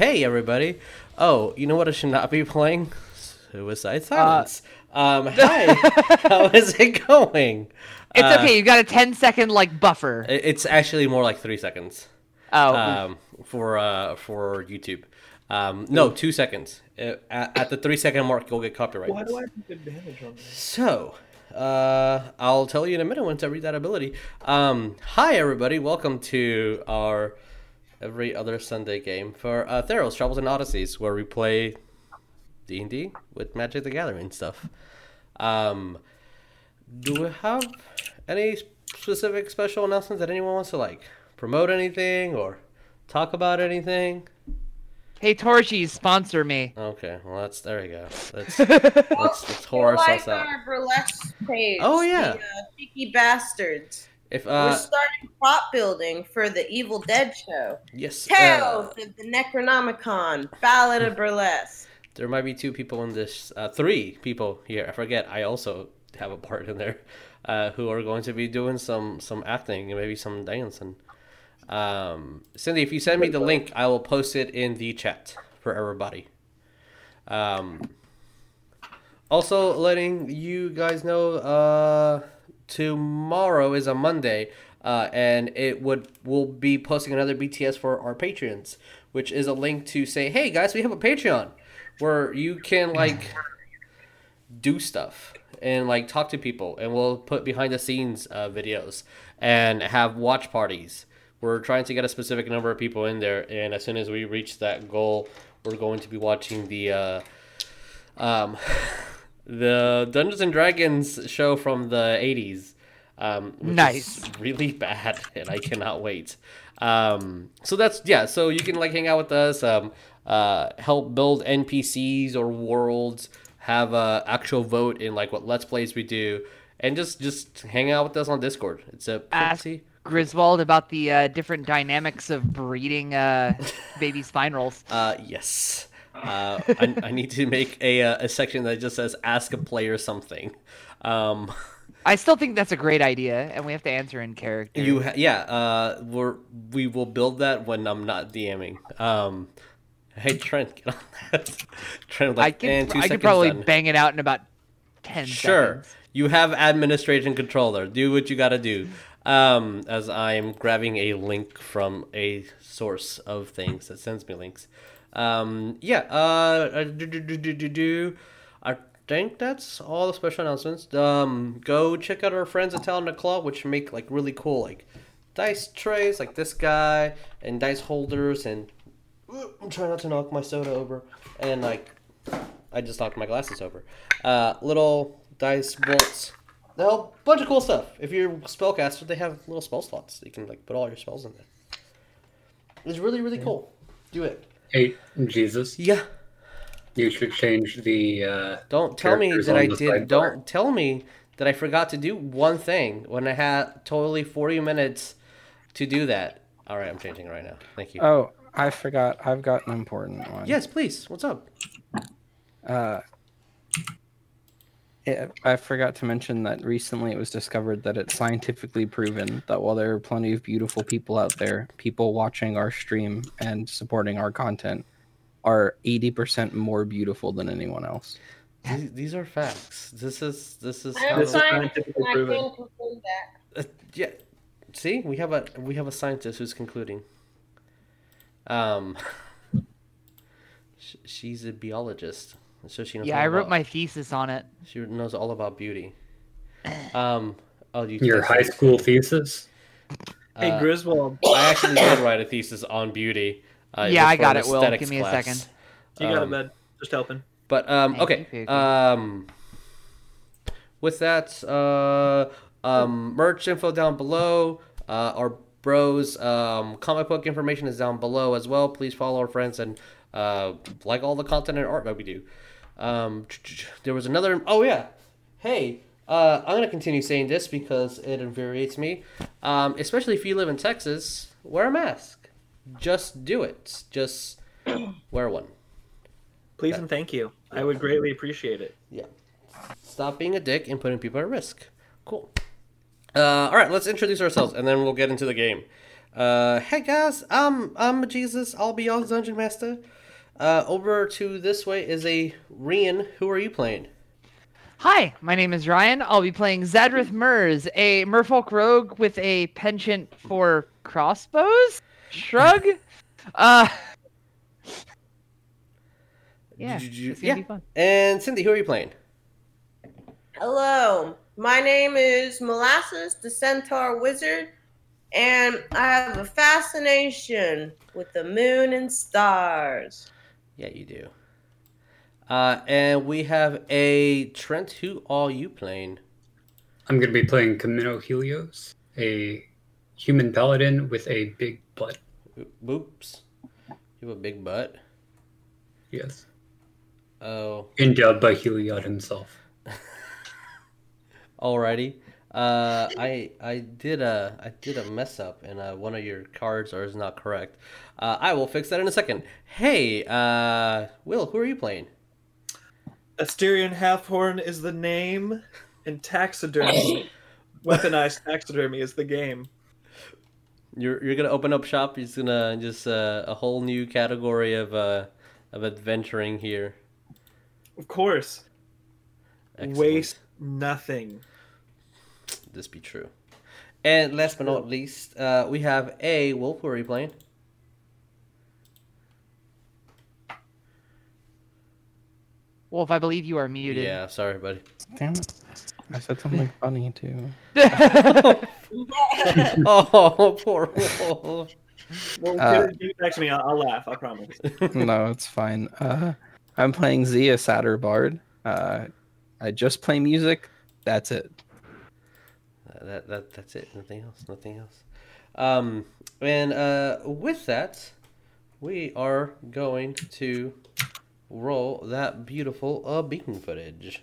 Hey, everybody. Oh, you know what I should not be playing? Suicide Silence. um, hi. How is it going? It's Uh, okay. You got a 10 second like buffer. It's actually more like three seconds Oh, um, for uh, for YouTube. Um, no, two seconds. Uh, at, at the three second mark, you'll get copyright. Why do I take advantage on this? So, uh, I'll tell you in a minute once I read that ability. Um, hi, everybody. Welcome to our every other Sunday game for uh, Theros, Travels, and Odysseys, where we play D&D with Magic the Gathering stuff. Um, do we have any specific special announcements that anyone wants to, like, promote anything or talk about anything? hey Torchies, sponsor me. Okay, well, that's, there we go. Let's, let's, let's whore like out. our burlesque page. Oh, yeah. The, uh, cheeky bastards. If, We're uh, starting prop building for the Evil Dead show. yes. Tales uh, of the Necronomicon, Ballad of Burlesque. There might be two people in this, uh, three people here. I forget. I also have a part in there, uh, who are going to be doing some some acting and maybe some dancing. Um, Cindy, if you send me the link, I will post it in the chat for everybody. Um, also, letting you guys know, uh, tomorrow is a Monday, uh, and it would we'll be posting another BTS for our patrons, which is a link to say, hey guys, we have a Patreon where you can like do stuff and like talk to people, and we'll put behind the scenes uh, videos and have watch parties. We're trying to get a specific number of people in there, and as soon as we reach that goal, we're going to be watching the uh, um, the Dungeons and Dragons show from the '80s. Um, which Nice. is really bad, and I cannot wait. Um, so that's yeah. So you can like hang out with us, um, uh, help build NPCs or worlds, have a actual vote in like what Let's Plays we do, and just just hang out with us on Discord. It's a Ask pretty Griswold about the uh, different dynamics of breeding uh, baby spine rolls. Uh, yes. Uh, I, I need to make a, uh, a section that just says ask a player something. Um, I still think that's a great idea, and we have to answer in character. you ha- yeah. Uh, we're we will build that when I'm not DMing. Um, hey Trent, get on that. Trent, I like, and two I could seconds probably done. bang it out in about ten Sure, seconds. you have administration controller. Do what you gotta do. Um, as I'm grabbing a link from a source of things that sends me links. Um, yeah. Uh, uh, do, do, do. I think that's all the special announcements. Um, go check out our friends at Talent Claw, which make like really cool like dice trays, like this guy, and dice holders, and I'm trying not to knock my soda over, and like I just knocked my glasses over. Uh, little dice bolts. A whole bunch of cool stuff. If you're a spellcaster, they have little spell slots. You can like put all your spells in there. It's really really cool. Do it. Hey, Jesus, Yeah. you should change the. Uh, Don't tell me that I did. sidebar. Don't tell me that I forgot to do one thing when I had totally 40 minutes to do that. All right, I'm changing right now. Thank you. Oh, I forgot. I've got an important one. yes, please. What's up? Uh, it, I forgot to mention that recently it was discovered that it's scientifically proven that while there are plenty of beautiful people out there, people watching our stream and supporting our content are 80% more beautiful than anyone else. These, these are facts. This is this is I'm This is scientifically I proven. that. Uh, yeah. See, we have a we have a scientist who's concluding. Um, she's a biologist, so she knows. Yeah, I wrote about- my thesis on it. She knows all about beauty. Um. Oh, you. your high it. school thesis? Hey, Uh, Griswold, I actually did write a thesis on beauty. Uh, Yeah, I got it, Will. Give me a second. you got it, um, bud. Just helping. But um, okay. Um, with that, uh, um, merch info down below. Uh, our bros um, comic book information is down below as well. Please follow our friends and uh, like all the content and art that we do. Um, there was another. Oh yeah. Hey, uh, I'm gonna continue saying this because it infuriates me. Um, especially if you live in Texas, wear a mask. Just do it. Just wear one. Please and thank you. I would greatly appreciate it. Yeah. Stop being a dick and putting people at risk. Cool. Uh, all right, let's introduce ourselves and then we'll get into the game. Uh, hey guys, I'm I'm Jesus. I'll be your dungeon master. Uh, over to this way is a Ryan. Who are you playing? Hi, my name is Ryan. I'll be playing Zadrith Murs, a merfolk rogue with a penchant for crossbows. Shrug. uh. Yeah, you- it's gonna be yeah. fun. And Cindy, who are you playing? Hello, my name is Molasses, the Centaur Wizard, and I have a fascination with the moon and stars. Yeah, you do. Uh, and we have a Trent. Who are you playing? I'm going to be playing Chameno Helios, a human paladin with a big butt. Whoops. You have a big butt. Yes. Oh, Endowed by Heliod himself. alrighty. Uh, I I did a I did a mess up, and uh, one of your cards are is not correct. Uh, I will fix that in a second. Hey, uh, Will, who are you playing? Asterion Halfhorn is the name, and taxidermy, weaponized taxidermy is the game. You're you're gonna open up shop. You're gonna just uh, a whole new category of uh of adventuring here. Of course, Excellent. waste nothing. This be true. And last but not least, uh, we have a Wolf. Who are you playing? Wolf, I believe you are muted. Yeah, sorry, buddy. Damn it. I said something funny too. oh, poor Wolf. Well, Uh, give, it, give it back to me. I'll, I'll laugh. I promise. no, it's fine. Uh, I'm playing Zia Satyr Bard. Uh, I just play music. That's it. That that that's it. Nothing else. Nothing else. Um, and uh, with that, we are going to roll that beautiful uh beacon footage.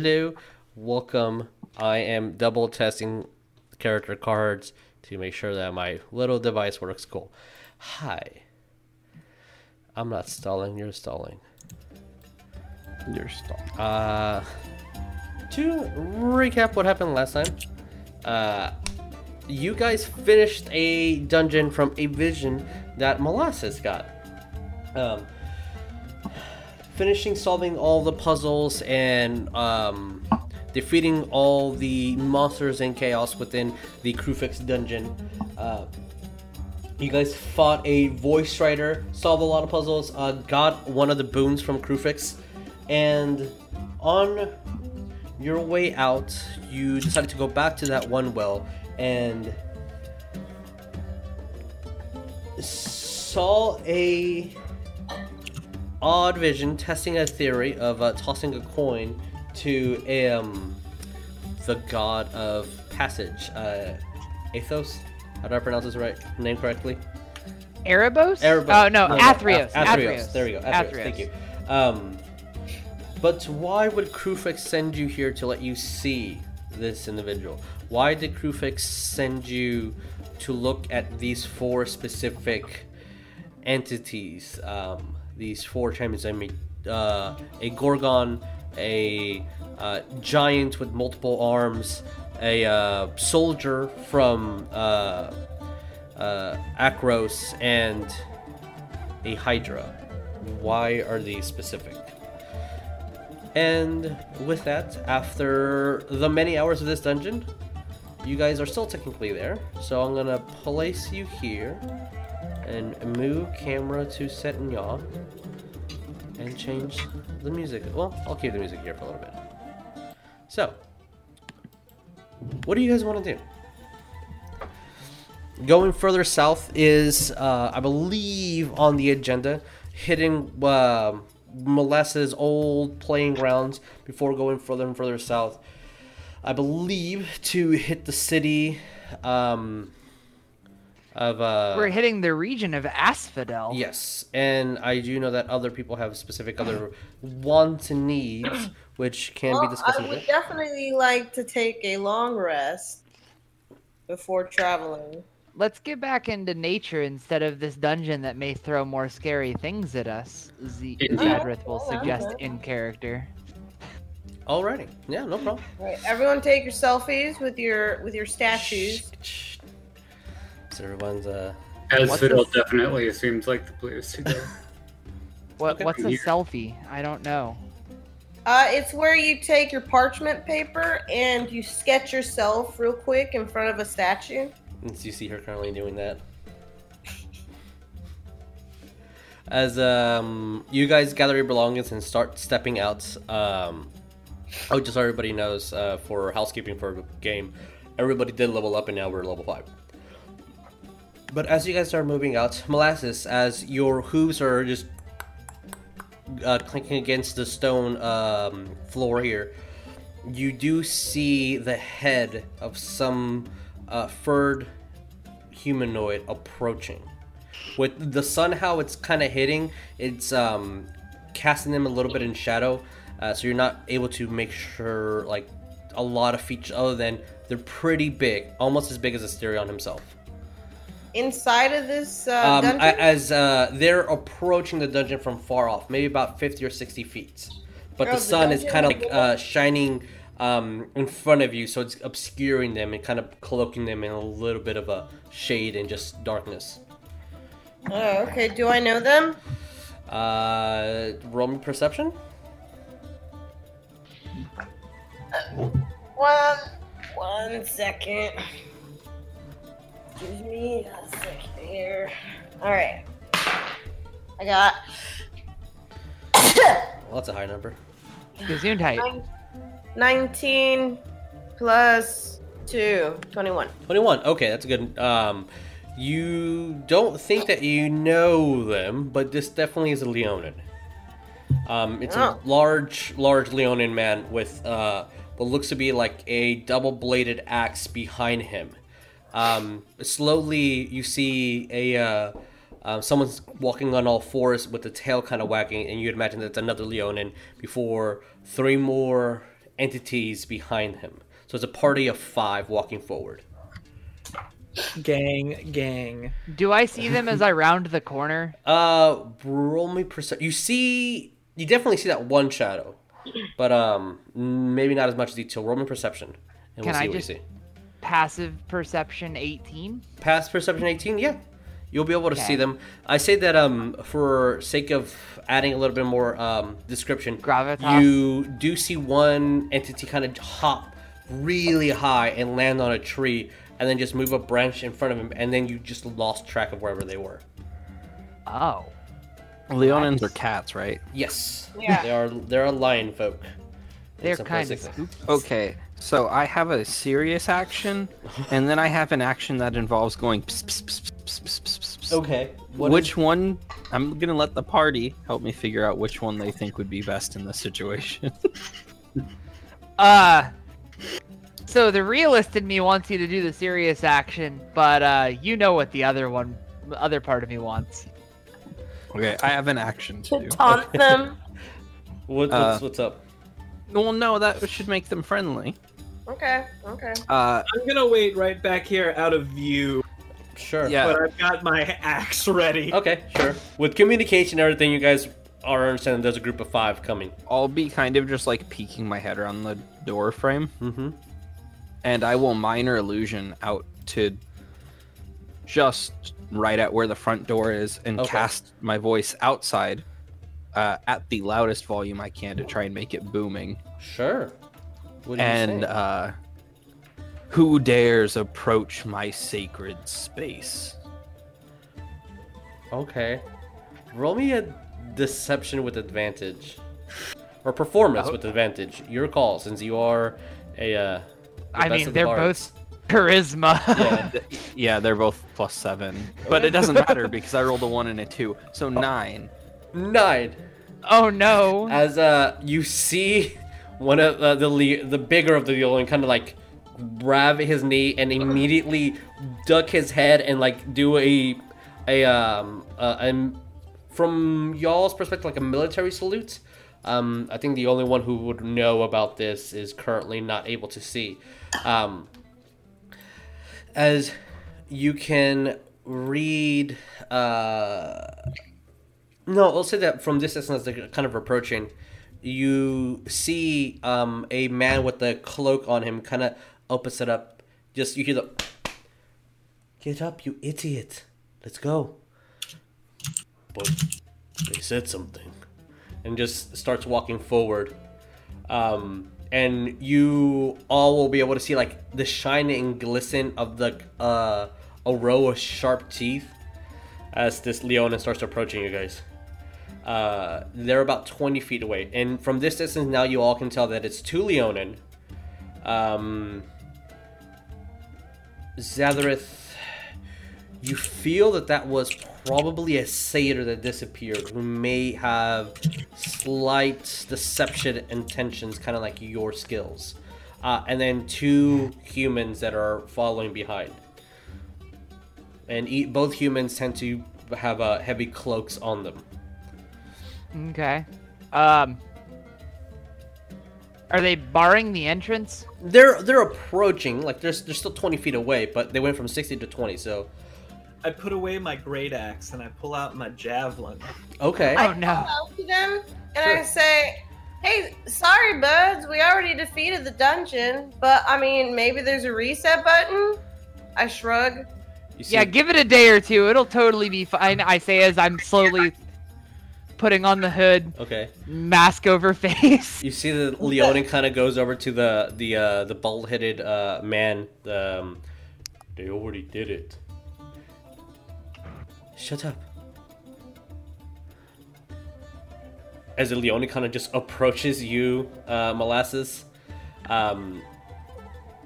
Hello, welcome. I am double testing character cards to make sure that my little device works cool. Hi. I'm not stalling, you're stalling. You're stalled. Uh, to recap what happened last time, uh, you guys finished a dungeon from a vision that Molasses got. Um, finishing solving all the puzzles and um, defeating all the monsters and chaos within the Kruphix dungeon. Uh, you guys fought a voice writer, solved a lot of puzzles, uh, got one of the boons from Kruphix, and on your way out, you decided to go back to that one well and saw a odd vision testing a theory of uh, tossing a coin to um, the god of passage, uh, Athos. How do I pronounce his right name correctly? Erebos? Erebos. Oh no, Athreos. Ath- Athreos. There we go. Athreos. Thank you. Um, but why would Kruphix send you here to let you see this individual? Why did Kruphix send you to look at these four specific entities? Um, these four champions. I mean, uh, a Gorgon, a uh, giant with multiple arms, a uh, soldier from uh, uh, Akros, and a Hydra. Why are these specific? And with that, after the many hours of this dungeon, you guys are still technically there, so I'm gonna place you here and move camera to set in yaw and change the music. Well, I'll keep the music here for a little bit. So, what do you guys want to do? Going further south is, uh, I believe, on the agenda, hitting uh, old playing grounds before going further and further south. I believe to hit the city um, of. Uh, We're hitting the region of Asphodel. Yes, and I do know that other people have specific other wants and needs, which can be discussed i would definitely like to take a long rest before traveling. Let's get back into nature instead of this dungeon that may throw more scary things at us. Z- Indeed. Zadrith will suggest in character. Alrighty, yeah, no problem. All right, everyone, take your selfies with your with your statues. So everyone's uh, As What's Fiddle this? definitely seems like the place to go. What Okay. what's a Here. selfie? I don't know. Uh, it's where you take your parchment paper and you sketch yourself real quick in front of a statue. Since you see her currently doing that. As um, you guys gather your belongings and start stepping out, um, oh, just so everybody knows, uh, for housekeeping for the game, everybody did level up and now we're level 5. But as you guys start moving out, Molasses, as your hooves are just uh, clinking against the stone um, floor here, you do see the head of some uh, furred humanoid approaching. With the sun, how it's kind of hitting, it's um, casting them a little bit in shadow, uh, so you're not able to make sure like a lot of features other than they're pretty big, almost as big as Asterion himself. Inside of this uh, Um, dungeon, as uh, they're approaching the dungeon from far off, maybe about 50 or 60 feet. But Oh, the the sun is kind of like uh, shining um, in front of you, so it's obscuring them and kind of cloaking them in a little bit of a shade and just darkness. oh, okay. Do I know them? Uh, roll me perception. One, one second. Give me a second here. All right. I got Well, that's a high number. Gesundheit. nine- 19 plus 2, 21. 21. Okay, that's a good. Um, you don't think that you know them, but this definitely is a Leonin. Um, it's Oh. a large, large Leonin man with uh, what looks to be like a double-bladed axe behind him. Um, slowly, you see a uh, uh, someone's walking on all fours with the tail kind of wagging, and you'd imagine that's another Leonin before three more entities behind him. So it's a party of five walking forward. Gang, gang. Do I see them as I round the corner? Uh, roll me percent. You see, you definitely see that one shadow, but um, maybe not as much detail. Roll me perception, and Can we'll see I what just- you see. Passive perception 18. Past perception eighteen, yeah, you'll be able to see them. I say that um, for sake of adding a little bit more um description, Gravitas. you do see one entity kind of hop really high and land on a tree, and then just move a branch in front of him, and then you just lost track of wherever they were. Oh. Leonins are cats, right? Yes, Yeah. they are. They're a lion folk. They're some kind of spooky. Okay, so I have a serious action, and then I have an action that involves going. Pss, pss, pss, pss, pss, pss, pss, pss. Okay. What which is- one? I'm gonna let the party help me figure out which one they think would be best in this situation. Uh. So the realist in me wants you to do the serious action, but uh, you know what the other one, other part of me wants. okay, I have an action to To do. taunt them. What, Uh, what's, what's up? Well, no, that should make them friendly. Okay, okay. Uh, I'm gonna wait right back here out of view, Sure. yeah. but I've got my axe ready. Okay, sure. With communication and everything, you guys are understanding there's a group of five coming. I'll be kind of just like peeking my head around the door frame, Mm-hmm. and I will minor illusion out to just right at where the front door is and Okay. cast my voice outside uh, at the loudest volume I can to try and make it booming. Sure. What and uh, Who dares approach my sacred space? Okay. Roll me a deception with advantage. Or performance Oh. with advantage. Your call, since you are a. Uh, the I best mean, of the they're bards. both charisma. Yeah. Yeah, they're both plus seven, but it doesn't matter because I rolled a one and a two, so nine. Nine. oh no. As uh, you see one of uh, the le- the bigger of the Leonin kind of like grab his knee and immediately duck his head and like do a a um uh, and from y'all's perspective like a military salute. Um, I think the only one who would know about this is currently not able to see. Um, as you can read uh, no, I'll say that from this distance, they're kind of approaching. You see um, a man with a cloak on him, kind of opens it up. Just you hear the, "Get up, you idiot! Let's go." But they said something, and just starts walking forward. Um, and you all will be able to see like the shine and glisten of the uh, a row of sharp teeth as this Leona starts approaching you guys. Uh, they're about 20 feet away. And from this distance, now you all can tell that it's two Leonin. Um, you feel that that was probably a satyr that disappeared who may have slight deception intentions, kind of like your skills. Uh, and then two humans that are following behind and e- both humans tend to have uh, heavy cloaks on them. Okay. Um. Are they barring the entrance? They're they're approaching, like they're they're still twenty feet away, but they went from sixty to twenty. So I put away my great axe and I pull out my javelin. okay, Oh no. out to them and Sure. I say, "Hey, sorry, buds, we already defeated the dungeon, but I mean, maybe there's a reset button." I shrug. see, Yeah, give it a day or two. It'll totally be fine. I say as I'm slowly putting on the hood, okay. mask over face. You see the Leonin kind of goes over to the the uh, the bald headed uh, man. The, um, they already did it. Shut up. As the Leonin kind of just approaches you, uh, Molasses. Um,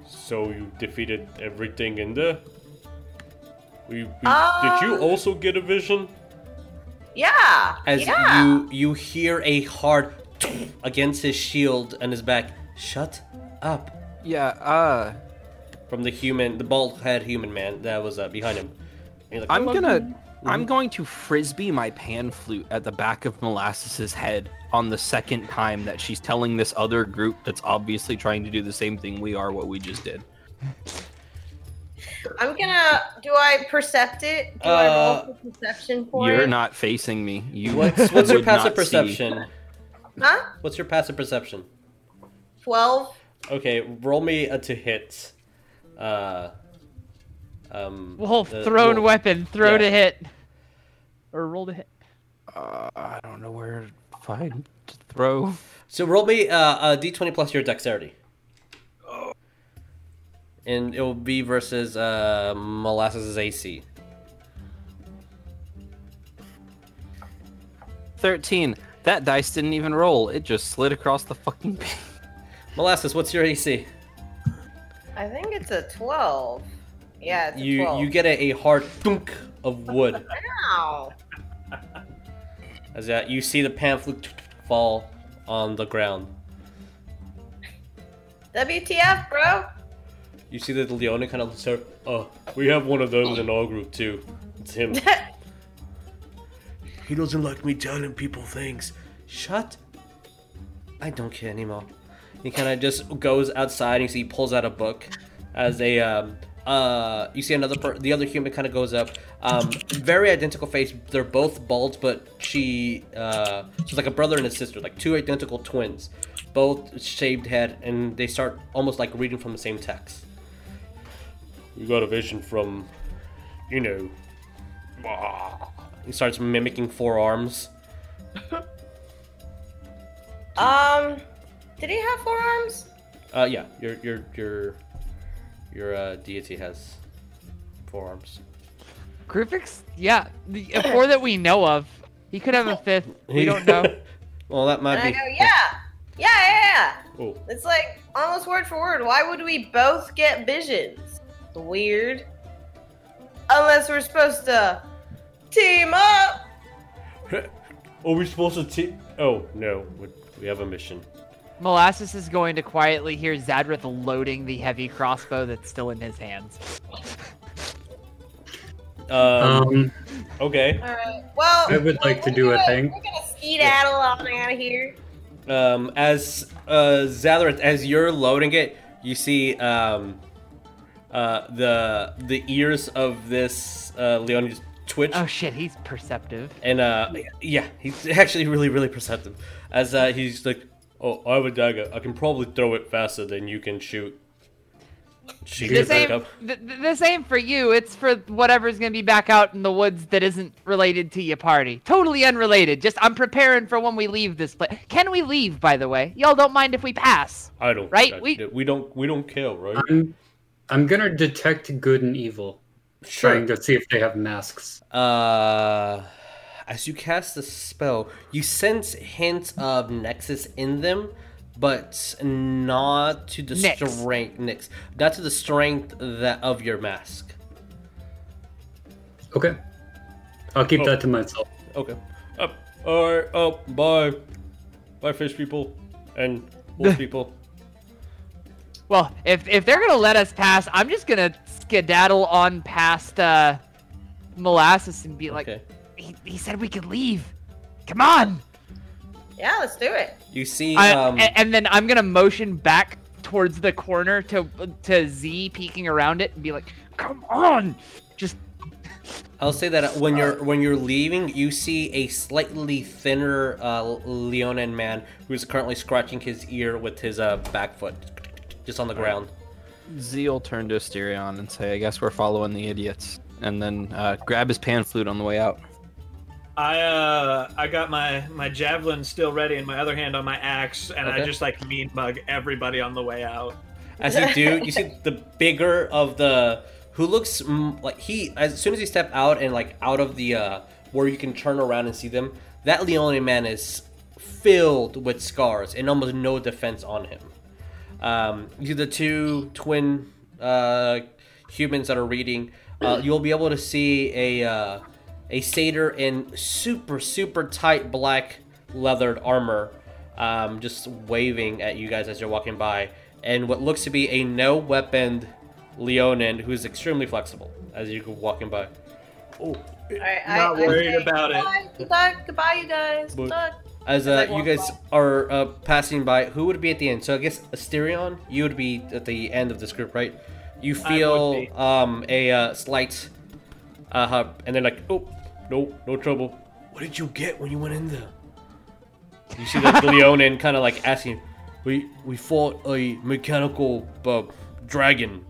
so you defeated everything in there. We, we, did you also get a vision? Yeah. as yeah. you you hear a hard against his shield and his back. Shut up! Yeah, uh, From the human, the bald head human man that was uh, behind him. Like, I'm "Oh, gonna, I'm going to frisbee my pan flute at the back of Molasses's head on the second time that she's telling this other group that's obviously trying to do the same thing we are, what we just did. I'm gonna. Do I percept it? Do I Uh, roll for perception for You're it? not facing me. You. What's what's your would not passive see. perception? Huh? What's your passive perception? Twelve. Okay, roll me a to hit. Uh, um, Well, the- thrown roll- weapon, throw yeah. to hit, or roll to hit. Uh, I don't know where to find to throw. So roll me uh, a d20 plus your dexterity. And it will be versus uh, Molasses' AC. Thirteen. That dice didn't even roll. It just slid across the fucking page. Molasses, what's your AC? I think it's a twelve. Yeah, it's a You twelve. you get a, a hard thunk of wood Ow. as that you see the pamphlet fall on the ground. WTF, bro? You see that Leona kind of says, "Oh, we have one of those in our group too. It's him. he doesn't like me telling people things. Shut. I don't care anymore." He kind of just goes outside. and You see, he pulls out a book as a um, uh. You see another per- the other human kind of goes up. Um, very identical face. They're both bald, but she uh, so it's like a brother and a sister, like two identical twins, both shaved head, and they start almost like reading from the same text. We got a vision from, you know. He starts mimicking forearms. Um, did he have forearms? Uh, yeah, your your your your uh, deity has forearms. Kruphix? Yeah, the four that we know of. He could have a fifth. We don't know. well, that might And I be. go, yeah, yeah, yeah, yeah. Oh, It's like almost word for word. Why would we both get visions? Weird. Unless we're supposed to team up. are we supposed to? team? oh no, we, we have a mission. Molasses is going to quietly hear Zadrith loading the heavy crossbow that's still in his hands. Um, Um, okay. All right. Well, I would like to do a gonna- thing. We're gonna skedaddle on out of here. Um, as uh, Zalorith, as you're loading it, you see um, uh, the the ears of this uh, Leon just twitch, Oh shit, he's perceptive. and uh, yeah, he's actually really really perceptive. As uh, he's like, "Oh, I have a dagger. I can probably throw it faster than you can shoot." She This gets back ain't, up. th- th- this ain't for you. It's for whatever's gonna be back out in the woods that isn't related to your party. Totally unrelated. Just I'm preparing for when we leave this place. Can we leave, by the way? Y'all don't mind if we pass? I don't. Right, I- we- we don't we don't kill, right? I'm, I'm gonna detect good and evil, trying to see if they have masks. Uh, as you cast the spell, you sense hints of Nexus in them, but not to the Nyx. strength. Nyx, not to the strength that of your mask. Okay, I'll keep Oh. that to myself. Okay. Up. all right. Oh, bye. Bye, fish people and wolf people. Well, if if they're gonna let us pass, I'm just gonna skedaddle on past uh, molasses and be like, Okay. he, he said we could leave. Come on. Yeah, let's do it. You see, I- um, a- and then I'm gonna motion back towards the corner to to Z peeking around it and be like, "Come on!" Just I'll say that when you're when you're leaving, you see a slightly thinner uh, Leonin man who's currently scratching his ear with his uh, back foot, just on the ground. Z will turn to Asterion and say, I guess we're following the idiots. And then uh, grab his pan flute on the way out. I uh I got my my javelin still ready and my other hand on my axe, and I just like mean bug everybody on the way out. As you do, you see the bigger of the who looks like he as soon as you step out and like out of the uh where you can turn around and see them. That Leonin man is filled with scars and almost no defense on him. Um, you see the two twin uh, humans that are reading. Uh, you'll be able to see a uh, a satyr in super super tight black leathered armor, um, just waving at you guys as you're walking by, and what looks to be a no weaponed Leonin who's extremely flexible as you're walking by. Oh, All right, Not I, worried I say about it. goodbye, Goodbye, goodbye, you guys. But- Good luck. As As I uh, you guys by. are uh, passing by, who would be at the end? So I guess Asterion, you would be at the end of this group, right? You feel um, a uh, slight, uh, hub, and then like, oh, no, no trouble. What did you get when you went in there? You see that Leonin kind of like asking, we we fought a mechanical uh, dragon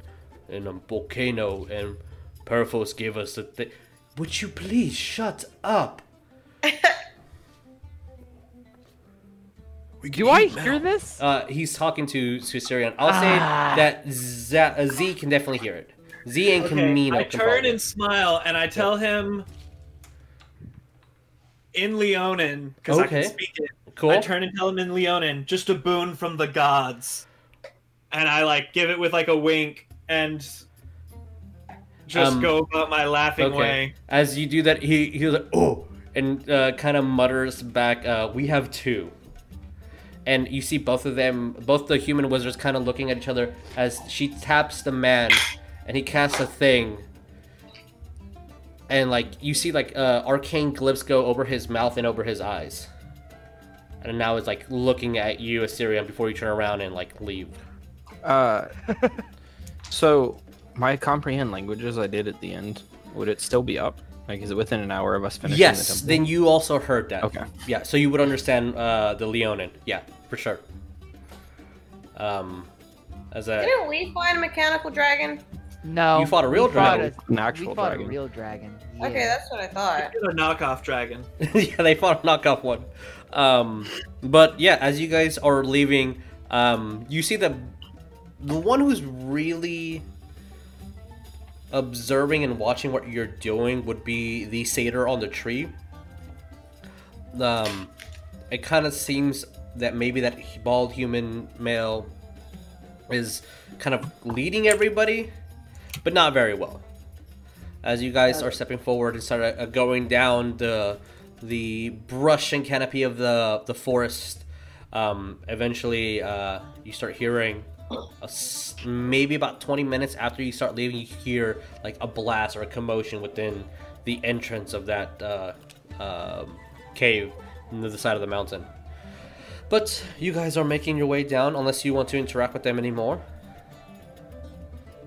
in a volcano, and Purphoros gave us the thing. Would you please shut up? We do I eat hear now. this? Uh, he's talking to to Syrian. I'll Ah. say that Z, uh, Z can definitely hear it. Z and Okay, Chameno. I turn and smile, and I tell him in Leonin because I can speak it. cool. I turn and tell him in Leonin, just a boon from the gods, and I like give it with like a wink and just Um, go about my laughing okay. way. As you do that, he he was like, oh, and uh, kind of mutters back, uh, "We have two. And you see both of them, both the human wizards, kind of looking at each other as she taps the man, and he casts a thing. And like you see, like uh, arcane glyphs go over his mouth and over his eyes. And now it's like looking at you, Asterion, before you turn around and like leave. Uh, so my comprehend languages I did at the end, would it still be up? Like, is it within an hour of us finishing the Yes, temple? then you also heard that. Okay. Yeah, so you would understand uh, the Leonin. Yeah, for sure. Um, as a Didn't we find a mechanical dragon? No. You fought a real we fought dragon. An actual we fought dragon. a real dragon. Okay, that's what I thought. A knockoff dragon. yeah, they fought a knockoff one. Um, but yeah, as you guys are leaving, um, you see the the one who's really observing and watching what you're doing would be the satyr on the tree. Um, it kind of seems that maybe that bald human male is kind of leading everybody, but not very well. As you guys are stepping forward and start uh, going down the the brush and canopy of the the forest, um, eventually uh, you start hearing a maybe about 20 minutes after you start leaving, you hear like a blast or a commotion within the entrance of that uh, um, cave near the side of the mountain. But you guys are making your way down, unless you want to interact with them anymore.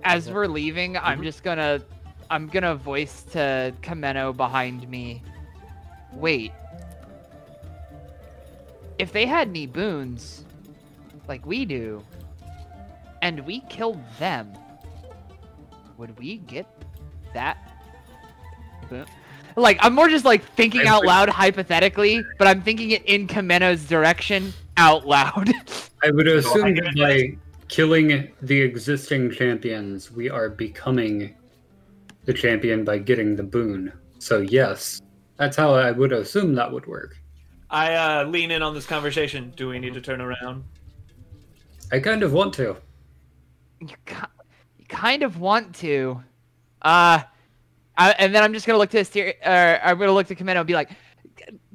As we're leaving, I'm just gonna, I'm gonna voice to Chameno behind me. Wait. If they had any boons, like we do, and we killed them, would we get that? Like, I'm more just like thinking I out would- loud hypothetically, but I'm thinking it in Chameno's direction out loud. I would assume that get by killing the existing champions, we are becoming the champion by getting the boon. So yes, that's how I would assume that would work. I uh, lean in on this conversation. Do we need to turn around? I kind of want to. You, ki- you kind of want to. Uh, I, and then I'm just gonna look to Aster- uh, I'm gonna look to Chameno and be like,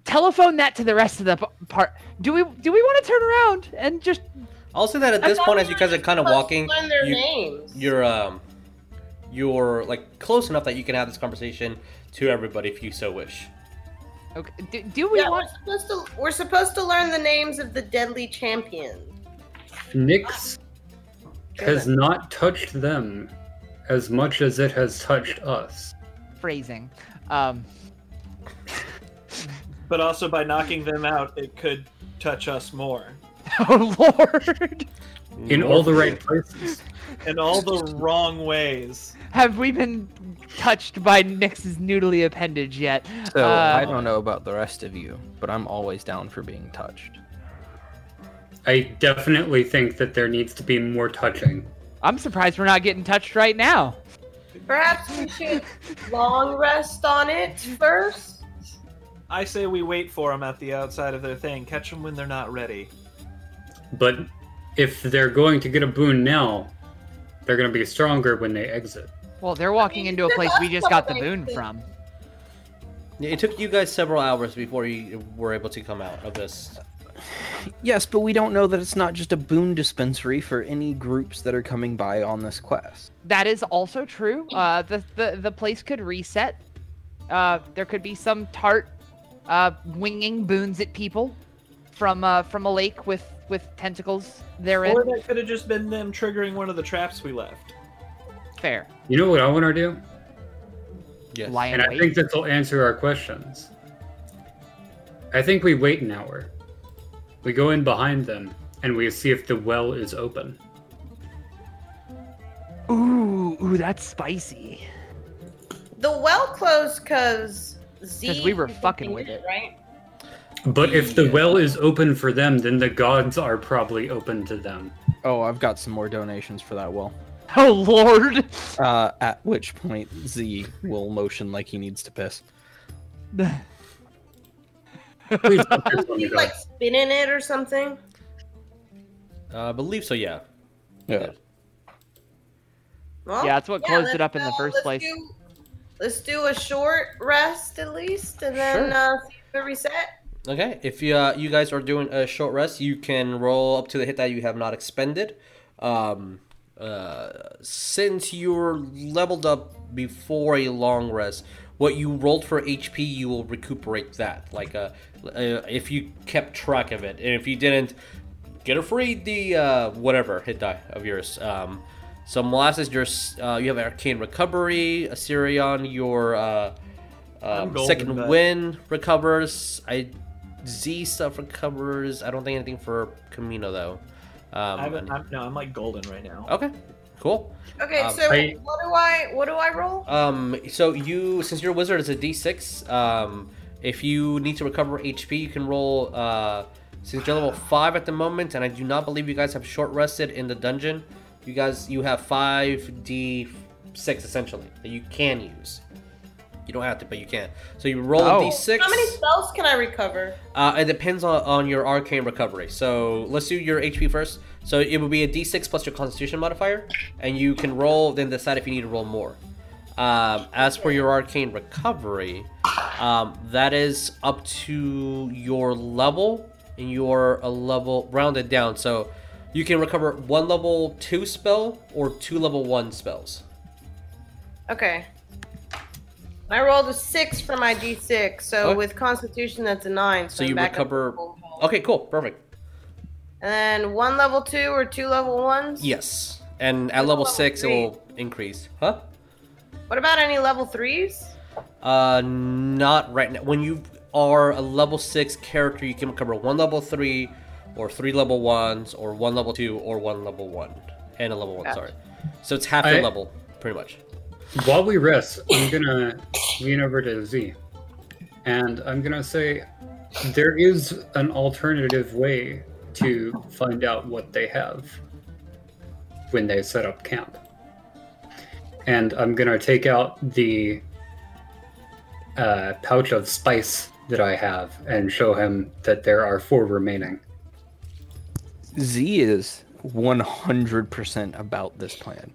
telephone that to the rest of the p- part. Do we do we want to turn around and just? I'll say that at this point, as you guys are kind of walking, their you, names. you're um, you're like close enough that you can have this conversation to everybody if you so wish. Okay, do, do we yeah, want? we're supposed to we're supposed to learn the names of the deadly champions. Nyx has not touched them as much as it has touched us. phrasing. Um, But also by knocking them out, it could touch us more. oh lord, In all the right places. In all the wrong ways. have we been touched by Nyx's noodly appendage yet? So I Uh, don't know about the rest of you, but I'm always down for being touched. I definitely think that there needs to be more touching. I'm surprised we're not getting touched right now. Perhaps we should long rest on it first. I say we wait for them at the outside of their thing. Catch them when they're not ready. But if they're going to get a boon now, they're going to be stronger when they exit. Well, they're walking into a place we just got the boon from. It took you guys several hours before you were able to come out of this. Yes, but we don't know that it's not just a boon dispensary for any groups that are coming by on this quest. That is also true. Uh, the, the the place could reset. Uh, there could be some tart, uh, winging boons at people from uh, from a lake with with tentacles therein. Or that could have just been them triggering one of the traps we left. Fair. You know what I want to do? Yes. Lie in And I think this will answer our questions. I think we wait an hour. We go in behind them and we see if the well is open. Ooh, ooh, that's spicy. The well closed because Z. Because we were fucking with opened it. right? But if the well is open for them, then the gods are probably open to them. Oh, I've got some more donations for that well. Oh lord. Uh, at which point Z will motion like he needs to piss. Please don't piss on You god. like spinning it or something. Uh, I believe so. Yeah. Yeah. Well, Yeah, that's what closed it up in the first let's place. Do, let's do a short rest at least, and then Sure. uh, see if it reset. Okay. If you uh, you guys are doing a short rest, you can roll up to the hit that you have not expended. Um, uh, since you're leveled up before a long rest, what you rolled for HP, you will recuperate that. Like uh, uh, if you kept track of it, and if you didn't, get a free the uh, whatever hit die of yours. Um, so molasses, your uh, you have arcane recovery. Asterion, your uh, um, second but- win recovers. I Z stuff recovers. I don't think anything for Chameno though. Um, I'm, and- I'm, no, I'm like golden right now. okay, cool. Okay, Um, so I- what do I what do I roll? Um, so you, since you're a wizard, it's a D6. Um, if you need to recover HP, you can roll. Uh, since you're level five at the moment, and I do not believe you guys have short rested in the dungeon. You guys, you have five D six essentially that you can use. You don't have to, but you can. So you roll Oh. a d6. How many spells can I recover? Uh, it depends on, on your arcane recovery. So let's do your HP first. So it would be a d6 plus your constitution modifier, and you can roll, then decide if you need to roll more. Um, as for your arcane recovery, um, that is up to your level, and you're a level rounded down. So you can recover one level two spell or two level one spells. Okay. I rolled a six for my d6, so Okay. with Constitution that's a nine. So, So you back up to recover. Okay, cool, perfect. And then one level two or two level ones. Yes, and at level about six, it will increase. Huh? What about any level threes? Uh, not right now. When you are a level six character, you can recover one level three, or three level ones, or one level two, or one level one, and a level one. Gotcha. Sorry. So it's half your level, pretty much. While we rest, I'm gonna lean over to Z, and I'm gonna say there is an alternative way to find out what they have when they set up camp. And I'm gonna take out the uh, pouch of spice that I have and show him that there are four remaining. Z is 100% about this plan.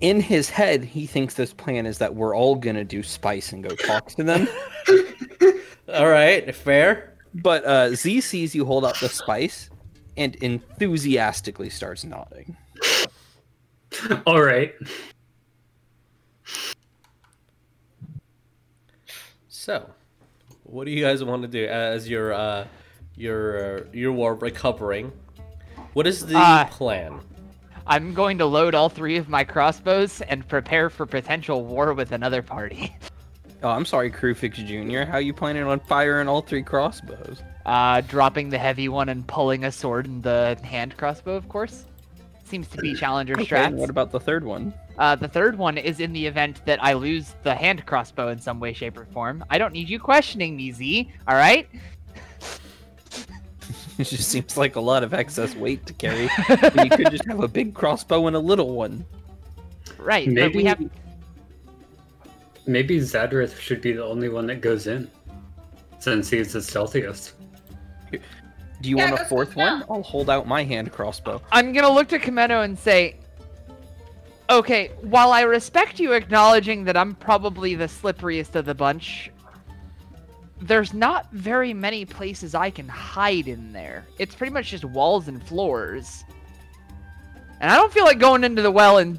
In his head, he thinks this plan is that we're all gonna do spice and go talk to them. All right, fair. but uh, Z sees you hold out the spice and enthusiastically starts nodding. All right. So, what do you guys want to do as your uh, your uh, your war recovering? What is the Uh, plan? I'm going to load all three of my crossbows and prepare for potential war with another party. Oh, I'm sorry, Kruphix Jr. How you planning on firing all three crossbows? Uh, dropping the heavy one and pulling a sword in the hand crossbow, of course. Seems to be Challenger Okay, strats. what about the third one? Uh, the third one is in the event that I lose the hand crossbow in some way, shape, or form. I don't need you questioning me, Z. All right? It just seems like a lot of excess weight to carry. You could just have a big crossbow and a little one. Right. But Maybe we have. maybe Zadrith should be the only one that goes in, since he's the stealthiest. Do you Yeah, want a fourth sit down. one? I'll hold out my hand crossbow. I'm gonna look to Chameno and say, okay, while I respect you acknowledging that I'm probably the slipperiest of the bunch, there's not very many places I can hide in there. It's pretty much just walls and floors. And I don't feel like going into the well and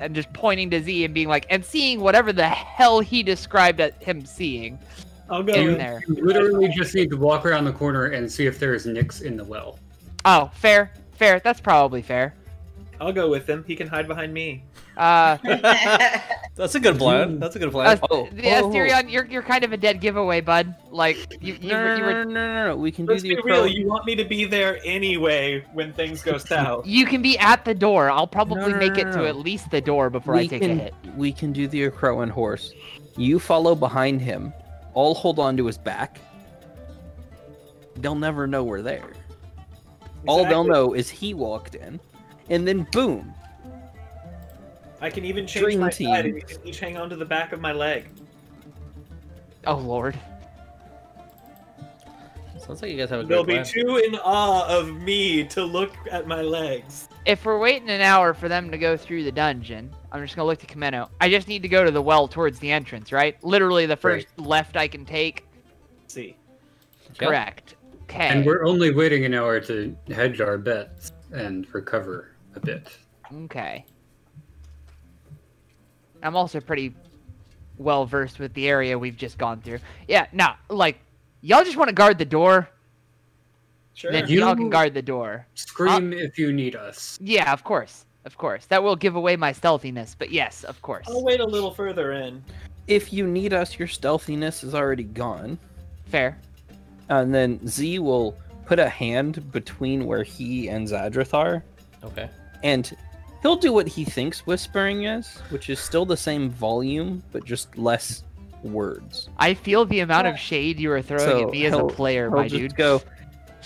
and just pointing to Z and being like, and seeing whatever the hell he described at him seeing I'll go in with there. You literally just need to walk around the corner and see if there's nicks in the well. Oh, fair, fair. That's probably fair. I'll go with him. He can hide behind me. Uh, That's a good plan. That's a good plan. Uh, Oh, the oh. Asterion, you're you're kind of a dead giveaway, bud. Like you you, No, were, no, you no, were no, no, no, no. We can Let's the be real. You want me to be there anyway when things go south. you can be at the door. I'll probably No, no, make it no, to at least the door before I take can, a hit. We can do the crow and horse. You follow behind him. I'll hold on to his back. They'll never know we're there. All they'll know is he walked in, and then boom. I can even change Dream my team. side and you can each hang on to the back of my leg. Oh lord. Sounds like you guys have a They'll great be plan. too in awe of me to look at my legs. If we're waiting an hour for them to go through the dungeon, I'm just gonna look to Chameno. I just need to go to the well towards the entrance, right? Literally the first left I can take. see. Yeah. Correct. Okay. And we're only waiting an hour to hedge our bets and recover a bit. Okay. I'm also pretty well versed with the area we've just gone through. Yeah, no, like y'all just want to guard the door, Sure. then You- y'all can guard the door. Scream if you need us. Yeah, of course, of course. That will give away my stealthiness, but yes, of course. I'll wait a little further in. If you need us, your stealthiness is already gone. Fair. And then Z will put a hand between where he and Zadrith are, Okay. and he'll do what he thinks whispering is, which is still the same volume, but just less words. I feel the amount of shade you are throwing So at me as a he'll- player, He'll my just dude. go.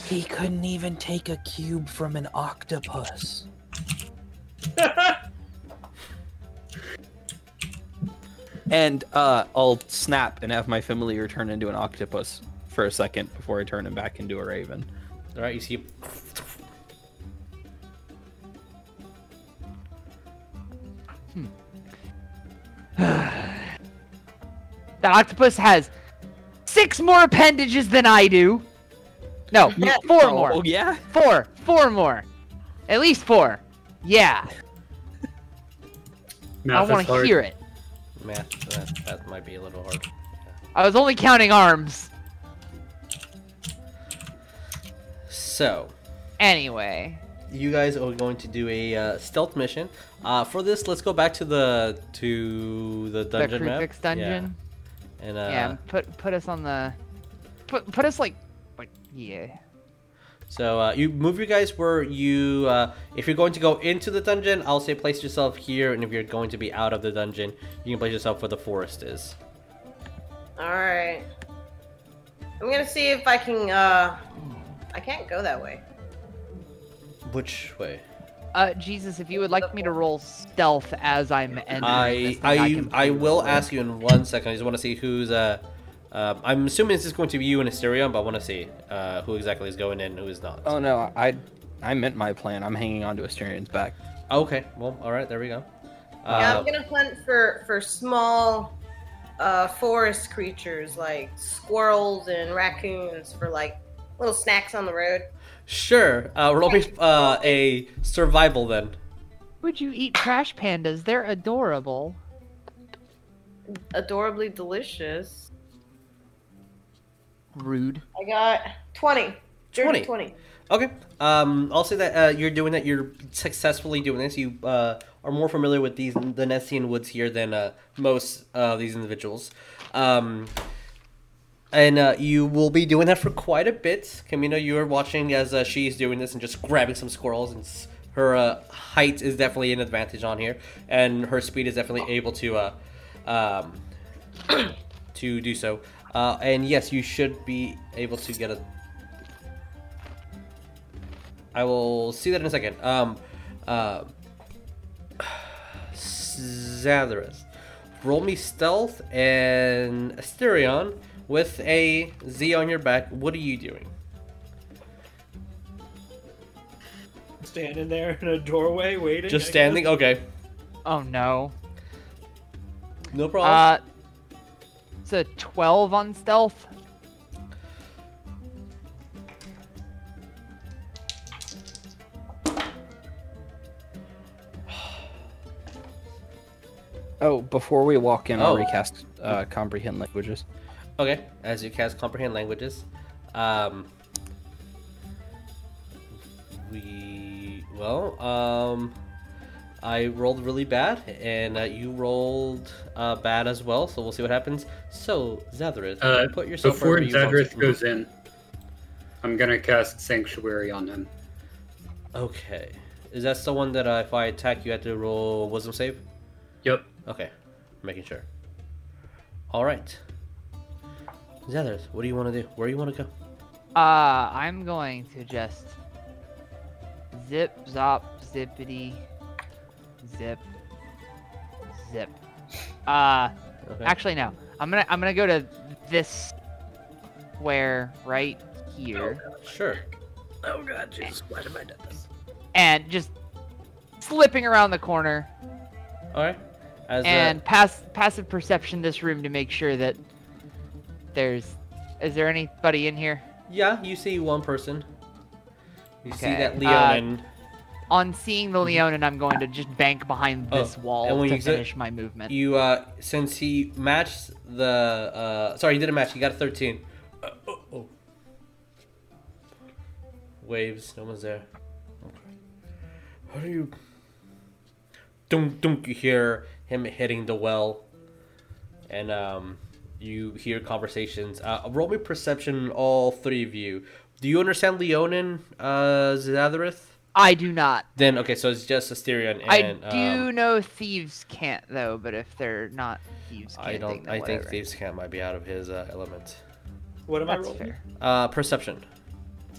He couldn't even take a cube from an octopus. And uh, I'll snap and have my familiar turn into an octopus for a second before I turn him back into a raven. All right, you see. That octopus has six more appendages than I do. No, four Oh, more. Oh yeah. Four. Four more. At least four. Yeah. Math I want to hear it. Math, that, that might be a little hard. I was only counting arms. So, Anyway. you guys are going to do a uh, stealth mission. Uh, for this, let's go back to the to the The dungeon map. Dungeon. Yeah. And uh, Yeah. Put put us on the. Put put us like, like yeah. So uh, you move your guys where you, uh, if you're going to go into the dungeon, I'll say place yourself here, and if you're going to be out of the dungeon, you can place yourself where the forest is. All right. I'm gonna see if I can. uh I can't go that way. Which way? Uh, Jesus, if you would like me to roll stealth as I'm entering I this thing, I can I will roll. ask you in one second. I just want to see who's uh. Um, I'm assuming this is going to be you and Asterion, but I want to see uh, who exactly is going in and who is not. Oh no, I I meant my plan. I'm hanging on to Asterion's back. Okay, well, all right, there we go. yeah, Uh, I'm gonna hunt for for small uh forest creatures like squirrels and raccoons for like little snacks on the road. Sure. Uh, roll me uh, a survival then. Would you eat trash pandas? They're adorable. Adorably delicious. Rude. I got 20. 20. 20. Okay. Um, I'll say that uh, you're doing that. You're successfully doing this. You uh, are more familiar with these the Nessian woods here than uh, most of these individuals. Um, and uh, you will be doing that for quite a bit. Chameno, you are watching as uh, she's doing this and just grabbing some squirrels. And her uh, height is definitely an advantage on here, and her speed is definitely able to uh, um, to do so. Uh, and yes, you should be able to get a I will see that in a second. Um, uh, Zadrith, roll me stealth and Asterion with a Z on your back. What are you doing? Standing there in a doorway waiting. Just standing. Okay, Oh no. no problem. Uh, it's a 12 on stealth. Oh, before we walk in, I'll Oh. recast uh, comprehend languages. Okay, as you cast comprehend languages, um, we well, um, I rolled really bad, and uh, you rolled uh, bad as well. So we'll see what happens. So Zadrith, Uh, put yourself Before you goes in, I'm gonna cast Sanctuary on him. Okay, is that the one that uh, if I attack, you have to roll Wisdom save? Yep. Okay, making sure. All right, Zadrith, what do you want to do? Where do you want to go? Uh, I'm going to just zip, zop, zippity, zip, zip. Uh, Okay. actually no. I'm gonna I'm gonna go to this square right here Sure. Oh god, Jesus, why did I do this? and just slipping around the corner All right. As and pass passive perception this room to make sure that there's is there anybody in here? Yeah, you see one person. You see Okay, that uh, On seeing the Leonin, I'm going to just bank behind Oh, this wall and when to finish my movement. you uh, since he matched the uh, sorry, he didn't match. He got a thirteen. Uh, oh, oh. Waves. No one's there. Okay. How do you? Dunk dunk. You hear him hitting the well, and um, you hear conversations. Uh, roll me perception, all three of you. Do you understand Leonin, uh, Zadrith? I do not. Then okay, so it's just Asterion and I do um, know thieves' cant though, but if they're not thieves' cant, I don't. then I think thieves' cant might be out of his uh, element. What am I That's rolling? fair. Uh, perception.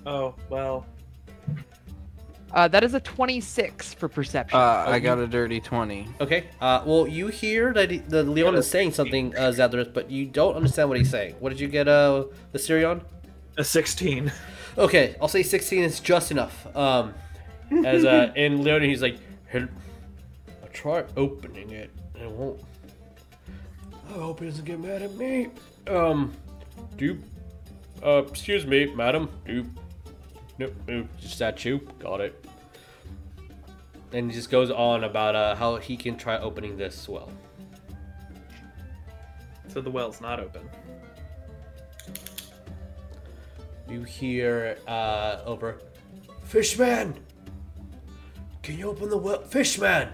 Oh well. Uh, that is a 26 for perception. Uh, I got a dirty 20. Okay. Uh, well, you hear that he, the Leon is saying something, uh, Zadrith, but you don't understand what he's saying. What did you get, uh, the Sirion? A 16. Okay, I'll say 16 is just enough. Um, as uh, in Leonin, he's like, "Hey, I try opening it, and it won't. I hope he doesn't get mad at me. Um, do you, uh, excuse me, madam, do you, no, no, just that you? Got it. And he just goes on about uh, how he can try opening this well. So the well's not open. You hear uh, over, Fishman! Can you open the well? Fishman!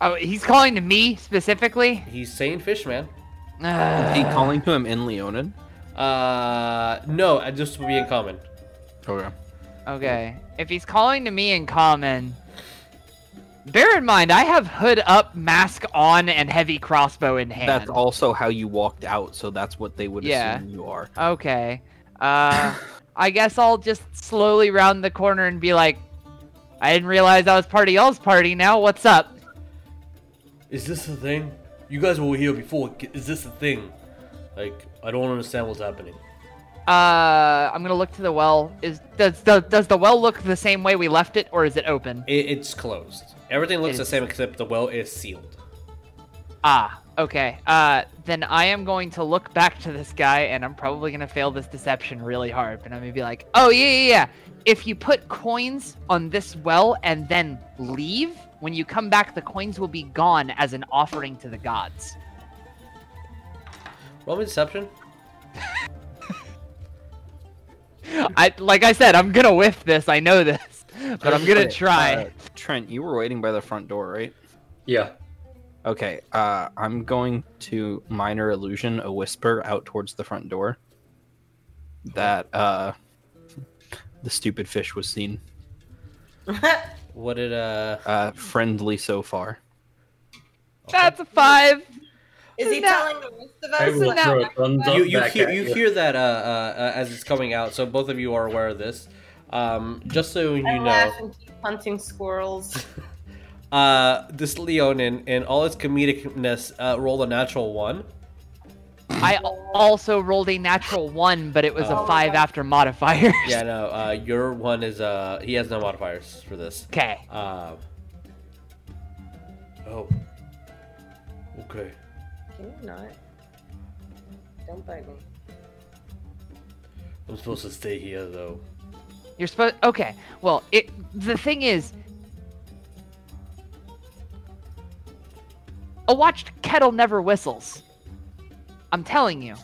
oh, he's calling to me specifically. He's saying Fishman. Is he calling to him in Leonin? Uh, no, uh, just would be in common. Okay. Okay. If he's calling to me in common, bear in mind I have hood up, mask on, and heavy crossbow in hand. That's also how you walked out, so that's what they would Yeah. assume you are. Okay. Uh, I guess I'll just slowly round the corner and be like, I didn't realize I was part of y'all's party now. What's up? Is this a thing? You guys were here before. Is this a thing? Like, I don't understand what's happening. Uh, I'm gonna look to the well. Is does does, does the well look the same way we left it, or is it open? It, it's closed. Everything looks It the is- same except the well is sealed. Ah, okay. Uh, then I am going to look back to this guy, and I'm probably gonna fail this deception really hard. But I'm gonna be like, oh yeah, yeah, yeah. If you put coins on this well and then leave, when you come back, the coins will be gone as an offering to the gods. Roll me deception. I like I said, I'm gonna whiff this. I know this, but I'm gonna try. uh, Trent, you were waiting by the front door, right? Yeah. Okay, uh, I'm going to minor illusion a whisper out towards the front door that uh, the stupid fish was seen. What did uh? Uh, friendly so far. That's a five. Is he No. telling the rest of us? will now- a thumbs up You you hear you hear that uh, uh, as it's coming out. So both of you are aware of this. Um, just so you I know. laugh and keep hunting squirrels. Uh, this Leonin, in all its comedicness, uh, rolled a natural one. I also rolled a natural one, but it was Oh. a five after modifiers. Yeah, no, uh, your one is, uh, he has no modifiers for this. Okay. Uh, oh. Okay. Can you not? Don't bite me. I'm supposed to stay here, though. You're supposed. Okay. Well, it. The thing is, a watched kettle never whistles. I'm telling you,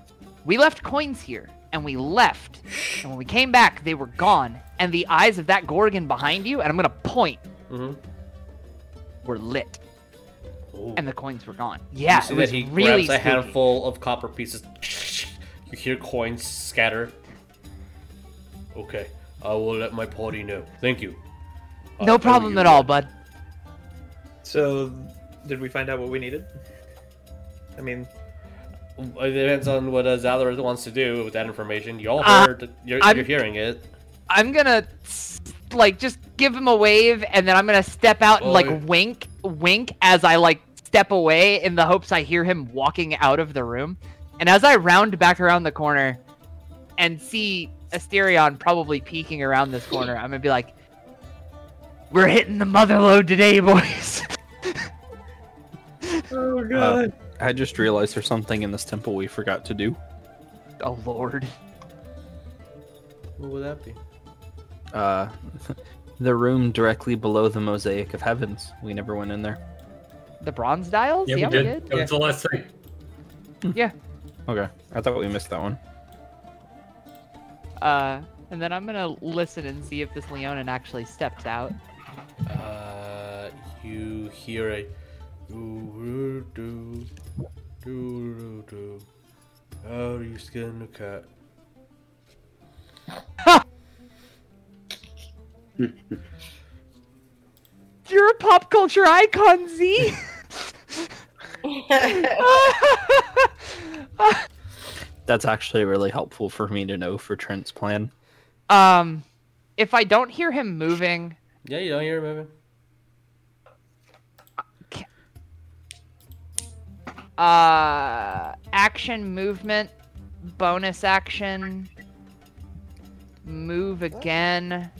we left coins here, and we left, and when we came back, they were gone. And the eyes of that gorgon behind you, and I'm gonna point, Mm-hmm. were lit, Oh. and the coins were gone. Yeah, you see it was that he really grabs a spooky. handful of copper pieces. You hear coins scatter. Okay, I will let my party know. Thank you. Uh, No I owe problem at all, bud. So, did we find out what we needed? I mean, It depends on what uh, Zalor wants to do with that information. You all Uh, heard. you're, you're hearing it. I'm gonna like just give him a wave, and then I'm gonna step out and Boy. like wink, wink as I like step away in the hopes I hear him walking out of the room. And as I round back around the corner and see Asterion probably peeking around this corner, I'm gonna be like, "We're hitting the mother load today, boys." oh Uh, I just realized there's something in this temple we forgot to do. oh lord. What would that be? Uh, the room directly below the mosaic of heavens. We never went in there. The bronze dials? Yeah, Yeah, we did. That was the last thing. Yeah. Okay, I thought we missed that one. Uh, and then I'm gonna listen and see if this Leonin actually steps out. Uh, you hear a do do do do do. How do you skin a cat? You're a pop culture icon, Z. That's actually really helpful for me to know for Trent's plan. um, if I don't hear him moving, Yeah, you don't hear him moving. uh, action, movement, bonus action, move again,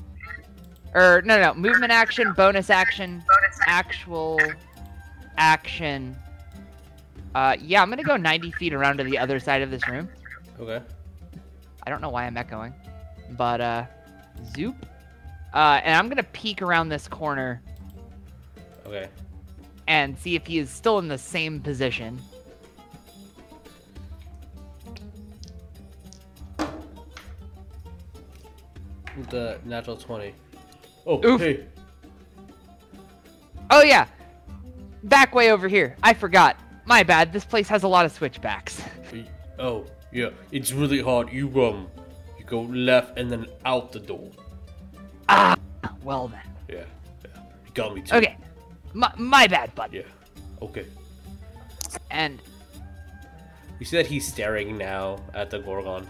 or no, no, movement action, bonus action, actual action. Uh, yeah, I'm gonna go 90 feet around to the other side of this room. Okay. I don't know why I'm echoing, but uh, zoop. Uh, and I'm gonna peek around this corner Okay. and see if he is still in the same position. The natural twenty. Oh, Oof. hey. Oh yeah, back way over here. I forgot. My bad. This place has a lot of switchbacks. Oh, yeah. It's really hard. You um, you go left and then out the door. Ah, well then. Yeah. Yeah. You got me too. Okay, my, my bad, bud. Yeah. Okay. And You see that he's staring now at the Gorgon.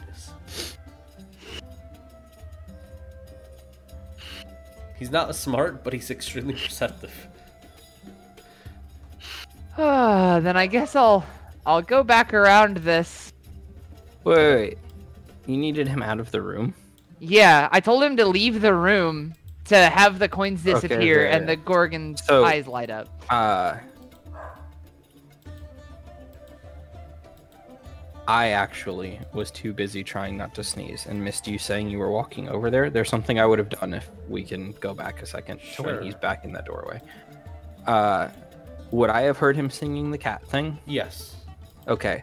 He's not smart, but he's extremely perceptive. uh, then I guess I'll I'll go back around this. Wait, wait, wait. You needed him out of the room? Yeah, I told him to leave the room to have the coins disappear okay, and the Gorgon's So- eyes light up. Uh. I actually was too busy trying not to sneeze and missed you saying you were walking over there. There's something I would have done if we can go back a second to Sure. when he's back in that doorway. Uh, would I have heard him singing the cat thing? Yes. Okay.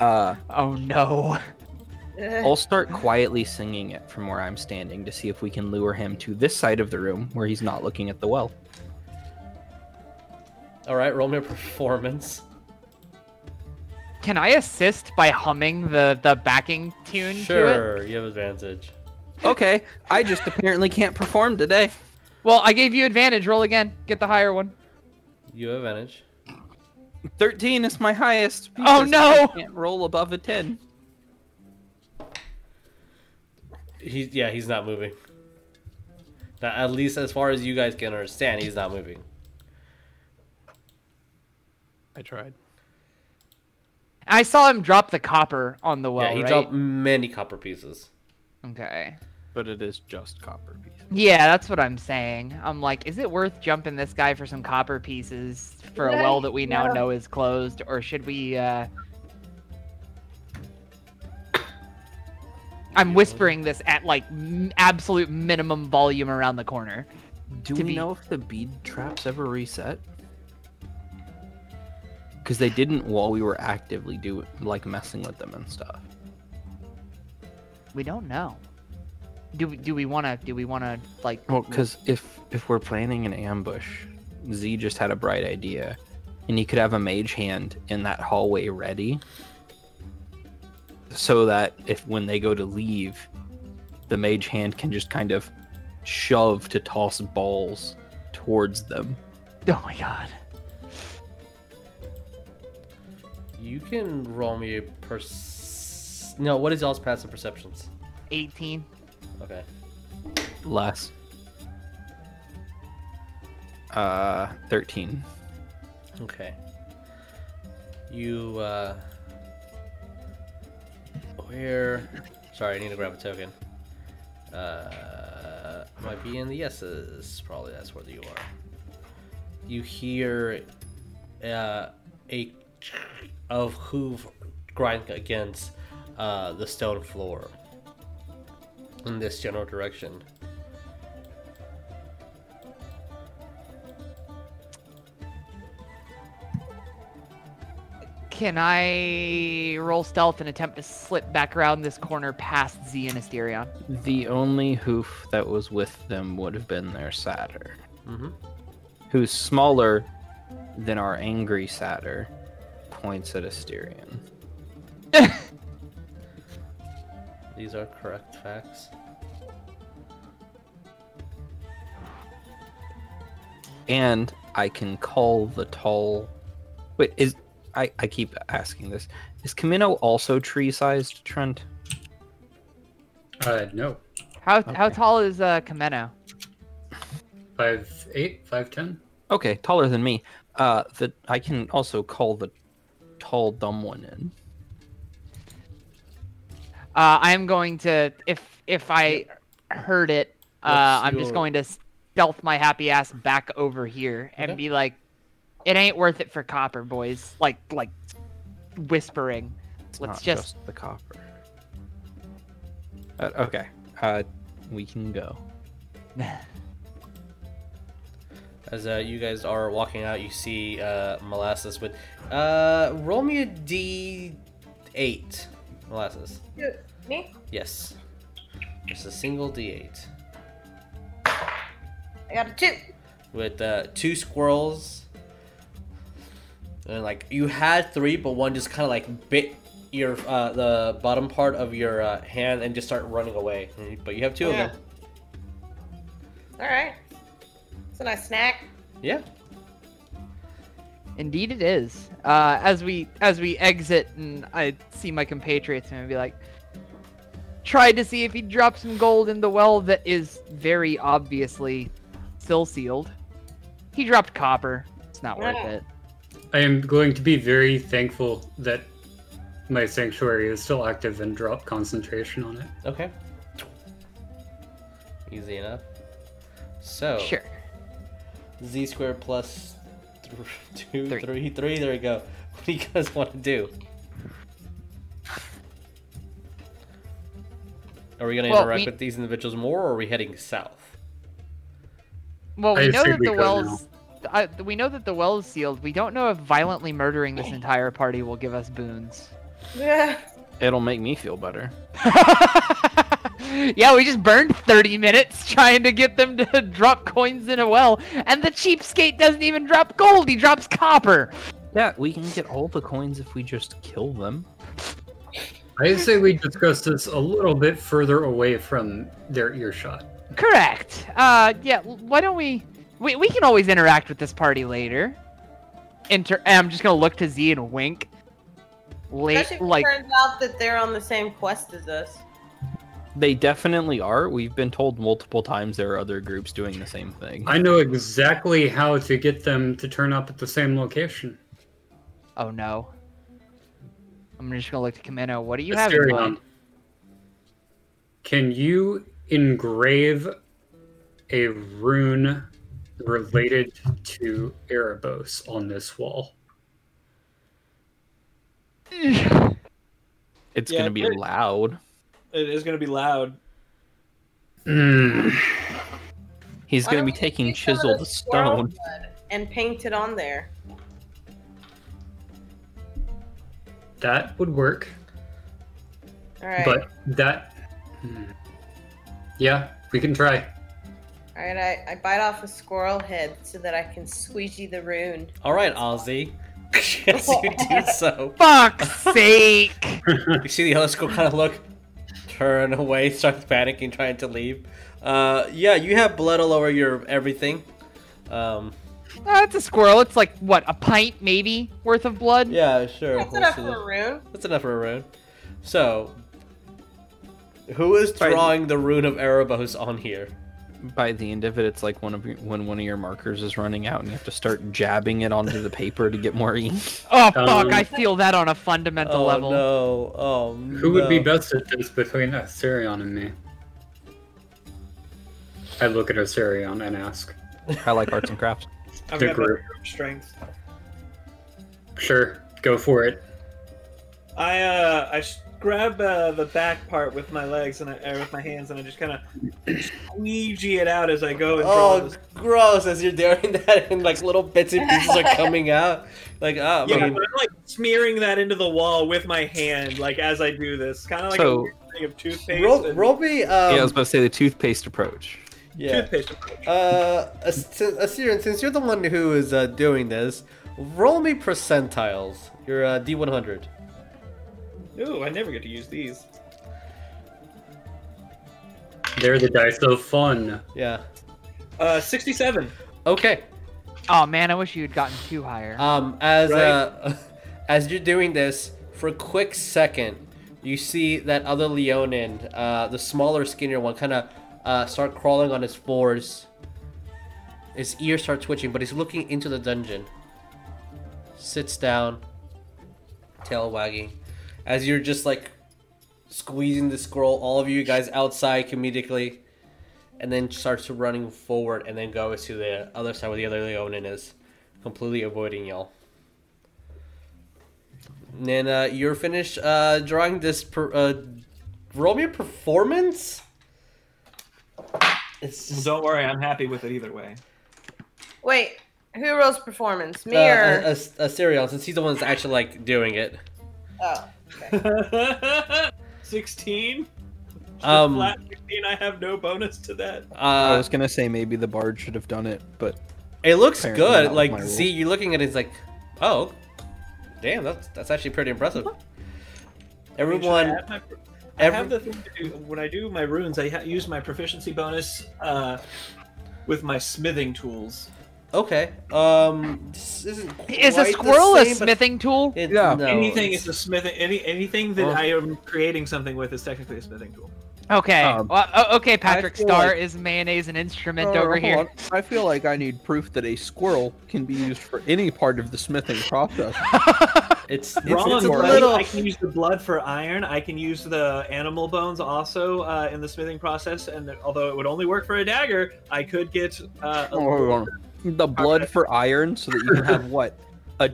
Uh, Oh no. I'll start quietly singing it from where I'm standing to see if we can lure him to this side of the room where he's not looking at the well. All right. Roll me a performance. Can I assist by humming the the backing tune to it? Sure. You have advantage. Okay, I just apparently can't perform today. Well, I gave you advantage. Roll again. Get the higher one. You have advantage. 13 is my highest. Oh, no! I can't roll above a 10. He's yeah. He's not moving. Now, at least as far as you guys can understand, he's not moving. I tried. I saw him drop the copper on the well, yeah. He right? dropped many copper pieces. Okay. But it is just copper pieces. Yeah, that's what I'm saying. I'm like, is it worth jumping this guy for some copper pieces for a well that we now Yeah. know is closed, or should we? uh I'm whispering this at like m- absolute minimum volume around the corner. Do To we be- know if the bead traps ever reset? Because they didn't while we were actively do like messing with them and stuff. We don't know. Do we, do we want to do we want to like Well, because if if we're planning an ambush, Z just had a bright idea, and he could have a mage hand in that hallway ready, so that if when they go to leave, the mage hand can just kind of shove to toss balls towards them. Oh my god. You can roll me a pers. No. What is y'all's passive perceptions? 18. Okay. Less. Uh, thirteen. Okay. You, uh. Where. Sorry, I need to grab a token. Uh. Might be in the yeses. Probably that's where you are. You hear. Uh. A. Of hoof grinding against. Uh. The stone floor. In this general direction. Can I roll stealth and attempt to slip back around this corner past Z and Asterion? The only hoof that was with them would have been their satyr, Mm-hmm. who's smaller than our angry satyr. Points at Asterion. These are correct facts. and I can call the tall. Wait, is I I keep asking this. Is Chameno also tree-sized, Trent? Uh, no. How how tall is uh Chameno? Five eight, five ten. Okay, taller than me. Uh, that I can also call the tall dumb one in. Uh, I'm going to if if I heard it, uh, I'm just going to stealth my happy ass back over here and Okay. be like, "It ain't worth it for copper, boys." Like like whispering. It's Let's not just- the copper. Uh, okay, uh, we can go. As uh, you guys are walking out, you see uh, Molasses with. Uh, roll me a d8. Molasses. Me? Yes. Just a single d8. I got a two. With uh, two squirrels. And like, you had three, but one just kind of like bit your uh, the bottom part of your uh, hand and just start running away. But you have two Yeah. of them. All right. It's a nice snack. Yeah. Indeed, it is. Uh, as we as we exit, and I see my compatriots, and I'd be like, tried to see if he dropped some gold in the well that is very obviously still sealed. He dropped copper. It's not worth it. I am going to be very thankful that my sanctuary is still active and drop concentration on it. Okay. Easy enough. So. Sure. Z squared plus th- two, Three. three, three. There we go. What do you guys want to do? Are we going to Well, interact we- with these individuals more, or are we heading south? Well, I we know that we the go wells. I, we know that the well is sealed. We don't know if violently murdering this entire party will give us boons. Yeah. It'll make me feel better. yeah, we just burned 30 minutes trying to get them to drop coins in a well, and the cheapskate doesn't even drop gold, he drops copper. Yeah, we can get all the coins if we just kill them. I say we discuss this a little bit further away from their earshot. Correct. Uh, yeah, why don't we... We, we can always interact with this party later. Inter- I'm just gonna look to Z and wink. Late, Especially if it turns out that they're on the same quest as us. They definitely are. We've been told multiple times there are other groups doing the same thing. I know exactly how to get them to turn up at the same location. oh no. I'm just gonna look to Chameno. What do you have in mind? Can you engrave a rune related to Erebos on this wall? It's Yeah, gonna be very- loud. It is going to be loud. Hmm. He's gonna be taking take some of chiseled stone. And paint it on there. That would work, All right. but that. Yeah, we can try. All right. I, I bite off a squirrel head so that I can squeegee the rune. All right, Ozzy. yes, you do so. Fuck's sake! You see the other squirrel kind of look, turn away, starts panicking, trying to leave. Uh, yeah, you have blood all over your everything. Um, Uh, it's a squirrel. It's like what a pint maybe worth of blood. yeah, sure. That's we'll enough see for a rune. That's enough for a rune. So, who is drawing the rune of Erebos on here? By the end of it, it's like one of your, when one of your markers is running out, and you have to start jabbing it onto the paper to get more ink. Oh fuck! Um, I feel that on a fundamental oh level. no! Oh no! Who would be best at this between Asterion and me? I look at Asterion and ask. I like arts and crafts. I've The got group. group strength. Sure, go for it. I uh I s- grab uh, the back part with my legs and I, or with my hands and I just kind of squeegee it out as I go and Oh, this. gross! As you're doing that, and like little bits and pieces are coming out. Like, ah, I Yeah, mean, but I'm like smearing that into the wall with my hand, like as I do this, kind of like a So- weird thing of toothpaste. roll, and roll me. Um, yeah, I was about to say the toothpaste approach. yeah. toothpaste approach. Uh, As- Asterion, since you're the one who is uh, doing this, roll me percentiles. Your uh, D100. Ooh, I never get to use these. They're the dice of fun. Yeah. Uh, 67. Okay. Oh man, I wish you had gotten two higher. Um, as Right. uh, as you're doing this, for a quick second, you see that other Leonin, uh, the smaller, skinnier one, kind of uh, start crawling on his fours. His ears start twitching, but he's looking into the dungeon. Sits down, tail wagging, as you're just like squeezing the scroll. All of you guys outside comedically, and then starts running forward, and then goes to the other side where the other Leonin is, completely avoiding y'all. And then uh, you're finished uh, drawing this. Per- uh, roll me a performance. It's just Don't worry, I'm happy with it either way. Wait, who rolls performance? Me uh, or? a, a, a Sirion, since he's the one that's actually like doing it. oh, okay. 16? Um, Flat 16, I have no bonus to that. I Uh, was gonna say maybe the bard should have done it, but it looks good. Like, my rule. see, you're looking at it, it's like, oh, damn, that's that's actually pretty impressive. I mean, should I Everyone, my- I every- have the thing to do when I do my runes. I ha- use my proficiency bonus uh, with my smithing tools. Okay. Um, this isn't Is a quite the squirrel a same, but smithing tool? it- Yeah. no, anything it's- is a smithing. Any anything that Well- I am creating something with is technically a smithing tool. Okay. Um, well, okay, Patrick Star like- is mayonnaise an instrument Uh, over here. on. I feel like I need proof that a squirrel can be used for any part of the smithing process. It's it's, Wrong. it's a little. I can use the blood for iron. I can use the animal bones also uh, in the smithing process. And although it would only work for a dagger, I could get uh, a Oh, hold on. The blood for iron, so that you can have what a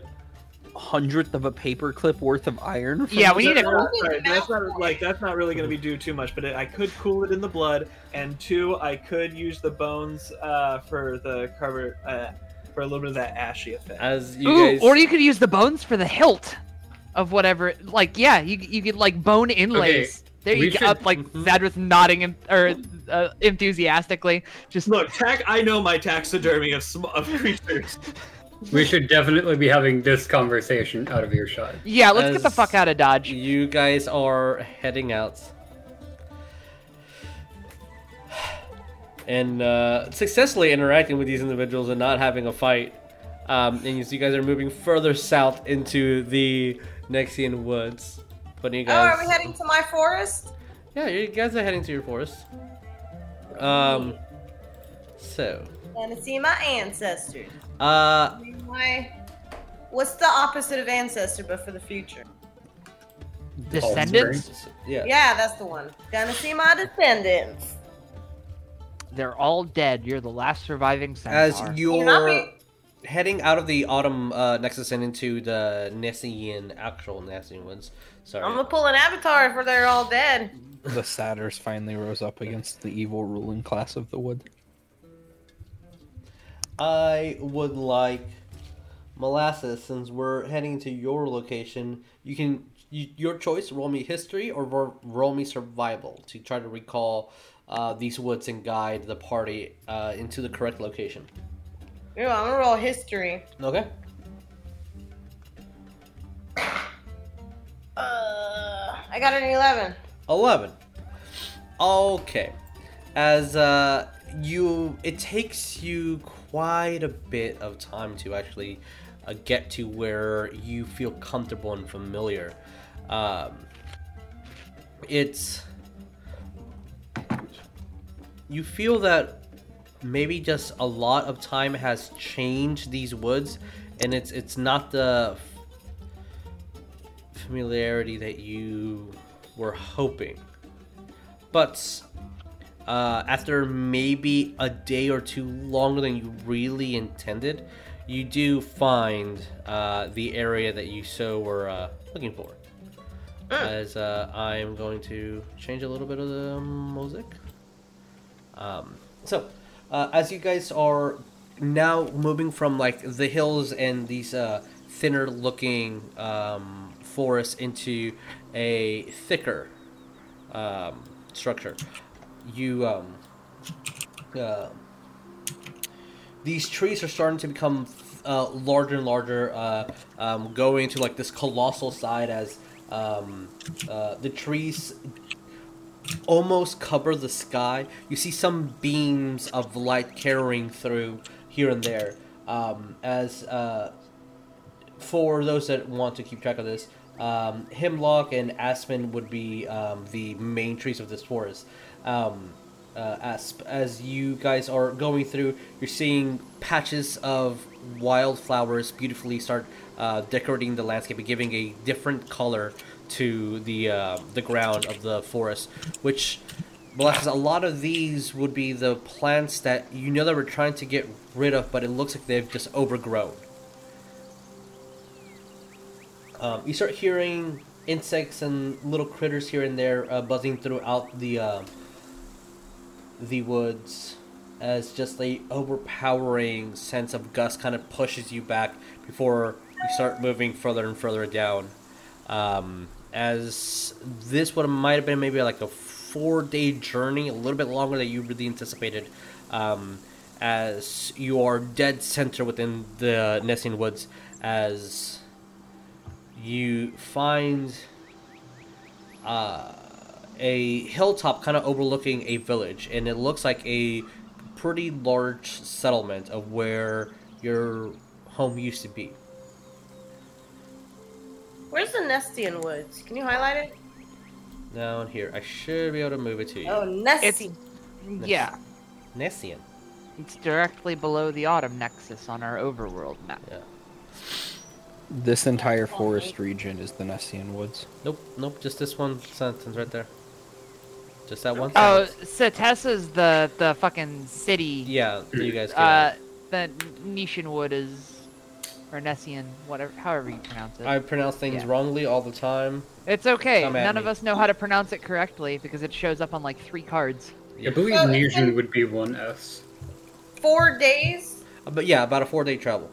hundredth of a paperclip worth of iron. from Yeah, we need a- squirrel? Sorry, that's not like that's not really going to be do too much, but it, I could cool it in the blood, and two, I could use the bones uh, for the cover uh, for a little bit of that ashy effect. As you Ooh, guys, or you could use the bones for the hilt of whatever. Like, yeah, you you could like bone inlays. there we you go. should- Up like Mhm. Thad was nodding and or uh, enthusiastically. Just Look, tac. I know my taxidermy of sm- of creatures. We should definitely be having this conversation out of earshot. yeah, let's get the fuck out of Dodge. you guys are heading out. And uh, successfully interacting with these individuals and not having a fight. Um, and you, see you guys are moving further south into the Nessian woods. Putting you Oh, are we heading to my forest? Yeah, you guys are heading to your forest. Um. So, And to see my ancestors. uh, My, what's the opposite of ancestor, but for the future? Descendants? yeah. Yeah, that's the one. Gonna see my descendants. They're all dead. You're the last surviving As centaur. You're you're heading out of the autumn uh, nexus and into the Nessian, actual Nessian woods. Sorry. I'm gonna pull an avatar if they're all dead. The satyrs finally rose up against the evil ruling class of the wood. I would like molasses since we're heading to your location. You can you, your choice. Roll me history or ro- roll me survival to try to recall uh, these woods and guide the party uh, into the correct location. Ooh, I'm gonna roll history. Okay. Uh, I got an 11. 11 okay. As uh you it takes you quite a bit of time to actually uh, get to where you feel comfortable and familiar. Um it's you feel that maybe just a lot of time has changed these woods and it's it's not the familiarity that you were hoping. But uh, after maybe a day or two longer than you really intended, you do find uh, the area that you so were uh, looking for. As uh, I am going to change a little bit of the music. Um, so, uh, as you guys are now moving from like the hills and these uh, thinner looking um, forests into a thicker um, structure, you um, uh, these trees are starting to become uh, larger and larger, uh, um, going to like this colossal side as um, uh, the trees almost cover the sky. You see some beams of light carrying through here and there. Um, as uh, for those that want to keep track of this, um, hemlock and aspen would be um, the main trees of this forest. Um, uh, asp. As you guys are going through, you're seeing patches of wildflowers beautifully start uh, decorating the landscape and giving a different color to the uh, the ground of the forest, which blesses a lot of these would be the plants that you know that we're trying to get rid of, but it looks like they've just overgrown. Um, you start hearing insects and little critters here and there uh, buzzing throughout the uh, the woods as just a overpowering sense of gust kind of pushes you back before you start moving further and further down. Um, as this would might have been maybe like a four day journey, a little bit longer than you really anticipated. Um, as you are dead center within the Nessian Woods, as you find uh, a hilltop kind of overlooking a village, and it looks like a pretty large settlement of where your home used to be. Where's the Nessian Woods? Can you highlight it? Down here, I should be able to move it to you. Oh, Nessie. Yeah, Nessian. it's directly below the Autumn Nexus on our overworld map. Yeah. This entire forest region is the Nessian Woods. Nope, nope. Just this one sentence right there. Just that one. Oh, sentence. Setessa's the the fucking city. yeah. that You guys. Get Uh, the Nishan Wood is or Nessian, whatever, however you pronounce it. I pronounce things yeah. wrongly all the time. It's okay. Come at None me. of us know how to pronounce it correctly because it shows up on like three cards. I believe Well, Nijin would be one S. Four days. Uh, But yeah, about a four-day travel.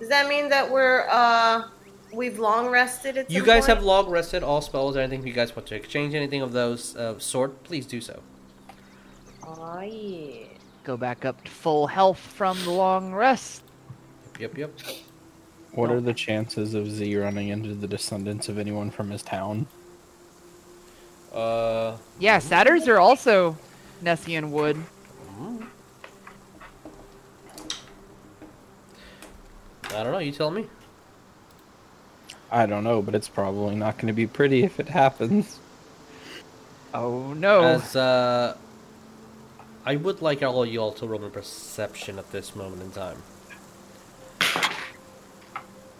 Does that mean that we're uh we've long rested at You guys point? have long rested all spells. Anything if you guys want to exchange, anything of those uh, sort, please do so. Oh yeah. Go back up to full health from the long rest. Yep, yep. What are the chances of Z running into the descendants of anyone from his town? Uh, Yeah, satyrs are also Nessian Wood. I don't know. You tell me. I don't know, but it's probably not going to be pretty if it happens. Oh no. As uh, I would like all you all to roll a perception at this moment in time.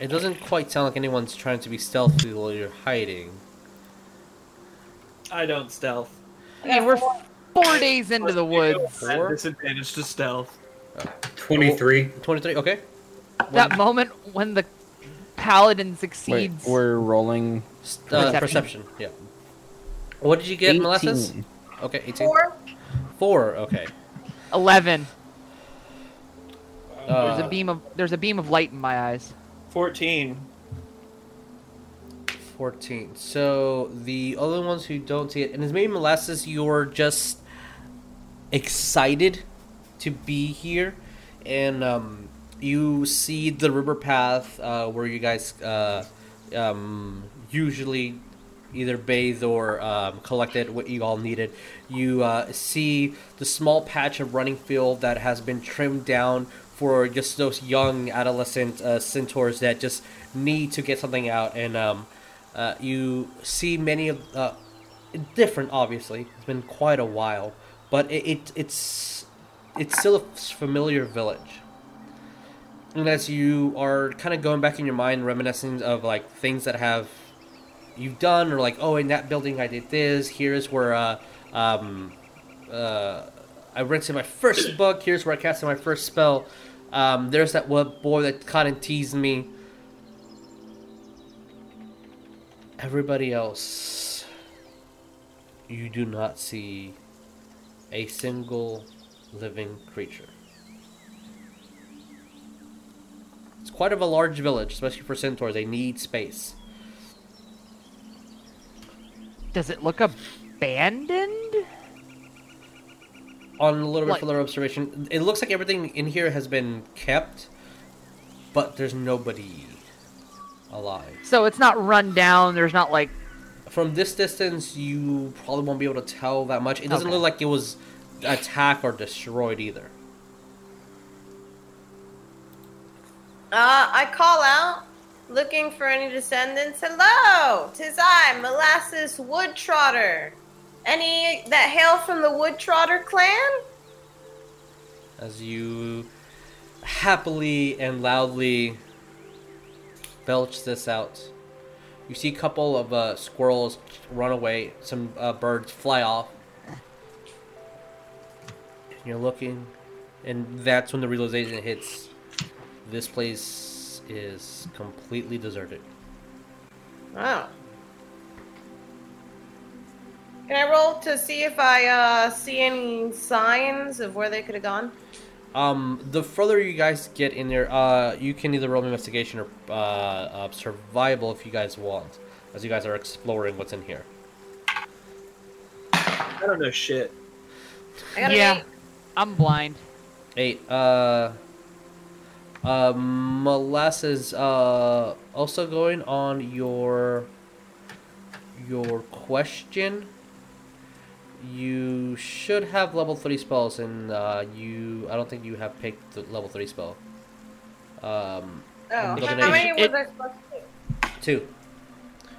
It doesn't quite sound like anyone's trying to be stealthy while you're hiding. I don't stealth. I mean, we're four days into the woods. At Four? disadvantage to stealth. 23. 23, okay. That moment when the paladin Wait, succeeds. we're rolling. S- Uh, Perception. perception, yeah. What did you get, molasses? 18. Okay, 18. Four. Four, okay. Eleven. Uh, There's a beam of there's a beam of light in my eyes. 14. 14. So the other ones who don't see it, and as maybe molasses, you're just excited to be here, and um, you see the river path uh, where you guys uh, um, usually either bathe or um, collected what you all needed. You uh, see the small patch of running field that has been trimmed down for just those young adolescent uh, centaurs that just need to get something out. And um, uh, you see many of uh, different. Obviously, it's been quite a while, but it, it it's it's still a familiar village. And as you are kind of going back in your mind, reminiscing of like things that have you've done, or like, oh, in that building I did this. Here's where uh, um, uh, I rented my first book. Here's where I casted my first spell. Um, there's that one boy that kind of teased me. Everybody else, you do not see a single living creature. It's quite of a large village, especially for centaurs. They need space. Does it look abandoned? on a little bit Like- further observation, it looks like everything in here has been kept, but there's nobody alive. So it's not run down. There's not like From this distance, you probably won't be able to tell that much. It doesn't Okay. look like it was attacked or destroyed either. Uh, I call out, looking for any descendants. Hello, tis I, Molasses Wood Trotter. Any that hail from the Wood Trotter clan? As you happily and loudly belch this out, you see a couple of uh, squirrels run away. Some uh, birds fly off. You're looking, and that's when the realization hits. This place is completely deserted. Oh. Can I roll to see if I uh, see any signs of where they could have gone? Um, the further you guys get in there, uh, you can either roll investigation or uh, uh, survival if you guys want, as you guys are exploring what's in here. I don't know shit. I got Yeah. eight. I'm blind. Eight. Uh, uh, molasses. Uh, also going on your your question. You should have level three spells, and uh, you. I don't think you have picked the level three spell. Um, Oh, how at- many it- was I supposed to do? two.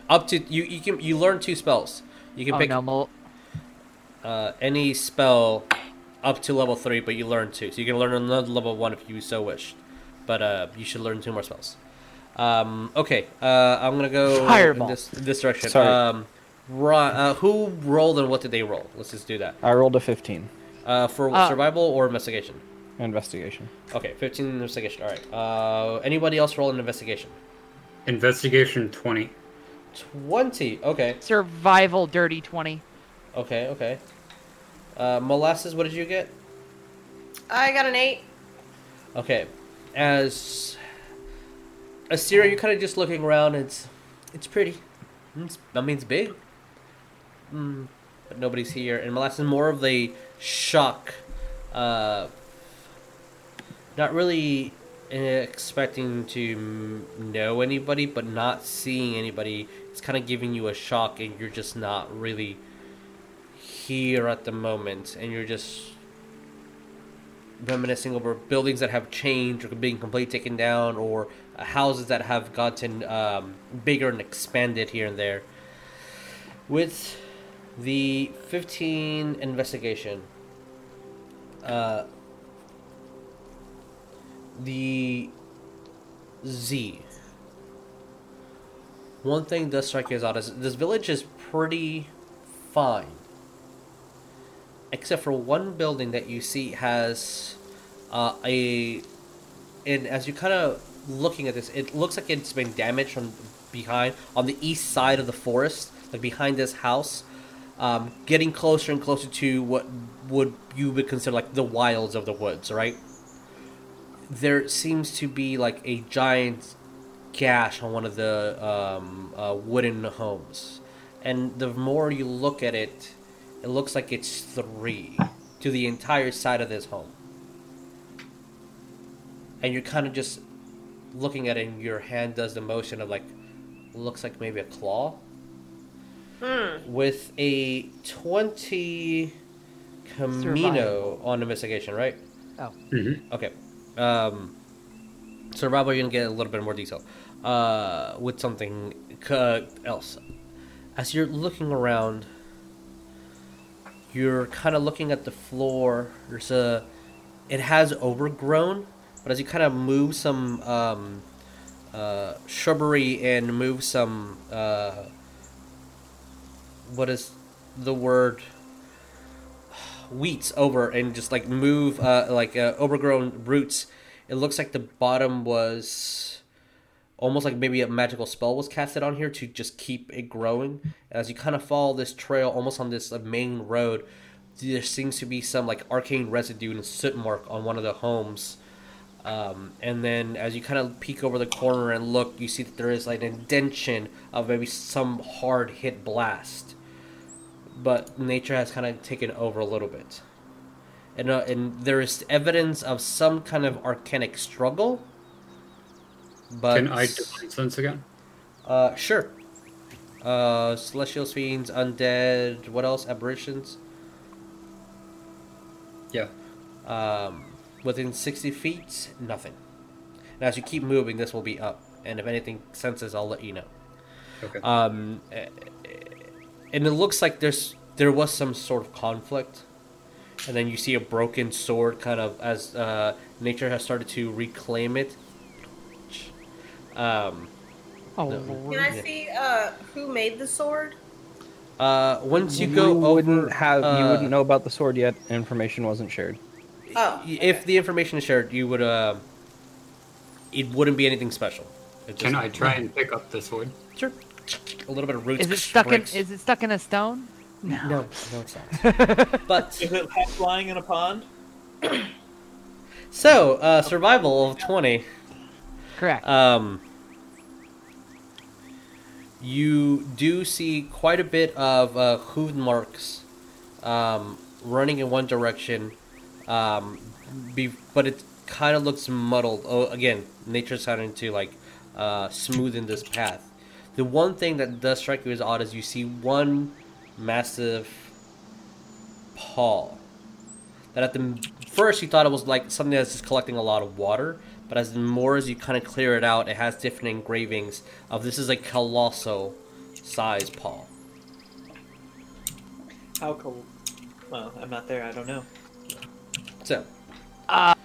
Up to you. You can you learn two spells. You can Oh pick no, Mol- uh, any spell up to level three, but you learn two. So you can learn another level one if you so wish. But uh, you should learn two more spells. Um, okay, uh, I'm gonna go Fireball. in this this direction. Sorry. Um, Ro- uh, who rolled and what did they roll? Let's just do that. I rolled a 15. Uh, for Uh, survival or investigation? Investigation. Okay, 15 investigation. All right. Uh, anybody else roll an investigation? Investigation 20. 20. Okay. survival dirty twenty. Okay. Okay. Uh, molasses. What did you get? I got an eight. Okay, as Assyria, you're kind of just looking around. It's it's pretty. It's, I mean, it's big. Mm, but nobody's here. And Molasses more of the shock. Uh, not really expecting to know anybody, but not seeing anybody. It's kind of giving you a shock, and you're just not really here at the moment, and you're just reminiscing over buildings that have changed or being completely taken down or uh, houses that have gotten um, bigger and expanded here and there. With the 15 investigation, uh, the Z. One thing does strike you as odd is this village is pretty fine except for one building that you see has uh, a and as you kind of looking at this it looks like it's been damaged from behind on the east side of the forest like behind this house um, getting closer and closer to what would you would consider like the wilds of the woods right? There seems to be like a giant gash on one of the um, uh, wooden homes. And the more you look at it it looks like it's three to the entire side of this home. And you're kind of just looking at it, and your hand does the motion of like, looks like maybe a claw. Hmm. With a 20 Chameno on investigation, right? Mm-hmm. Okay. Um, survival, you're gonna get a little bit more detail. Uh, with something uh, else. As you're looking around, you're kind of looking at the floor. There's a, it has overgrown, but as you kind of move some um, uh, shrubbery and move some, uh, what is the word? Weeds over and just like move uh, like uh, overgrown roots. It looks like the bottom was almost like maybe a magical spell was casted on here to just keep it growing. As you kind of follow this trail almost on this main road, there seems to be some like arcane residue and soot mark on one of the homes. Um, and then as you kind of peek over the corner and look, you see that there is like an indention of maybe some hard hit blast. But nature has kind of taken over a little bit. And, uh, and there is evidence of some kind of arcanic struggle. But Can I divine sense again? uh, sure. Uh, celestial fiends, undead. What else? Aberrations. Yeah. Um, within sixty feet, nothing. And as you keep moving, this will be up. And if anything senses, I'll let you know. Okay. Um, eh, and it looks like there's there was some sort of conflict, and then you see a broken sword, kind of as uh, nature has started to reclaim it. Um, Oh No. lord. Can I see uh who made the sword? uh, once you go over, wouldn't have you uh, wouldn't know about the sword yet. Information wasn't shared. Oh, If the information is shared, you would. Uh, it wouldn't be anything special. It Can just- I try and pick up the sword? Sure. A little bit of roots. Is it stuck in? Is it stuck in a stone? No, no, it's not. but Is it lying in a pond? so uh, survival of twenty. Correct. Um, you do see quite a bit of uh, hoof marks um, running in one direction, um, be, but it kind of looks muddled. Oh, again, nature's starting to like uh, smoothen this path. The one thing that does strike you as odd is you see one massive paw that at the first you thought it was like something that's just collecting a lot of water but as more as you kind of clear it out it has different engravings of this is a colossal size paw How cool. Well, I'm not there. I don't know. so uh,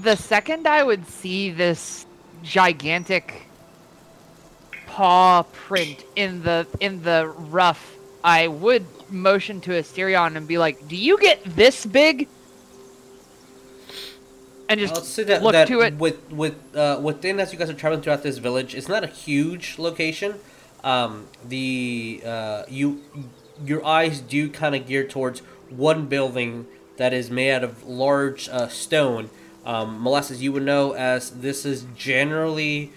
the second I would see this gigantic paw print in the in the rough, I would motion to Asterion and be like, "Do you get this big?" And I'll just say that, look that to it. with with uh, within as you guys are traveling throughout this village it's not a huge location um, the uh, you your eyes do kind of gear towards one building that is made out of large uh, stone um, molasses you would know as this is generally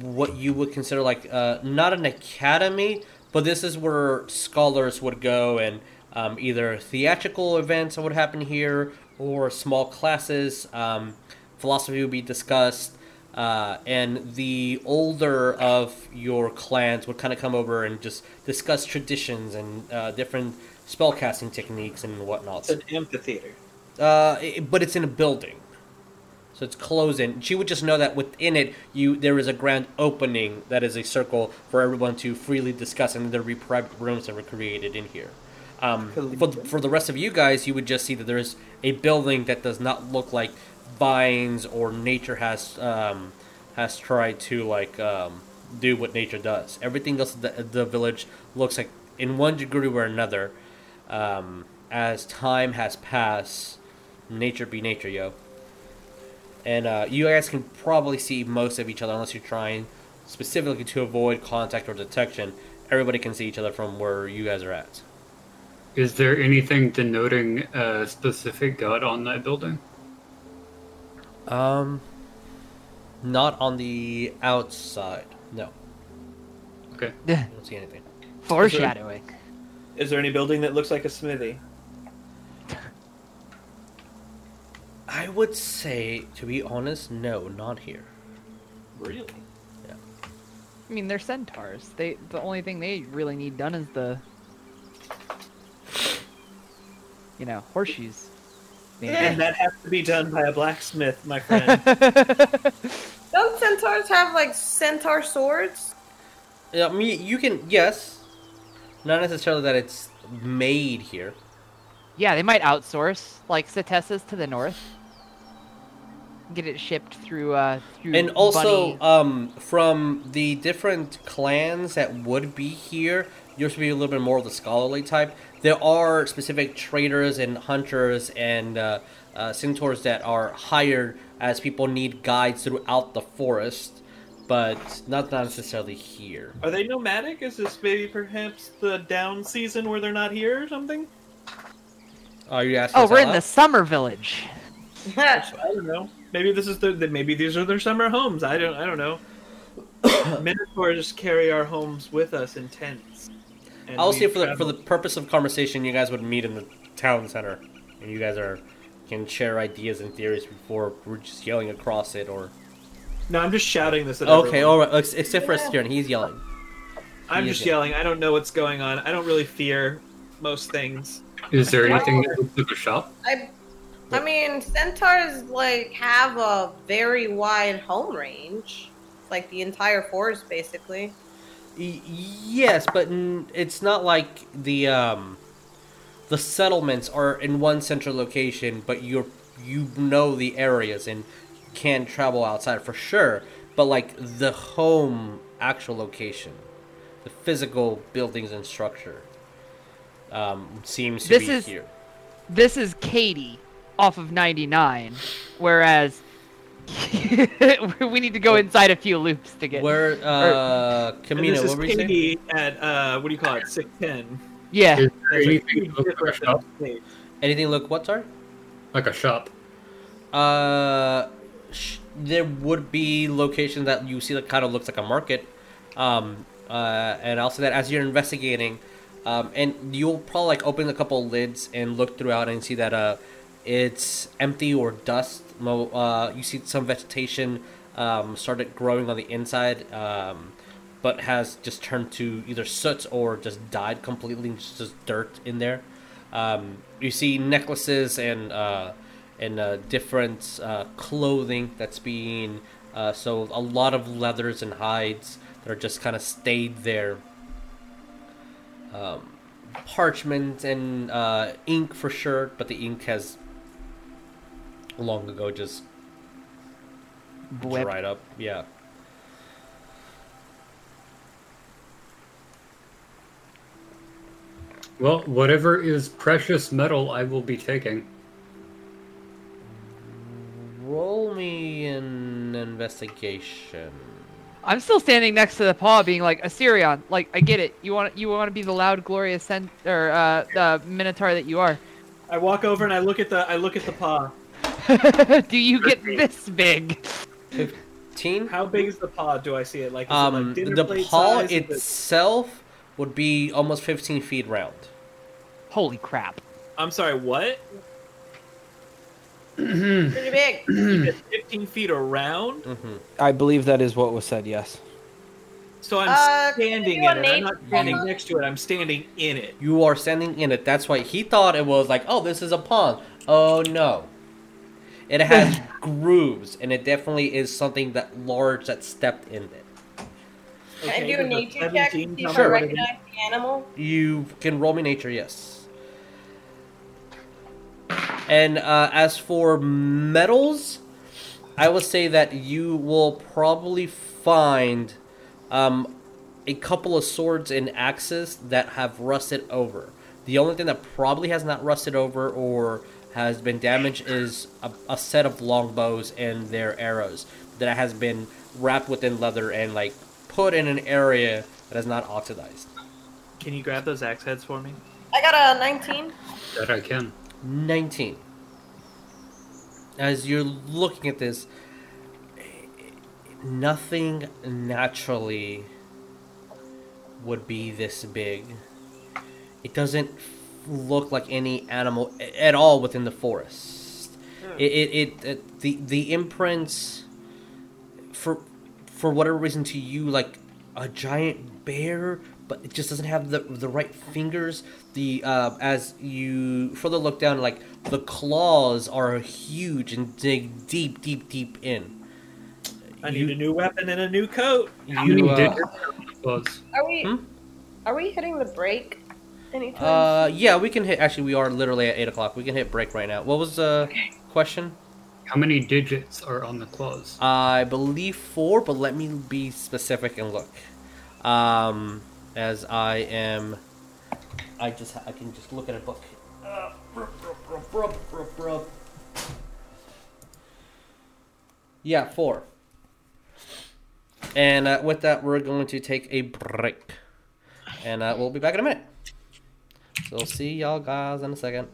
what you would consider like uh, not an academy, but this is where scholars would go and um, either theatrical events would happen here or small classes. Um, philosophy would be discussed, uh, and the older of your clans would kind of come over and just discuss traditions and uh, different spellcasting techniques and whatnot. It's an amphitheater. Uh, it- but it's in a building, so it's closed in. She would just know that within it, you there is a grand opening that is a circle for everyone to freely discuss, and there will be private rooms that were created in here. Um, for, for the rest of you guys, you would just see that there is a building that does not look like vines or nature has um, has tried to like um, do what nature does. Everything else, the, the village looks like in one degree or another. Um, as time has passed, nature be nature, yo. And uh, you guys can probably see most of each other unless you're trying specifically to avoid contact or detection. Everybody can see each other from where you guys are at. Is there anything denoting a specific god on that building? Um, not on the outside. No, Okay. I don't see anything. Foreshadowing. Is there any building that looks like a smithy? I would say, to be honest, no, not here. Really? Yeah. I mean, they're centaurs. They the only thing they really need done is the, you know, horseshoes. Maybe. And that has to be done by a blacksmith, my friend. Don't centaurs have like centaur swords? Yeah, I mean, you can yes, not necessarily that it's made here. yeah, they might outsource like Setessa's to the north. Get it shipped through uh through and also Bunny. um, from the different clans that would be here yours would be a little bit more of the scholarly type there are specific traders and hunters and uh, uh, centaurs that are hired as people need guides throughout the forest but not necessarily here Are they nomadic? Is this maybe perhaps the down season where they're not here or something? are you asking Oh, we're out in the summer village. I don't know. Maybe this is the the- maybe these are their summer homes. I don't I don't know. Minotaurs carry our homes with us in tents. And i'll say for the, for the purpose of conversation you guys would meet in the town center and you guys are can share ideas and theories before we're just yelling across it or No, I'm just shouting this at Okay, everyone. all right. Except for Stern, he's yelling. I'm He just is- yelling. I don't know what's going on. I don't really fear most things. Is there anything that looks like a shop? I, I mean, centaurs like have a very wide home range. Like the entire forest, basically. Yes, but n- it's not like the um, the settlements are in one central location, but you're you know the areas and can travel outside for sure. But like the home actual location, the physical buildings and structure, um, seems to This be is- here. This is Katie off of 99, whereas we need to go inside a few loops to get. Where uh, And Camino, this is what were you saying? At uh, what do you call it? Six ten. Yeah. There anything that looks like a shop? Anything look what? Sorry. Like a shop. Uh, sh- there would be locations that you see that kind of looks like a market. Um, uh, and also that as you're investigating, um, and you'll probably like open a couple lids and look throughout and see that uh, it's empty or dust. Uh, you see some vegetation um, started growing on the inside, um, but has just turned to either soot or just died completely, just, just dirt in there. Um, you see necklaces and uh, and uh, different uh, clothing that's being uh, so a lot of leathers and hides that are just kind of stayed there. Um, parchment and uh, ink for sure, but the ink has long ago just Blip. dried up. Yeah. Well, whatever is precious metal, I will be taking. Roll me an investigation. I'm still standing next to the paw, being like Asterion. Like I get it. You want you want to be the loud, glorious cent- or uh, the minotaur that you are. I walk over and I look at the I look at the paw. Do you get this big? Fifteen. How big is the paw? Do I see it like? Is it Um, like the plate paw size? Itself would be almost fifteen feet round. Holy crap! I'm sorry. What? Pretty big. 15 feet around. hmm I believe that is what was said. Yes. So I'm Uh, standing in you it. I'm not name- standing next to it. I'm standing in it. You are standing in it. That's why he thought it was like, oh, this is a pond. Oh no. It has grooves, and it definitely is something that large that stepped in it. Can I do a nature check to 17 see if tell I me what it is? recognize the animal? You can roll me nature, yes. And uh, as for metals, I would say that you will probably find um, a couple of swords and axes that have rusted over. The only thing that probably has not rusted over or has been damaged is a, a set of longbows and their arrows that has been wrapped within leather and like put in an area that is not oxidized. Can you grab those axe heads for me? I got a 19. That I can. 19. As you're looking at this, nothing naturally would be this big. It doesn't look like any animal at all within the forest. It, it, it, it the the imprints for for whatever reason to you like a giant bear but it just doesn't have the the right fingers the uh, as you further look down like the claws are huge and dig deep deep deep in I You- need a new weapon and a new coat. You uh, are claws? Are we? Hmm? Are we hitting the break anytime? uh yeah we can hit actually we are literally at 8 o'clock we can hit break right now what was the question How many digits are on the claws? I believe four, but let me be specific and look. Um, as I am, I just I can just look at a book. Uh. Yeah, four. And uh, with that, we're going to take a break, and uh, we'll be back in a minute. So see y'all guys in a second.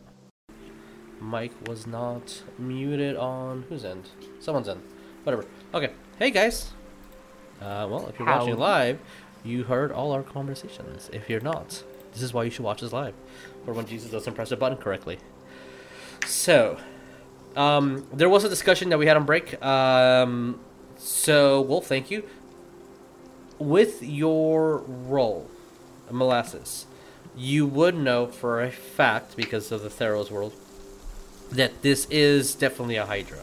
Mike was not muted on whose end? Someone's end. Whatever. Okay. Hey guys. Uh, well, if you're watching live, you heard all our conversations. If you're not, this is why you should watch us live, for when Jesus doesn't press a button correctly. So, um, there was a discussion that we had on break. Um, so, Wolf, thank you. With your role, molasses, you would know for a fact because of the Theros world that this is definitely a Hydra.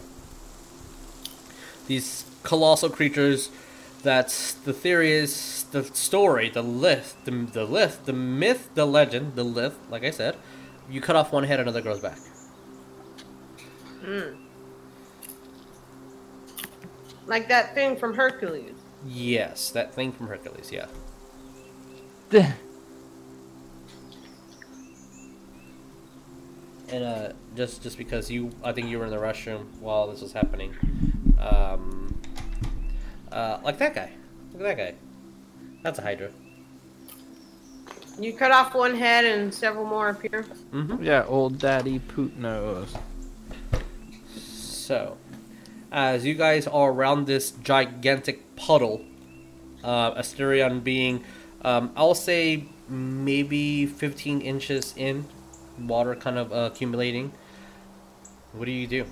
These colossal creatures That's the theory is the story, the lith, the the lith, the myth, the legend, the lith. Like I said, you cut off one head, another grows back. Mm. Like that thing from Hercules. Yes, that thing from Hercules. Yeah. And uh, just just because you, I think you were in the restroom while this was happening. Um, uh, like that guy. Look at that guy. That's a Hydra. You cut off one head and several more appear. Mm-hmm. Yeah, old daddy poot nose. So, as you guys are around this gigantic puddle, uh, Asterion being, um, I'll say maybe 15 inches in, water kind of uh, accumulating. What do you do?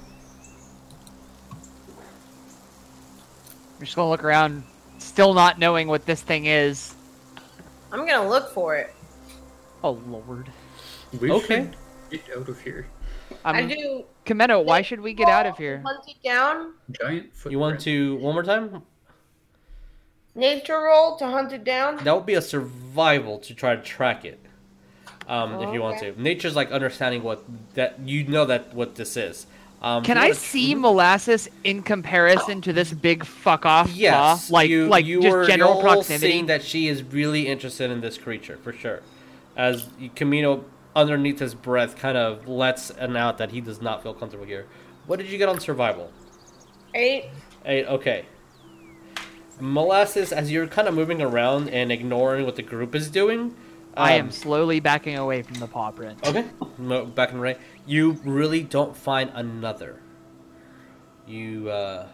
We're just gonna look around, still not knowing what this thing is. I'm gonna look for it. Oh lord. We Okay. get out of here. I Um, do. Chameno, why should we get out of here? Hunt it down. Giant footprint. You want to one more time? Nature roll to hunt it down. That would be a survival to try to track it. Um, if you want Okay. to, nature's like understanding what that you know that what this is. Um, Can I wanna- see molasses in comparison to this big fuck off Yes, claw? Like, you, like you just were, general you're proximity. seeing that she is really interested in this creature for sure. As Chameno, underneath his breath, kind of lets an out that he does not feel comfortable here. What did you get on survival? Eight. Eight. Okay. Molasses, as you're kind of moving around and ignoring what the group is doing. I um, am slowly backing away from the paw print. Okay. No, back the right. You really don't find another. You uh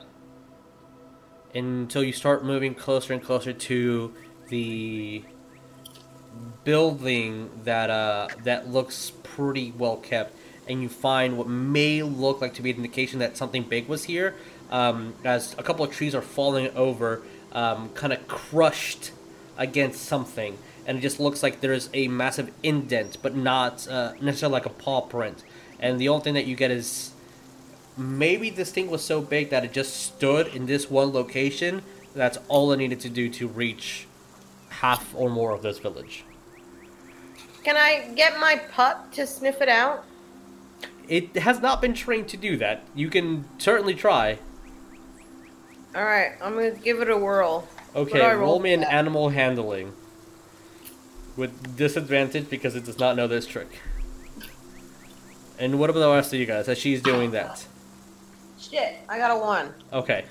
until you start moving closer and closer to the building that uh that looks pretty well kept and you find what may look like to be an indication that something big was here um, as a couple of trees are falling over um, kind of crushed against something and it just looks like there's a massive indent but not uh, necessarily like a paw print. And the only thing that you get is maybe this thing was so big that it just stood in this one location. That's all it needed to do to reach half or more of this village. Can I get my pup to sniff it out? it has not been trained to do that. You can certainly try. All right, I'm gonna give it a whirl. okay roll roll me an animal handling with disadvantage because it does not know this trick and what about the rest of you guys as she's doing that Shit, I got a one. okay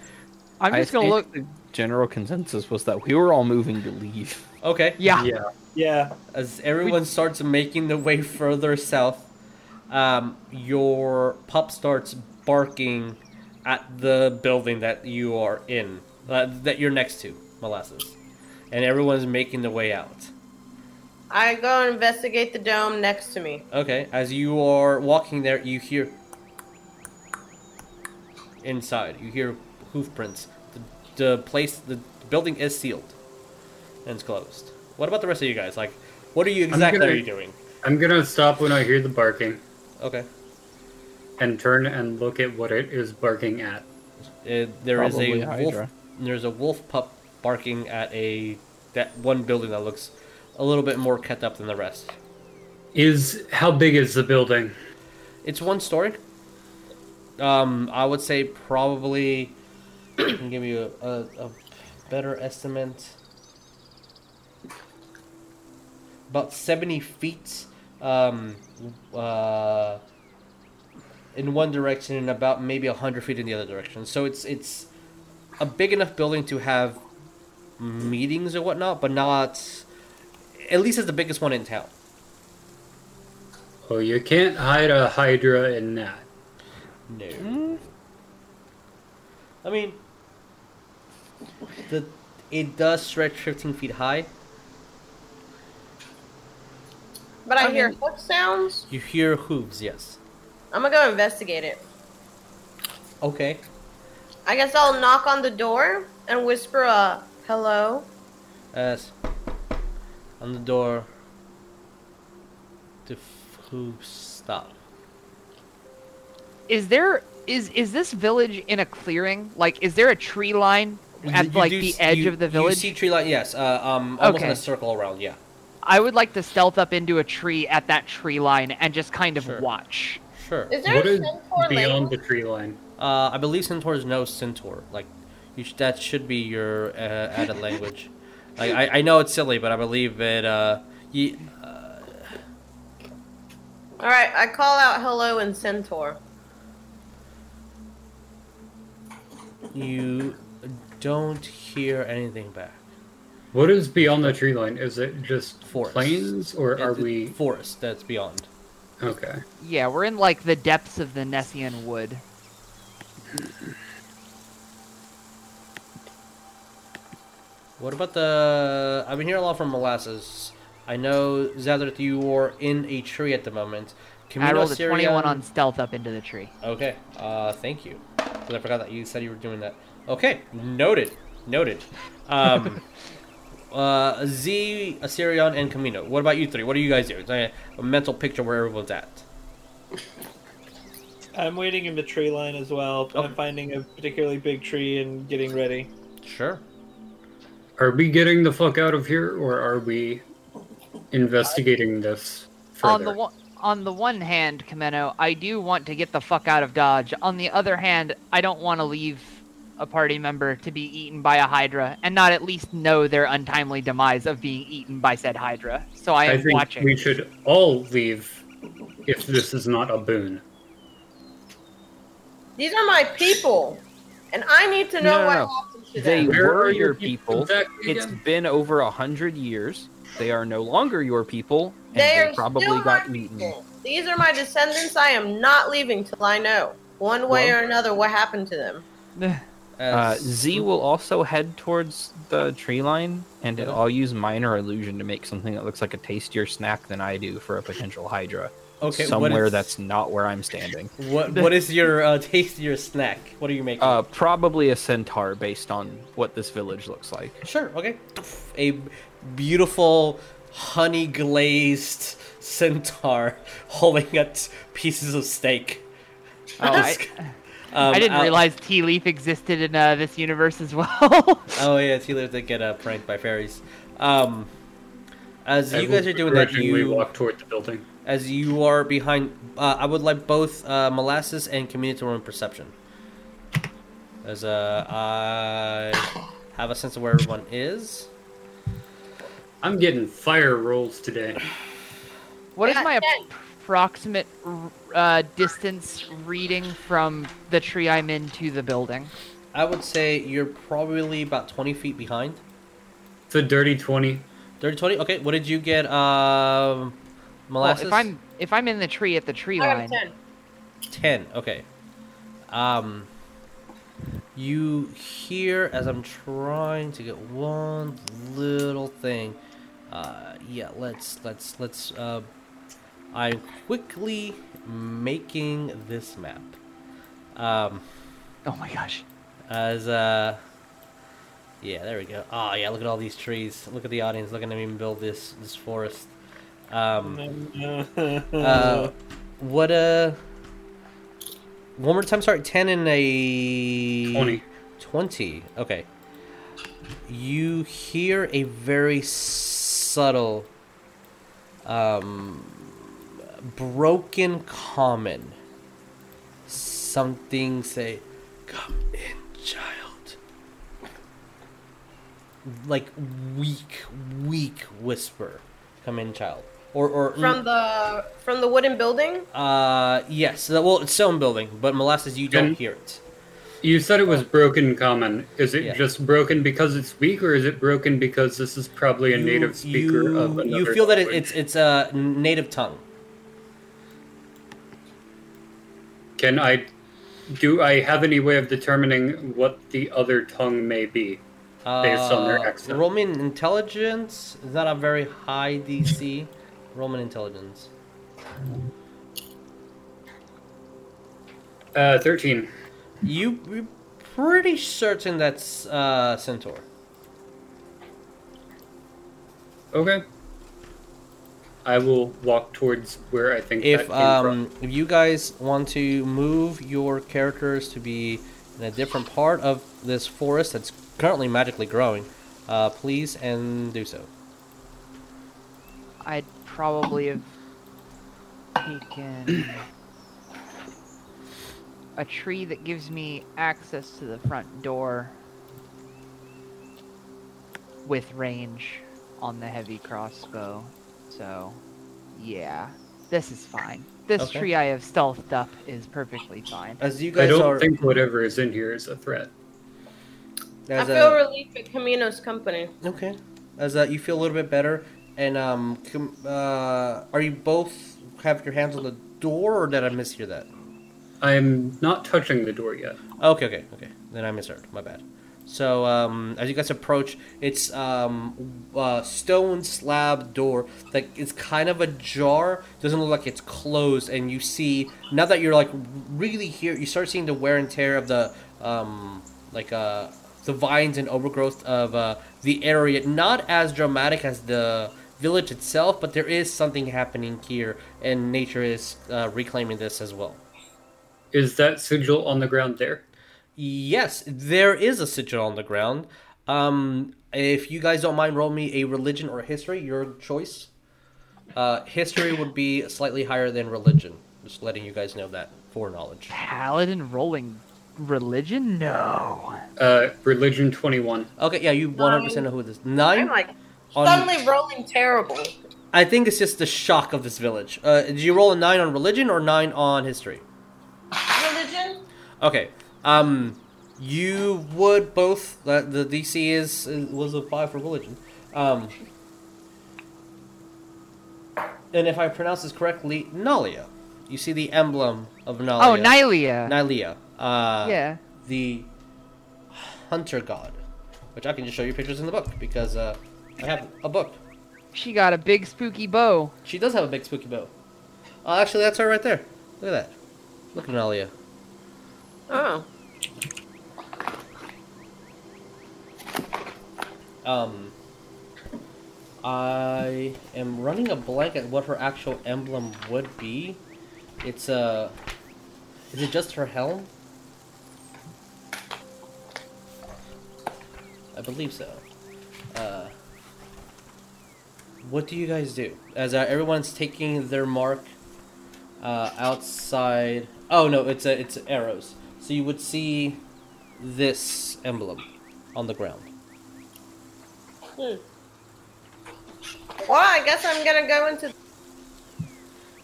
I'm I just gonna look. The general consensus was that we were all moving to leave. okay Yeah. Yeah. Yeah. as everyone starts making the way further south, um, your pup starts barking at the building that you are in, uh, that you're next to, molasses, and everyone's making the way out. I go and investigate the dome next to me. Okay, as you are walking there, you hear inside. You hear hoof prints. The, the place, the building is sealed and it's closed. What about the rest of you guys? Like, what are you exactly gonna- are you doing? I'm gonna stop when I hear the barking Okay. and turn and look at what it is barking at. Uh, there is Probably a Hydra. wolf. There's a wolf pup barking at a that one building that looks a little bit more kept up than the rest. Is how big is the building? It's one story. Um, I would say probably. I can give you a, a, a better estimate. About seventy feet. Um, uh, in one direction and about maybe hundred feet in the other direction. So it's it's a big enough building to have meetings or whatnot, but not. At least it's the biggest one in town. Oh, you can't hide a Hydra in that. No. Hmm. I mean, the it does stretch 15 feet high. But I, I hear mean- hoof sounds. You hear hooves, yes. I'm gonna go investigate it. Okay. I guess I'll knock on the door and whisper a hello. As on the door, to f- hooves stop. Is there is is this village in a clearing? Like, is there a tree line at You like do the edge you- of the village. You see tree line, yes. Uh, um, almost in Okay. a circle around, yeah. I would like to stealth up into a tree at that tree line and just kind of Sure. watch. Sure. Is there What a is centaur beyond lane? the tree line? Uh, I believe centaurs know centaur. Like, you sh- that should be your uh, added language. Like, I, I know it's silly, but I believe it. Uh, you, All right, I call out hello and centaur. you don't hear anything back. What is beyond the tree line? Is it just Forest. plains, or are It- it- we? forest? That's beyond. Okay. Yeah, we're in like the depths of the Nessian wood. What about the? I've been hearing a lot from molasses. I know Zadrith, you are in a tree at the moment. Chameno I Chameno rolled a 21 on stealth up into the tree. Okay. Uh, thank you. 'Cause I forgot that you said you were doing that. Okay. Noted. Noted. Um, uh, Z, Asterion, and Chameno. What about you three? What are you guys doing? A, a mental picture where everyone's at. I'm waiting in the tree line as well. Okay. I'm finding a particularly big tree and getting ready. Sure. Are we getting the fuck out of here, or are we investigating this further? On the one on the one hand, Chameno, I do want to get the fuck out of Dodge. On the other hand, I don't want to leave a party member to be eaten by a Hydra and not at least know their untimely demise of being eaten by said Hydra. So I I am think watching. we should all leave if this is not a boon. These are my people, and I need to know No, no, what no. happened to They. Where were your your people. It's been over a hundred years. They are no longer your people, and They they, probably got eaten. people. These are my descendants. I am not leaving till I know, one way Well- or another, what happened to them. Uh, Z will also head towards the tree line, and Yeah. I'll use minor illusion to make something that looks like a tastier snack than I do for a potential Hydra. Okay. somewhere is- that's not where I'm standing. What What is your uh, tastier snack? What are you making? Uh, probably a centaur based on what this village looks like. Sure. Okay. A beautiful honey glazed centaur holding at pieces of steak. Oh, I, Um, I didn't out- realize Tea Leaf existed in uh, this universe as well. Oh yeah, T-Liv did get uh, pranked by fairies. Um, as I you guys are doing that, begrudgingly you walk toward the building. As you are behind. Uh, I would like both uh, molasses and community to run perception. As uh, I have a sense of where everyone is. I'm getting fire rolls today. what is my approximate uh, distance reading from the tree I'm in to the building? I would say you're probably about twenty feet behind. It's a dirty twenty. 30, 20? Okay, what did you get, um, Well, if I'm if I'm in the tree at the tree I line, ten. 10, okay. Um, you hear, as I'm trying to get one little thing, uh, yeah, let's, let's, let's, uh, I'm quickly making this map. Um, oh my gosh, as, uh, yeah, there we go. Oh, yeah, look at all these trees. Look at the audience looking at me build this, this forest. Um, uh, what uh one more time sorry 10 and a 20. 20 okay. You hear a very subtle um broken common. Something say come in child. Like weak weak whisper. Come in child or or From the from the wooden building. uh, yes. uh, Well, it's stone building, but molasses, you don't And- hear it. You said it was broken common. Is it Yeah. just broken because it's weak, or is it broken because this is probably a You- native speaker you, of another You feel that it, it's it's a native tongue. Can I? Do I have any way of determining what the other tongue may be? Based on their Uh, accent. Roman intelligence is not a very high DC. Roman intelligence. Uh, thirteen. You you're pretty certain that's uh, centaur. Okay. I will walk towards where I think that If came um from. if you guys want to move your characters to be in a different part of this forest that's currently magically growing, uh, please and do so. I'd probably have taken a tree that gives me access to the front door with range on the heavy crossbow. So, yeah, this is fine. This Okay. tree I have stealthed up is perfectly fine. As you guys I don't are, think whatever is in here is a threat. I feel uh, relief at Chameno's company. Okay. As uh, you feel a little bit better, and um, uh, are you both have your hands on the door, or did I mishear that? I'm not touching the door yet. Okay, okay, okay. Then I misheard. My bad. So um, as you guys approach, it's um, a stone slab door that is kind of ajar. Doesn't look like it's closed, and you see now that you're like really here, you start seeing the wear and tear of the um, like uh, the vines and overgrowth of uh, the area. Not as dramatic as the village itself, but there is something happening here, and nature is uh, reclaiming this as well. Is that sigil on the ground there? Yes, there is a sigil on the ground. Um, if you guys don't mind, roll me a religion or history, your choice. Uh, history would be slightly higher than religion. Just letting you guys know that for knowledge. Paladin rolling religion? No. Uh, religion 21. Okay, yeah, you 100% know who it is. I'm like On- suddenly rolling terrible. I think it's just the shock of this village. Uh, did you roll a nine on religion or nine on history? Religion? Okay. Um, you would both. Uh, the DC is, is was a five for religion. Um, and if I pronounce this correctly, Nalia. You see the emblem of Nalia. Oh, Nylea. Nylea. Uh, yeah. The hunter god, which I can just show you pictures in the book because uh, I have a book. She got a big spooky bow. She does have a big spooky bow. Oh, actually, that's her right there. Look at that. Look at Nalia. Oh. Um, I am running a blank at what her actual emblem would be. It's Uh, is it just her helm? I believe so. Uh, what do you guys do? As uh, everyone's taking their mark uh, outside. Oh no, it's a, it's arrows. So you would see this emblem on the ground. Hmm. Well, I guess I'm gonna go into.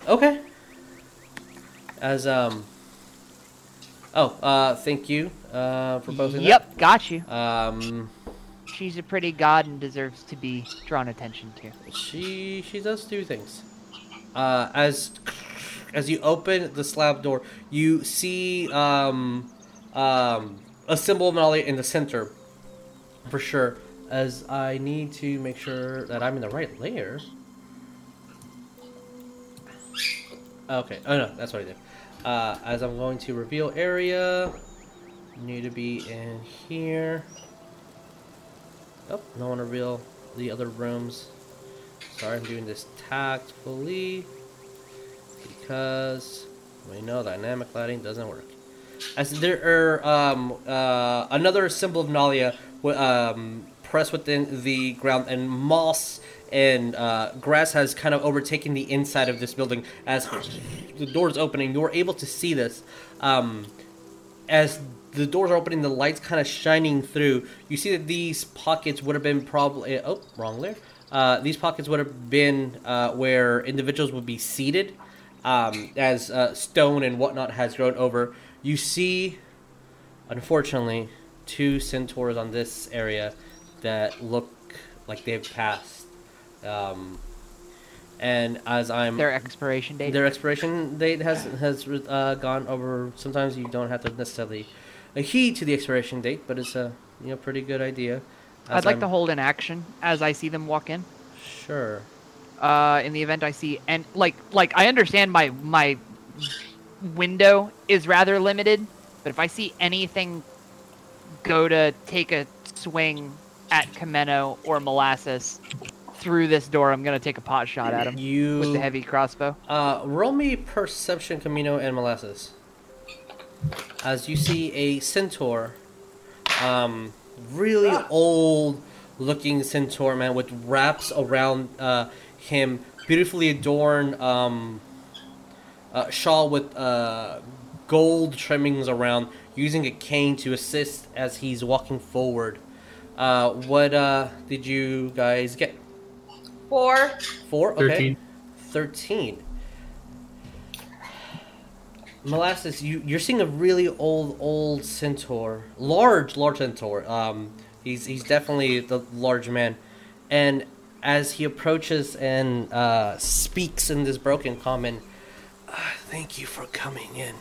Okay. As um. Oh, uh, thank you, uh, for posting Yep, got you. Um, She's a pretty god and deserves to be drawn attention to. she she does do things. Uh, as as you open the slab door, you see um um a symbol of Nali in the center, for sure. As I need to make sure that I'm in the right layer. Okay. Oh no, that's what I did. Uh, as I'm going to reveal area, need to be in here. Oh, no one reveal the other rooms. Sorry, I'm doing this tactfully because we know dynamic lighting doesn't work. As there are um, uh, another symbol of Nalia um, pressed within the ground, and moss and uh, grass has kind of overtaken the inside of this building. As the doors opening, you're able to see this. Um, as the doors are opening, the lights kind of shining through. You see that these pockets would have been probably oh wrong layer. Uh, these pockets would have been uh, where individuals would be seated, um, as uh, stone and whatnot has grown over. You see, unfortunately, two centaurs on this area that look like they've passed. Um, and as I'm Their expiration date. their expiration date has has uh, gone over. Sometimes you don't have to necessarily heed to the expiration date, but it's a you know pretty good idea. I'd like I'm- to hold an action as I see them walk in. Sure. Uh, in the event I see and like like I understand my my window is rather limited, but if I see anything go to take a swing at Chameno or Molasses through this door, I'm gonna take a pot shot at him You with the heavy crossbow. Uh, roll me perception, Chameno, and molasses. As you see a centaur, um, really old looking centaur man with wraps around uh, him, beautifully adorned um, uh, shawl with uh, gold trimmings around, using a cane to assist as he's walking forward. Uh, what uh, did you guys get? Four. Four? Okay. 13. 13. Molasses, you, you're seeing a really old, old centaur. Large, large centaur. Um, he's, he's definitely the large man. And as he approaches and uh, speaks in this broken common, "Ah, thank you for coming in.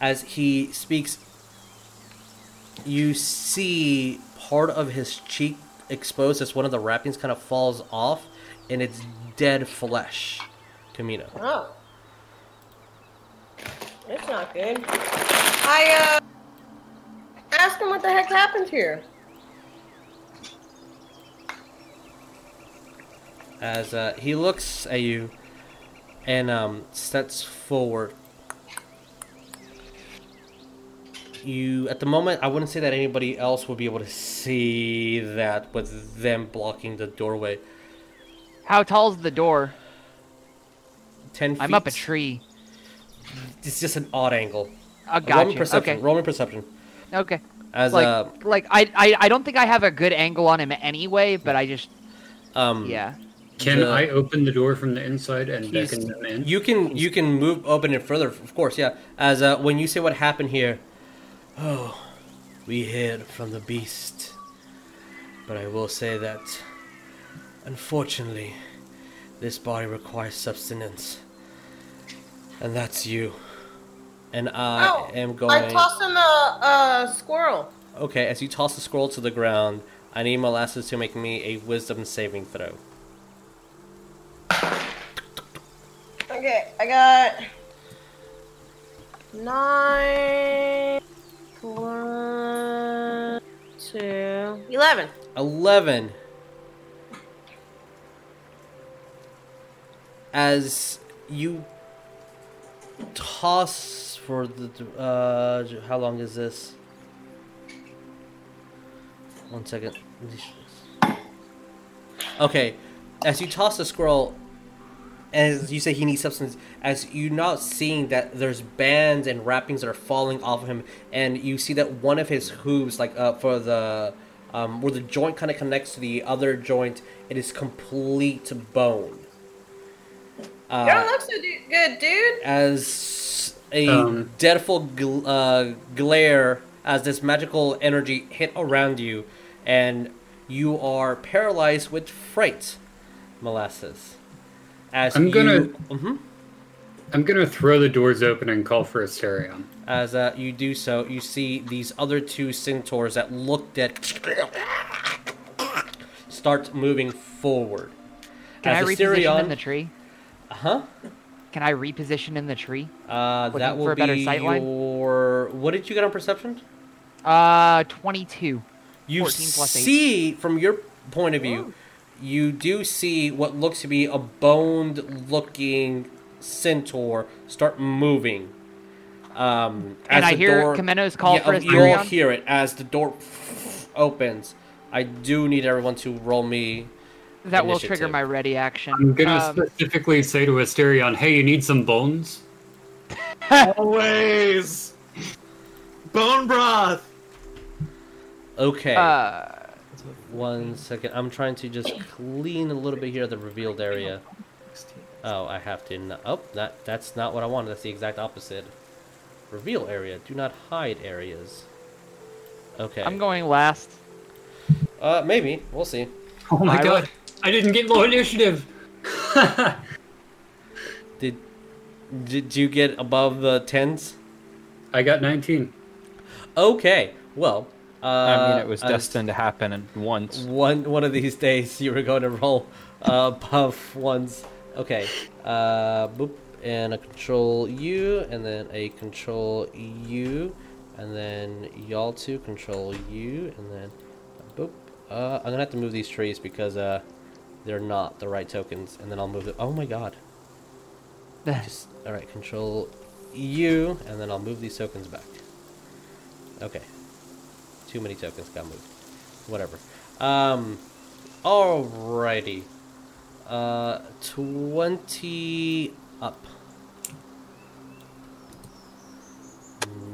As he speaks, you see part of his cheek exposed as one of the wrappings kind of falls off, and it's dead flesh. Chameno. Oh. It's not good. I, uh, asked him what the heck happened here. As uh, he looks at you and um, steps forward. You, at the moment, I wouldn't say that anybody else would be able to see that with them blocking the doorway. How tall's the door? Ten feet. I'm up a tree. It's just an odd angle. I Uh, got roll me you. perception. Okay. Roll me perception. Okay. As like, uh, like I, I, I don't think I have a good angle on him anyway, but I just, um, yeah. Can the- I open the door from the inside and He's- beckon them in? You can you can move open it further, of course, yeah. As uh, when you say what happened here, oh, we hid from the beast. But I will say that, unfortunately, this body requires sustenance, and that's you. And I Oh, am going. I tossed him a, a squirrel. okay, as you toss the scroll to the ground, I need molasses to make me a wisdom saving throw. Okay, I got nine plus two, eleven. 11 as you toss for the uh how long is this? One second. Okay as you toss the scroll as you say he needs substance as you're not seeing that there's bands and wrappings that are falling off of him and you see that one of his hooves like uh, for the um, where the joint kind of connects to the other joint it is complete bone you uh, don't look so du- good, dude. as a Um. dreadful gl- uh, glare as this magical energy hit around you and you are paralyzed with fright molasses as I'm you gonna- Mhm. I'm gonna throw the doors open and call for Asterion. As uh, you do so, you see these other two centaurs that looked at start moving forward. Can As I the reposition Sirion- in the tree? Huh? Can I reposition in the tree? Uh, Looking that will for a better be sight line? your. What did you get on perception? Uh, 22. You 14 plus eight. see, from your point of view, you do see what looks to be a boned-looking centaur start moving. Um, And as I the hear door- Chameno's call yeah, for you all Asterion? hear it as the door opens. I do need everyone to roll me. That will trigger my ready action. I'm gonna Um, specifically say to Asterion, "Hey, you need some bones?" Always. Bone broth. Okay, uh, one second. I'm trying to just clean a little bit here the revealed area. Oh, I have to. No- oh, that that's not what I wanted. That's the exact opposite. Reveal area. Do not hide areas. Okay. I'm going last. Uh, maybe we'll see. Oh my I god, I didn't get low initiative. Did did you get above the tens? I got 19. Okay. Well. Uh, I mean, it was uh, destined to happen at once. One one of these days you were going to roll uh, above ones. Okay. Uh, boop, and a control U, and then a control U, and then y'all two control U, and then boop. Uh, I'm gonna have to move these trees because uh, they're not the right tokens, and then I'll move it. Oh my god. Just all right. Control U, and then I'll move these tokens back. Okay. Too many tokens got moved. whatever. Um, alrighty. Uh, 20 up.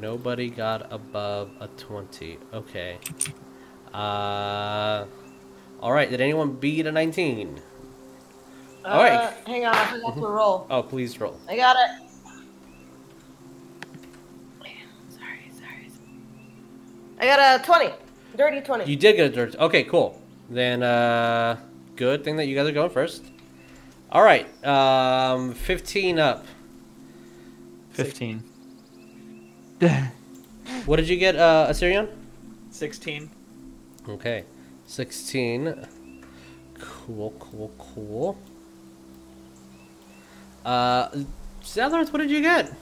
Nobody got above a 20. Okay. Uh, alright, did anyone beat a 19? All right. Uh, hang on, I forgot to roll. Oh, please roll. I got it. Sorry, sorry. I got a 20. Dirty 20. You did get a dirty. Okay, cool. Then, uh, good thing that you guys are going first. All right, um, 15 up. 15. What did you get, uh, Asterion? 16. Okay, 16. Cool, cool, cool. Uh, Zadrith, what did you get?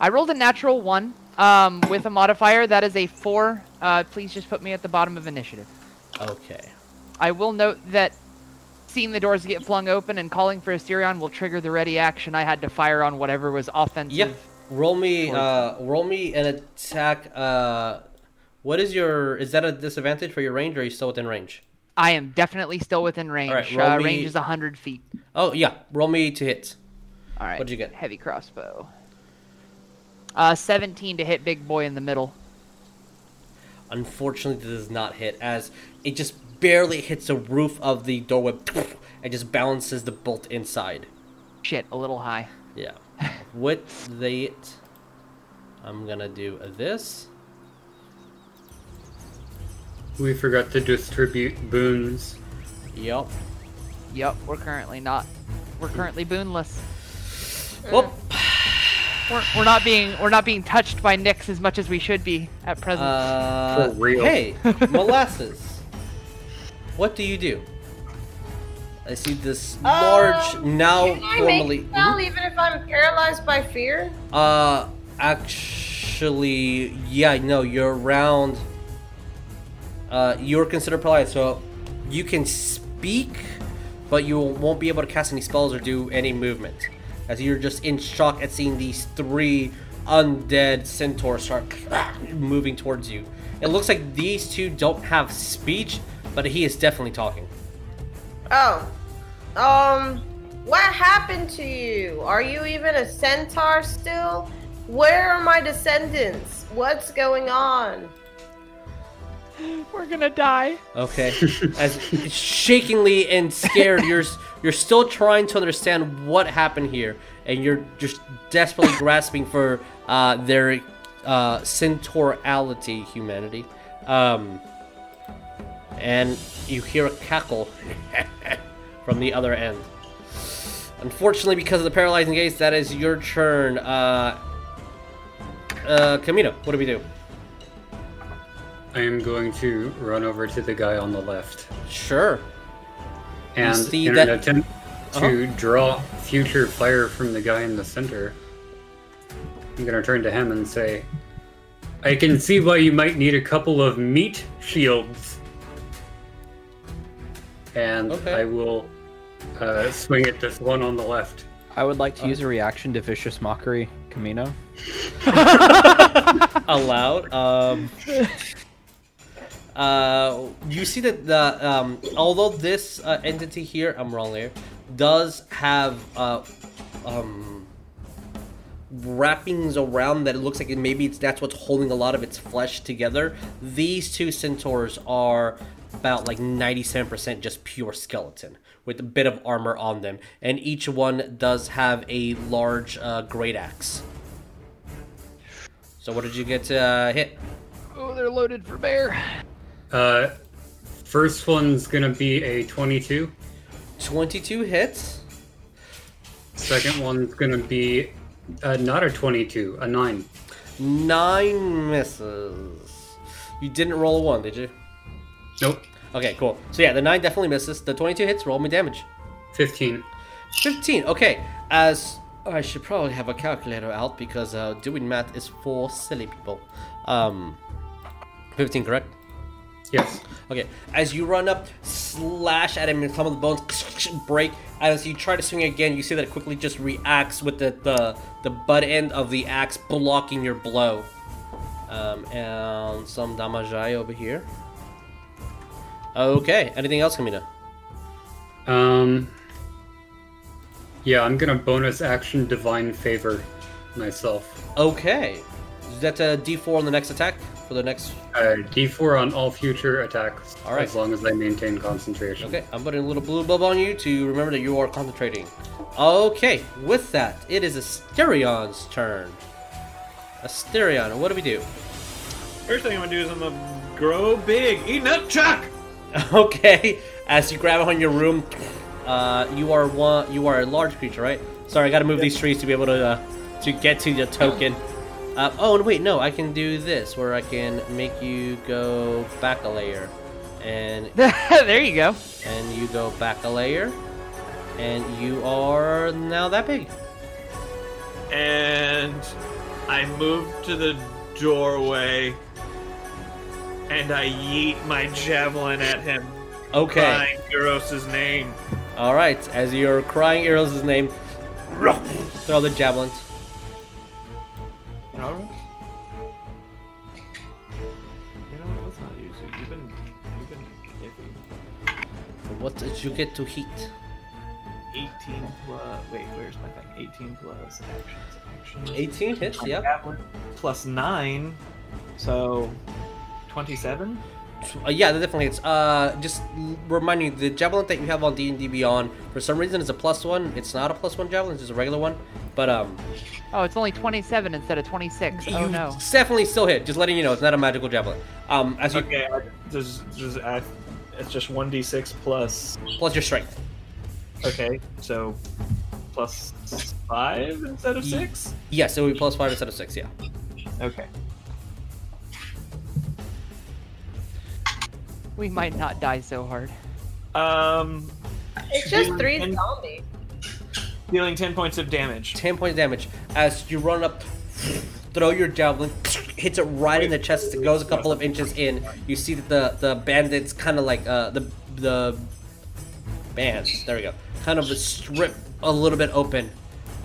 I rolled a natural one um, with a modifier. That is a four. Uh, please just put me at the bottom of initiative. Okay. I will note that seeing the doors get flung open and calling for Asterion will trigger the ready action I had to fire on whatever was offensive. Yep. Roll me, uh, roll me an attack. Uh, what is your? Is that a disadvantage for your range, or are you still within range? I am definitely still within range. Alright, roll uh, me- range is 100 feet. Oh yeah, roll me to hit. All right. What'd you get? Heavy crossbow. Uh, 17 to hit big boy in the middle. Unfortunately, this does not hit as it just barely hits the roof of the doorway and just balances the bolt inside. Shit, a little high. Yeah. With that, I'm gonna do this. We forgot to distribute boons. Yep. Yep, we're currently not. We're currently boonless. Whoop. We're, we're not being we're not being touched by Nyx as much as we should be at present. Uh, For real. Hey, molasses. what do you do? I see this large Um, now Can I formally. make a spell even if I'm paralyzed by fear? Uh, actually, yeah, no, you're around. Uh, you're considered paralyzed, so you can speak, but you won't be able to cast any spells or do any movement, as you're just in shock at seeing these three undead centaurs start moving towards you. It looks like these two don't have speech, but he is definitely talking. Oh. Um, what happened to you? Are you even a centaur still? Where are my descendants? What's going on? we're gonna die. Okay. As shakingly and scared, you're you're still trying to understand what happened here, and you're just desperately grasping for uh, their uh, centaurality, humanity. Um, and you hear a cackle from the other end. Unfortunately, because of the paralyzing gaze, that is your turn. Uh, uh, Chameno, what do we do? I am going to run over to the guy on the left. Sure. And see in that- an attempt to draw future fire from the guy in the center, I'm going to turn to him and say, I can see why you might need a couple of meat shields. And Okay. I will uh, swing at this one on the left. I would like to use a reaction to vicious mockery, Chameno. aloud. Um, uh, you see that the um, although this uh, entity here, I'm wrong there, does have uh, um, wrappings around that it looks like it, maybe it's that's what's holding a lot of its flesh together. These two centaurs are about like 97% just pure skeleton with a bit of armor on them, and each one does have a large uh, great axe. So what did you get to uh, hit? Oh, they're loaded for bear. Uh, first one's to be a 22. 22 hits. Second one's to be uh, not a 22, a 9. Nine misses. You didn't roll a one, did you? Nope, Okay, cool. So yeah, the nine definitely misses. The 22 hits. Roll me damage. 15. 15. Okay. As I should probably have a calculator out because uh, doing math is for silly people. Um, 15, correct? Yes. Okay, as you run up, slash at him, and some of the bones break. As you try to swing again, you see that it quickly just reacts with the the, the butt end of the axe blocking your blow. Um, and some damage over here. Okay. Anything else, Chameno? Um. Yeah, I'm gonna bonus action divine favor myself. Okay. Is that a D4 on the next attack for the next. Uh, D4 on all future attacks. All right. As long as they maintain concentration. Okay, I'm putting a little blue bubble on you to remember that you are concentrating. Okay, with that, it is Asterion's turn. Asterion, what do we do? First thing I'm gonna do is I'm gonna grow big. Eat nutchuck. Okay, as you grab on your room, uh, you are one. You are a large creature, right? Sorry, I gotta move yep. these trees to be able to uh, to get to the token. Uh, oh and wait, no, I can do this where I can make you go back a layer, and there you go. and you go back a layer, and you are now that big. And I move to the doorway. And I yeet my javelin at him, Okay. crying Iroas's name. All right. As you're crying Iroas' name, throw the javelins. Alright. You know? Let's not use it. You've been, you've been iffy. What did you get to heat? 18 plus. Wait, where's my thing? 18 plus actions. Actions. 18 hits. Yeah. Plus 9. So. 27? Uh, yeah, that definitely hits. Uh, just l- remind you, the javelin that you have on D and D Beyond, for some reason, is a plus one. It's not a plus one javelin; it's just a regular one. But um, Oh, it's only 27 instead of 26. Oh you no. definitely still hit. Just letting you know, it's not a magical javelin. Um, as you Okay, I, there's, there's, I, it's just 1d6 plus. plus your strength. Okay, so. Plus 5 instead of 6? Yes, it would be plus five instead of six. Yeah. Okay. We might not die so hard. Um. It's just Dealing three ten- zombies. Dealing 10 points of damage. 10 points damage as you run up throw your javelin hits it right in the chest it goes a couple of inches in you see that the the bandits kind of like uh the the bands there we go kind of a strip a little bit open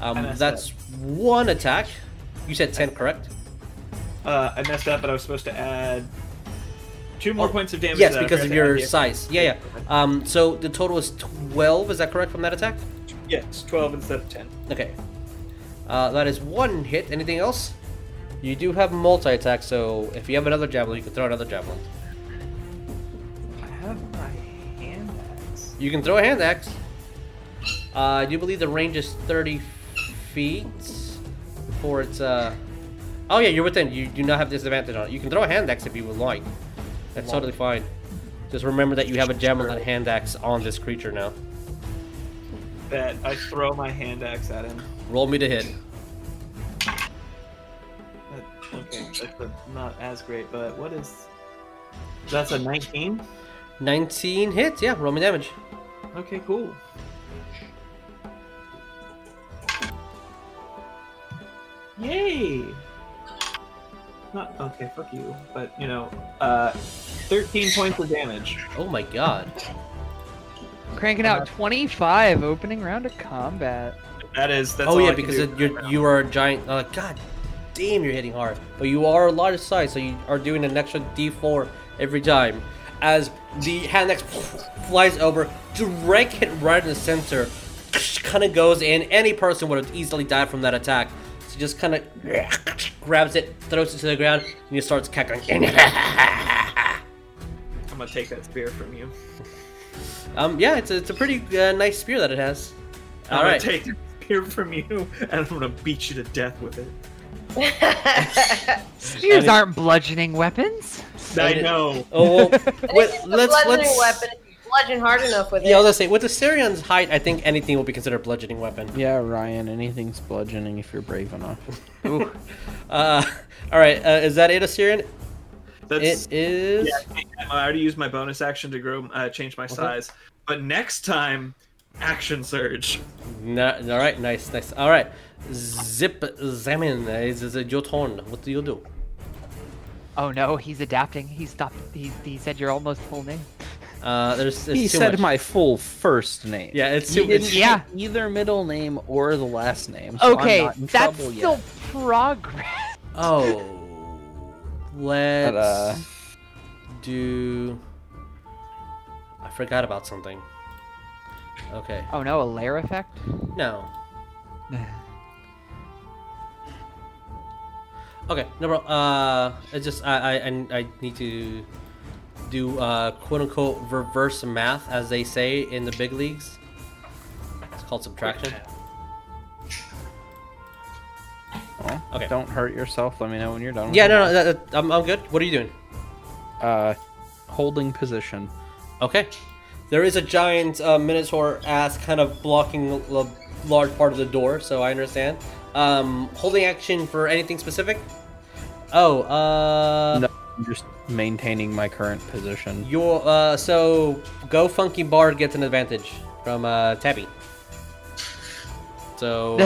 um that's that's one attack you said 10 correct Uh, I messed up, but I was supposed to add two more Oh, points of damage. yes to that. I because of your size yeah yeah um so the total is 12 is that correct from that attack Yes, 12 instead of 10. Okay. Uh, that is one hit. Anything else? You do have multi attack, so if you have another javelin, you can throw another javelin. I have my hand axe. You can throw a hand axe. Uh, I do believe the range is 30 feet before it's. Uh... Oh, yeah, you're within. You do not have disadvantage on it. You can throw a hand axe if you would like. That's totally fine. Just remember that you have a javelin and hand axe on this creature now. That I throw my hand axe at him. Roll me to hit. That, okay, that's a, not as great, but what is. That's a 19? 19 hits, yeah, roll me damage. Okay, cool. Yay! Not okay, fuck you. But you know, uh, thirteen points of damage. Oh my god. Cranking out 25 opening round of combat. That is. That's oh all yeah, I can because do it, you're now. you are a giant. Uh, God damn, you're hitting hard. But you are a large size, so you are doing an extra D4 every time. As the hand axe flies over, direct hit right in the center, kind of goes in. Any person would have easily died from that attack. So just kind of grabs it, throws it to the ground, and he starts cackling. I'm gonna take that spear from you. um, yeah, it's a, it's a pretty uh, nice spear that it has. I'm All gonna take the spear from you, and I'm gonna beat you to death with it. Spears And- aren't bludgeoning weapons. I know. Oh, well, wait, it's let's let's. weapon. If bludgeon hard enough with Yeah, I was gonna say with the Syrian's height, I think anything will be considered a bludgeoning weapon. Yeah, Ryan, anything's bludgeoning if you're brave enough. Ooh. Uh, all right, uh, is that it, Asterion? That's It is. Yeah, I already used my bonus action to grow, uh, change my size. But next time, action surge. No, all right, nice, nice. All right, Zip Zamin, uh, is is it your turn? What do you do? Oh no, he's adapting. He stopped. He, he said your almost full name. Uh, there's, there's he too said much. my full first name. Yeah, it's too. didn't It's, Yeah. either middle name or the last name. so I'm Okay, not in that's trouble still yet. progress. oh, let's But, uh, do. I forgot about something. Okay. Oh no, a layer effect? No. Okay, no problem. Uh, it's just I I I I need to do uh quote unquote reverse math as they say in the big leagues. It's called subtraction. Well, Okay. Don't hurt yourself. Let me know when you're done. Yeah, no, no, that, that- I'm I'm good. What are you doing? Uh, holding position. Okay. There is a giant uh, minotaur ass kind of blocking a large part of the door, so I understand. Um, holding action for anything specific? Oh, uh, no, I'm just maintaining my current position. your uh, so go funky bard gets an advantage from uh Tabby. So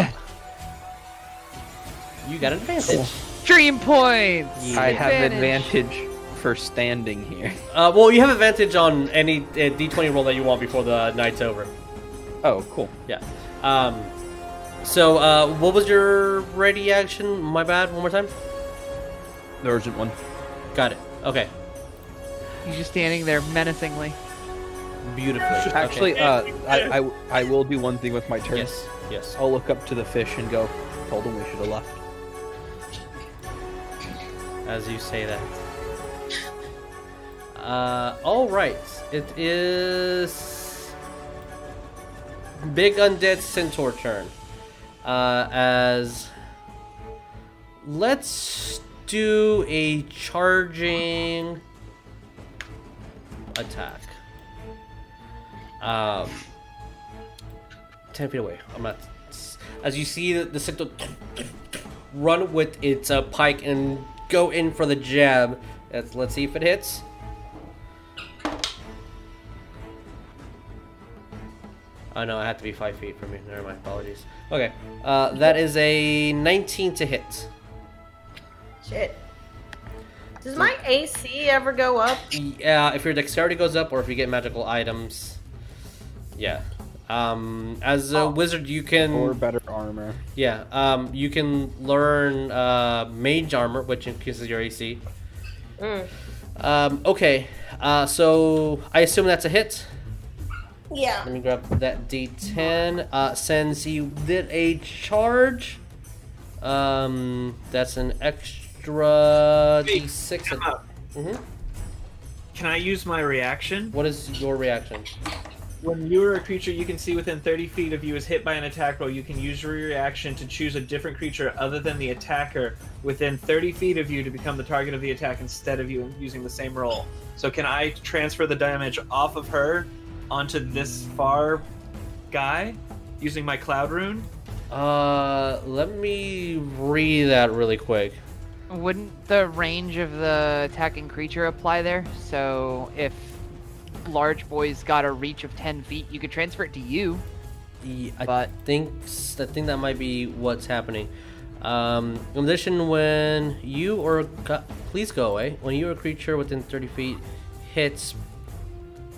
you got an advantage. Dream points! Yeah. I have advantage for standing here. Uh, well, you have advantage on any uh, D20 roll that you want before the night's over. Oh, cool. Yeah. Um, so, uh, what was your ready action? My bad. One more time. The urgent one. Got it. Okay. He's just standing there menacingly. Beautifully. Okay. Actually, uh, I, I I will do one thing with my turn. yes. Yes. I'll look up to the fish and go. Told him we should have left. As you say that. Uh, all right. It is big undead centaur turn. Uh, as let's do a charging attack. Um, ten feet away. I'm not. As you see the, the run with its uh, pike and go in for the jab. Let's, let's see if it hits. Oh no, I have to be five feet from you. Never mind. Apologies. Okay, uh, that is a 19 to hit. Shit. Does my AC ever go up? Yeah, if your dexterity goes up or if you get magical items. Yeah. Um, as a wizard, you can. Or better armor. Yeah, um, you can learn uh, mage armor, which increases your AC. Mm. Um, okay, uh, so I assume that's a hit. Yeah. Let me grab that D10. Uh, since you did a charge, um, that's an extra Hey, D6. Come up. Mhm. Can I use my reaction? What is your reaction? When you are a creature you can see within 30 feet of you is hit by an attack roll, you can use your reaction to choose a different creature other than the attacker within 30 feet of you to become the target of the attack instead of you using the same roll. So can I transfer the damage off of her onto this far guy using my cloud rune? Uh, let me read that really quick. Wouldn't the range of the attacking creature apply there? So if large boy's got a reach of 10 feet, you could transfer it to you. Yeah, I But think I think that might be what's happening. Um, in addition, when you or please go away. When you or a creature within 30 feet hits,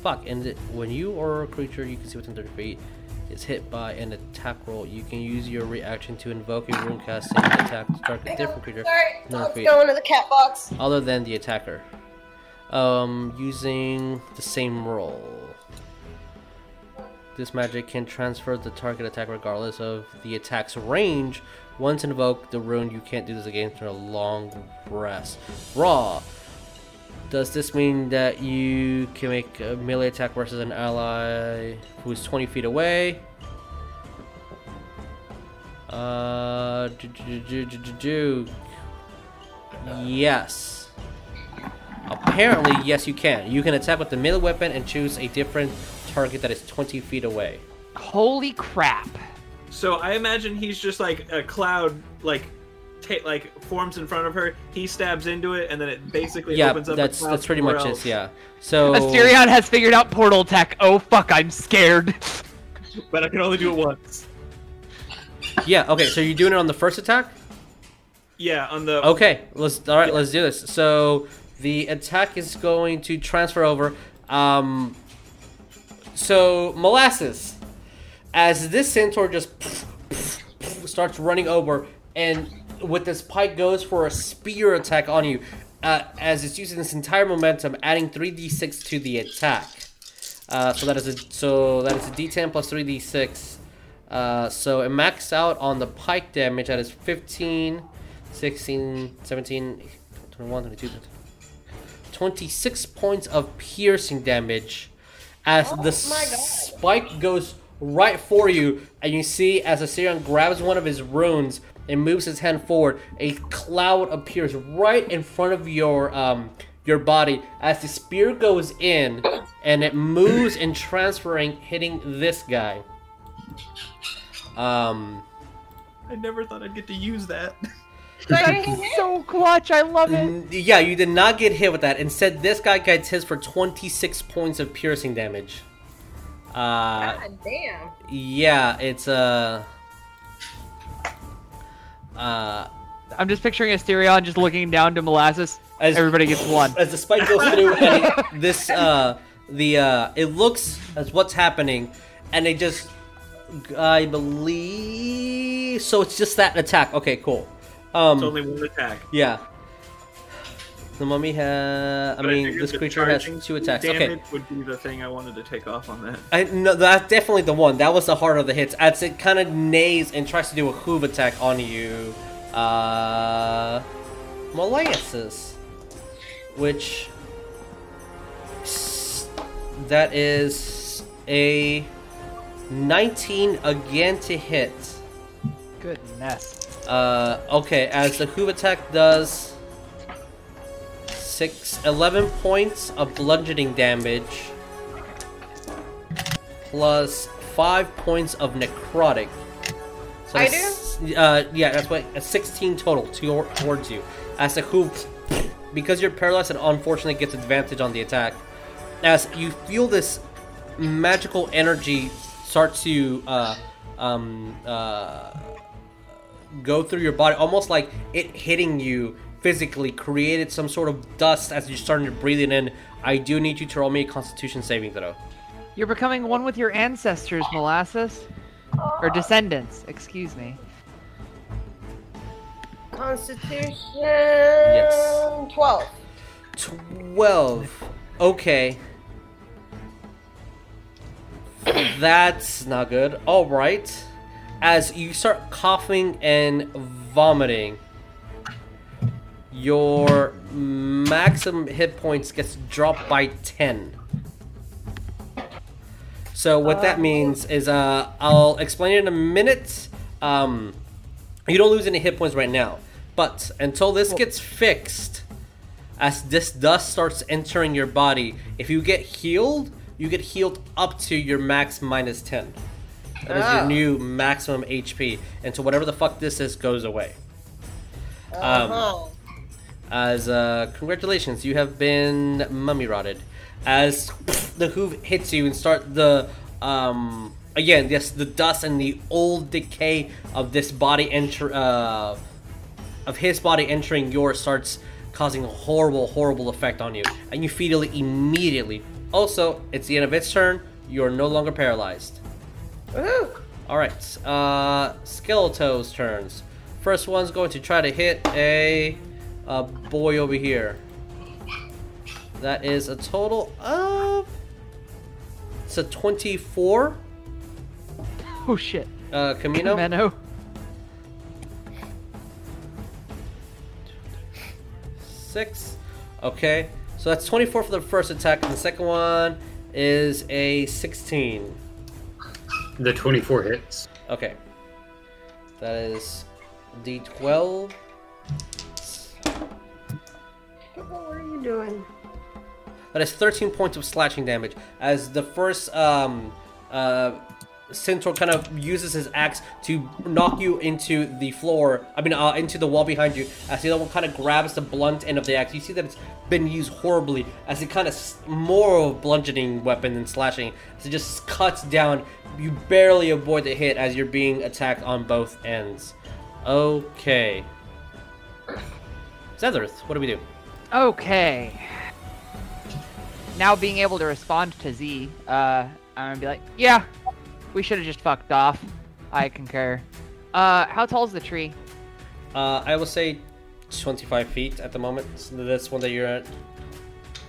fuck, and when you or a creature you can see within 30 feet is hit by an attack roll, you can use your reaction to invoke a rune casting attack to target a different creature Sorry, No, dog's wait. going to the cat box. other than the attacker. Um, using the same roll. This magic can transfer the target attack regardless of the attack's range. Once invoked, the rune you can't do this again for a long rest. Raw. Does this mean that you can make a melee attack versus an ally who is 20 feet away? Uh, do, do, do, do, do, do. Yes. Apparently, yes, you can. You can attack with the melee weapon and choose a different target that is 20 feet away. holy crap. So I imagine he's just like a cloud, like, ta- like forms in front of her. He stabs into it, and then it basically yeah, opens up. a that's that's pretty much else. it. Yeah. So Asterion has figured out portal tech. Oh fuck, I'm scared. But I can only do it once. yeah. Okay. So you're doing it on the first attack. Yeah, on the Okay. Let's all right. Let's do this. So the attack is going to transfer over. Um. So molasses, as this centaur just starts running over, and with this pike goes for a spear attack on you, uh, as it's using this entire momentum, adding three d six to the attack. Uh, so that is a so that is a D10 plus three D6. Uh, so it maxed out on the pike damage. That is 15, 16, 17, 21, 22, 26 points of piercing damage as Oh the spike goes right for you, and you see as Asterion grabs one of his runes and moves his hand forward, a cloud appears right in front of your um your body as the spear goes in and it moves and transferring, hitting this guy. Um, I never thought I'd get to use that. That's so clutch. I love it. yeah, you did not get hit with that. Instead, this guy gets hit for 26 points of piercing damage. Uh, God damn. yeah, it's uh, uh, I'm just picturing Asterion just looking down to Molasses. As- Everybody gets one. as the spike goes through and it, this uh the uh it looks as what's happening and it just i believe so it's just that attack okay cool um It's only one attack. yeah the mummy has i But mean figured this creature has two attacks Damage okay would be the thing I wanted to take off on that. I, no, that's definitely the one. That was the heart of the hits. As it kind of neighs and tries to do a hoove attack on you, uh, molasses, which that is a 19 again to hit. Goodness. Uh, okay, as the hoove attack does six, 11 points of bludgeoning damage, plus five points of necrotic. So I that's- Uh, yeah, that's what a 16 total to, towards you. As the hoove, because you're paralyzed, it unfortunately gets advantage on the attack. As you feel this magical energy start to uh, um, uh, go through your body, almost like it hitting you physically, created some sort of dust as you're starting to breathe it in. I do need you to roll me a Constitution saving throw. You're becoming one with your ancestors, Molasses. Or descendants, excuse me. Constitution. Yes. 12. 12. Okay. That's not good. Alright. As you start coughing and vomiting, your maximum hit points gets dropped by 10. So what that means is uh I'll explain it in a minute. Um you don't lose any hit points right now. But until this gets fixed, as this dust starts entering your body, if you get healed, you get healed up to your max minus 10. That is your Ah. new maximum HP until whatever the fuck this is goes away. Um, Uh-huh. As uh, congratulations, you have been mummy rotted. As the hoof hits you and start the um again, yes, the dust and the old decay of this body enter uh of his body entering yours starts causing a horrible, horrible effect on you, and you feel it immediately. Also, it's the end of its turn. You are no longer paralyzed. Woohoo! All right, uh, Skeleto's turns. First one's going to try to hit a, a boy over here. That is a total of. It's a 24. Oh shit. Uh, Chameno. Menno. Six. Okay, so that's 24 for the first attack, and the second one is a 16. The 24 hits. Okay. That is D12. You doing? That is 13 points of slashing damage. As the first um, uh, Centaur kind of uses his axe to knock you into the floor, I mean, uh, into the wall behind you. As the other one kind of grabs the blunt end of the axe, you see that it's been used horribly. As it kind of more of a bludgeoning weapon than slashing. As it just cuts down, you barely avoid the hit as you're being attacked on both ends. Okay. Zadrith, what do we do? Okay. Now being able to respond to Z, uh, I'm gonna be like, yeah, we should have just fucked off. I concur. Uh, how tall is the tree? Uh, I will say 25 feet at the moment. So that's one that you're at.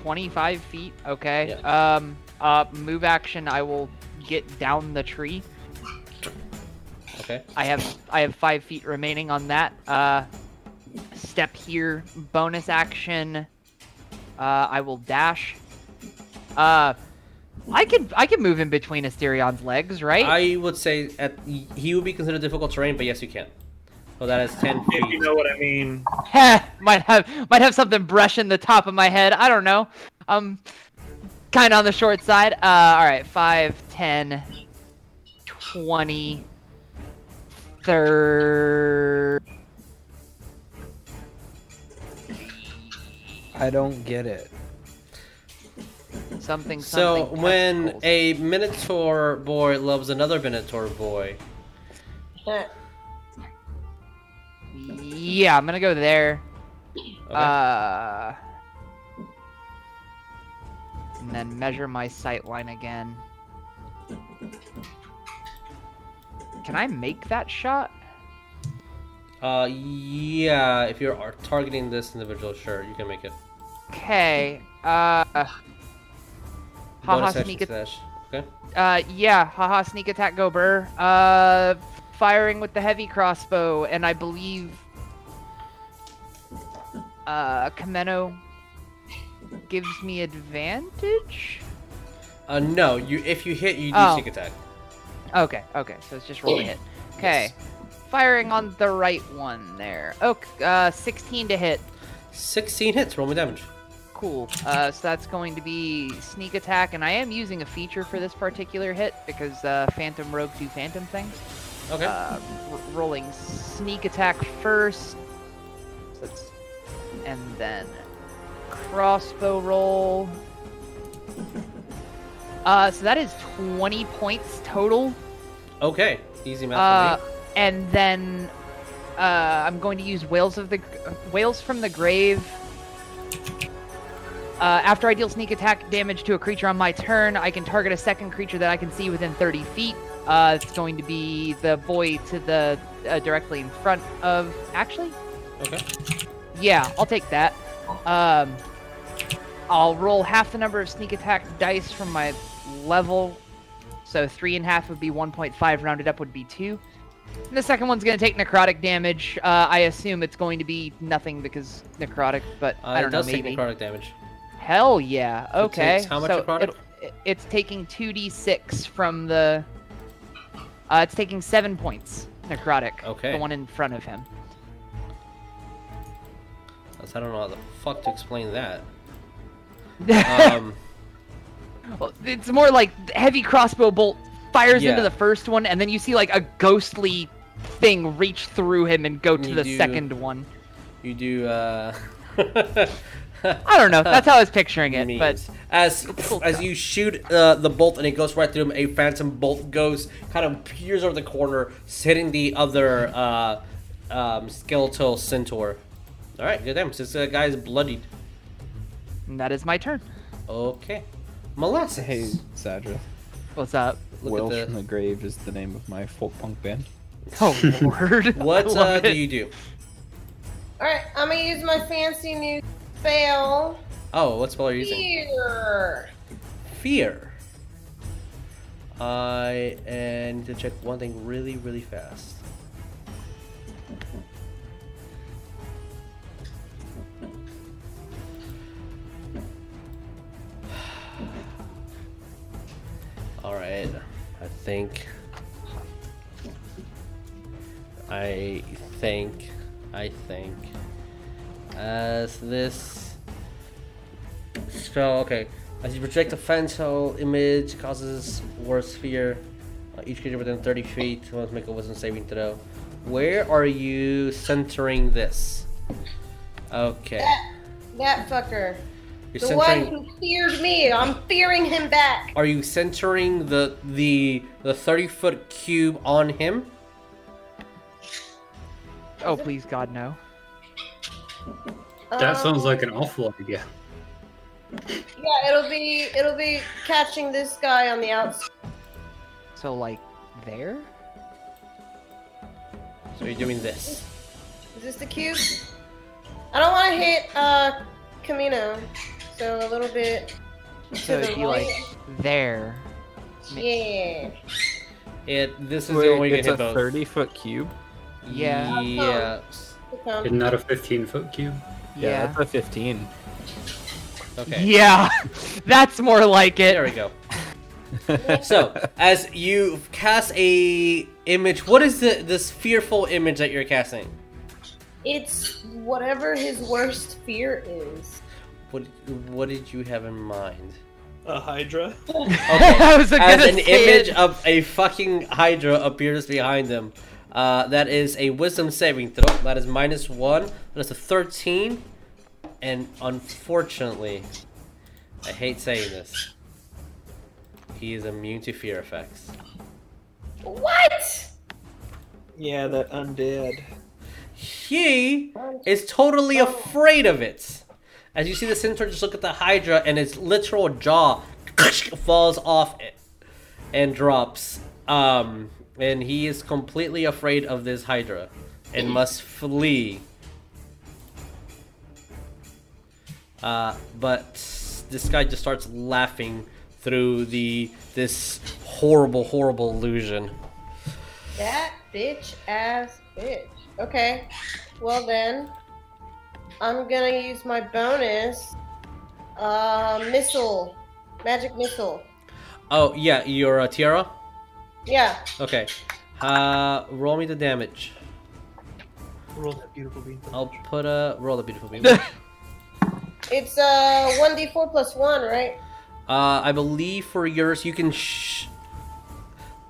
25 feet. Okay. Um, Uh, move action. I will get down the tree. Okay. I have I have five feet remaining on that. Uh, step here. Bonus action. Uh, I will dash. Uh, I could I could move in between Asterion's legs, right? I would say at he would be considered difficult terrain, but yes, you can. So that is ten feet. If you know what I mean. Heh, might have might have something brushing the top of my head. I don't know. Um, kind of on the short side. Uh, all right, 5, 10, 20, 30. I don't get it. Something, So something. when testicles. a Minotaur boy loves another Minotaur boy, Yeah, I'm gonna go there. okay. Uh, and then measure my sight line again. Can I make that shot? Uh, yeah, if you're targeting this individual, sure, you can make it. Okay. Uh. Haha, action sneak attack. Okay. Uh, yeah, haha, sneak attack, go burr. Uh, firing with the heavy crossbow, and I believe. Uh, Chameno gives me advantage? Uh, no, you if you hit, you do Oh. sneak attack. Okay, okay, so it's just roll to hit. Okay. Firing on the right one there. Okay, uh, 16 to hit. 16 hits, roll me damage. Cool. Uh, so that's going to be sneak attack, and I am using a feature for this particular hit because uh, Phantom Rogue do Phantom things. Okay. Uh, rolling sneak attack first. So that's- and then crossbow roll. Uh, so that is 20 points total. okay. Easy math Uh, and then uh, I'm going to use Wails of the Wails from the Grave. Uh, after I deal sneak attack damage to a creature on my turn, I can target a second creature that I can see within 30 feet. Uh, it's going to be the boy to the uh, directly in front of. Actually, Okay. yeah, I'll take that. Um, I'll roll half the number of sneak attack dice from my level. So three and a half would be 1.5, rounded up would be two. And the second one's going to take necrotic damage. Uh, I assume it's going to be nothing because necrotic, but Uh, I don't it does know, take necrotic damage. Hell yeah. Okay. how much so it- it's taking 2d6 from the. Uh, it's taking seven points necrotic. Okay. The one in front of him. I don't know how the fuck to explain that. Um, Well, it's more like heavy crossbow bolt fires Yeah. into the first one, and then you see like a ghostly thing reach through him and go to You the do- second one. you do. Uh, I don't know. That's how I was picturing it, but as cool as you shoot uh, the bolt and it goes right through him, a phantom bolt goes kind of peers over the corner, hitting the other uh, um, skeletal centaur. All right, good damage. This uh, guy is bloodied. that is my turn. Okay, molasses. Hey, Zadra. What's up? Look Wails at from the. the Grave is the name of my folk punk band. Oh lord. What uh, do you do? Alright, I'm gonna use my fancy new spell. Oh, what spell are you using? Fear. Fear. I and to check one thing really, really fast. All right, I think. I think. I think. As this spell, okay. As you project a phantom image, causes worse fear. Uh, each creature within 30 feet must make a wisdom saving throw. Where are you centering this? Okay. That fucker. You're The one who feared me. I'm fearing him back. Are you centering the the the 30 foot cube on him? Oh please God no. That sounds Um, like an awful idea. Yeah, it'll be it'll be catching this guy on the outside. So like there? So you're doing this. Is this the cube? I don't want to hit uh Chameno, so a little bit So it'd be like there. Yeah. It. This is Wait, the only way you it's can a hit both. 30 foot cube? Yeah. Yes. Okay. Isn't that a 15 foot cube? Yeah, that's a 15. Okay. Yeah, that's more like it. There we go. So, as you cast a image, what is the this fearful image that you're casting? It's whatever his worst fear is. What what did you have in mind? A Hydra. Okay. I was as an say image it. of a fucking Hydra appears behind him. Uh, that is a Wisdom saving throw. That is minus one. That's a thirteen, and unfortunately, I hate saying this. He is immune to fear effects. What? Yeah, that undead. He is totally afraid of it. As you see the centaur just look at the Hydra and its literal jaw falls off it and drops. Um, and he is completely afraid of this Hydra and must flee. Uh, but this guy just starts laughing through the this horrible, horrible illusion. That bitch ass bitch. Okay. Well then, I'm gonna use my bonus. Uh, missile, magic missile. Oh yeah, you're a tiara. Yeah. Okay. Uh, roll me the damage. Roll that beautiful bean. I'll put a roll the beautiful beam. It's uh one d four plus one, right? uh, I believe for yours you can. Sh-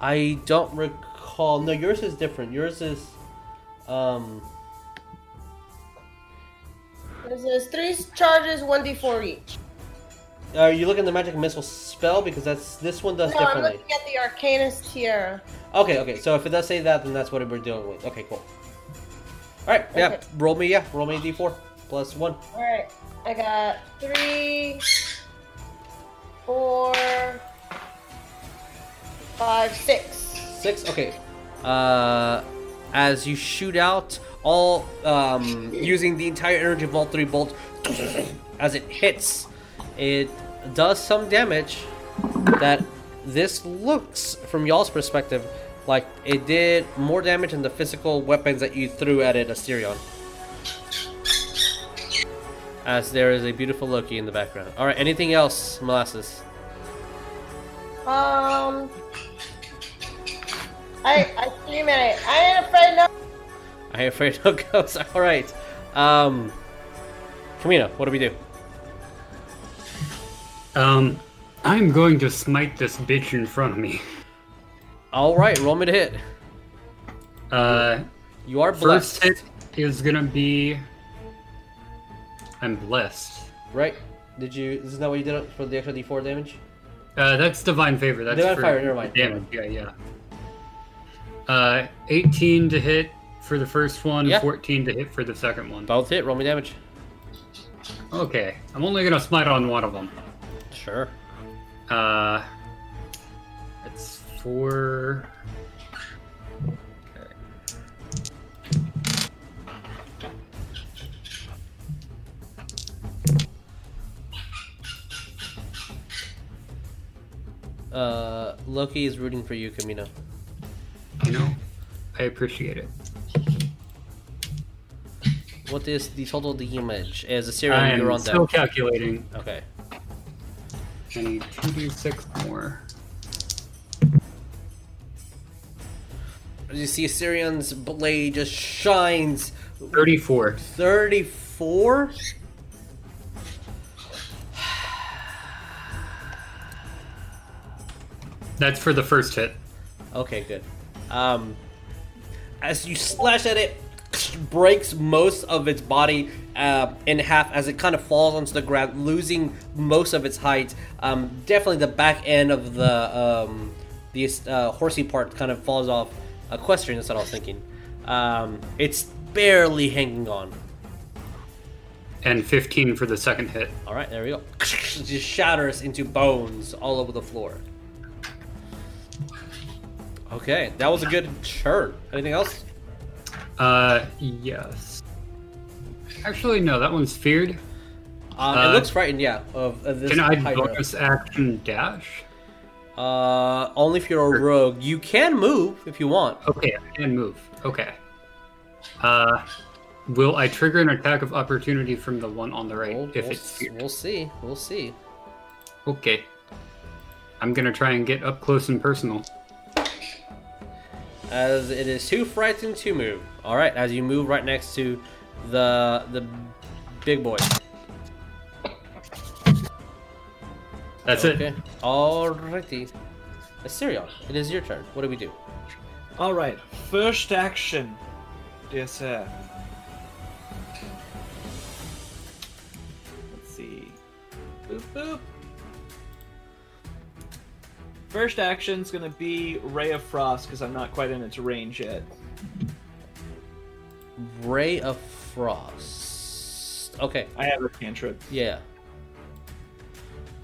I don't recall. No, yours is different. Yours is, um, This is three charges, one d four each. Are you looking at the magic missile spell because that's this one does No, I'm differently. looking at the Arcanist tiara. Okay, okay. So if it does say that, then that's what we're dealing with. Okay, cool. All right, yeah. Okay. Roll me, yeah. Roll me a d4 plus one. All right. I got three, four, five, six. Six. Okay. Uh, as you shoot out, all um, using the entire energy of all three bolts, as it hits, it does some damage. That this looks, from y'all's perspective, like it did more damage than the physical weapons that you threw at it, Asterion. As there is a beautiful Loki in the background. All right. Anything else, Molasses? Um, I I scream at it. I ain't afraid no. I ain't afraid no ghosts. All right. Um, Chameno, what do we do? Um, I'm going to smite this bitch in front of me. All right, roll me to hit. Uh, You are first blessed, hit is gonna be. I'm blessed. right? Did you? Isn't that what you did for the extra D4 damage? Uh, that's divine favor. That's Divine Fire, never mind, damage. Yeah, yeah. Uh, 18 to hit for the first one. Yeah. 14 to hit for the second one. Both hit. Roll me damage. Okay, I'm only gonna smite on one of them. Sure. Uh, it's four. Okay. Uh, Loki is rooting for you, Chameno. You know, I appreciate it. What is the total damage? As a I serial, am you're on still deck. calculating. Okay. I need 2d6 more. As you see, Asterion's blade just shines. 34. 34? That's for the first hit. Okay, good. Um, as you slash at it, breaks most of its body uh, in half as it kind of falls onto the ground, losing most of its height. Um, definitely the back end of the um, the uh, horsey part kind of falls off. Equestrian, that's what I was thinking. Um, it's barely hanging on. And 15 for the second hit. All right, there we go. Just shatters into bones all over the floor. Okay, that was a good turn. Anything else? Uh, yes. Actually, no, that one's feared. Um, Uh, it looks frightened, yeah. Of, of this Can I Hydra. bonus action dash? Uh, only if you're a rogue. You can move if you want. Okay, I can move. Okay. Uh, will I trigger an attack of opportunity from the one on the right We'll, if we'll, it's s- we'll see. We'll see. okay? I'm gonna try and get up close and personal. As it is too frightened to move. All right, as you move right next to the the big boy. That's Okay. it. Alrighty. Asterion, it is your turn. What do we do? All right, first action, dear sir. Let's see. Boop boop. First action's gonna be Ray of Frost because I'm not quite in its range yet. Ray of Frost. Okay, I have a cantrip. yeah.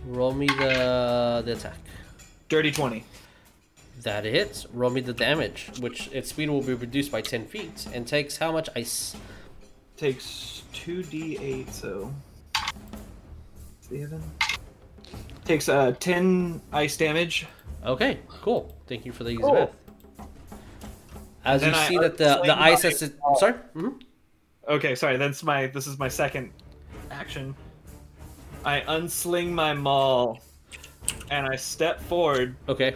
Roll me the the attack. Dirty twenty. That hits. Roll me the damage, which its speed will be reduced by 10 feet and takes how much ice? Takes two d8, so seven. Takes uh ten ice damage. Okay, cool. Thank you for the easy Cool. math. As you I see that the, the ice has to. Sorry? hmm Okay, sorry. That's my. This is my second action. I unsling my maul, and I step forward, Okay.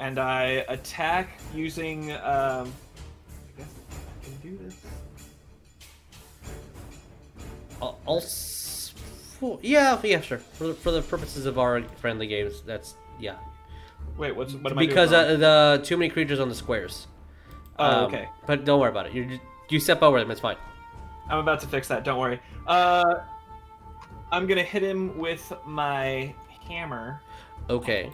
and I attack using. Um, I guess I can do this. I'll, I'll s- yeah, yeah, sure. For the, for the purposes of our friendly games, that's. Yeah. Wait, what's what am Because I doing? uh, the too many creatures on the squares. oh, Um, okay. But don't worry about it. You you step over them, it's fine. I'm about to fix that. Don't worry. Uh, I'm gonna hit him with my hammer, Okay.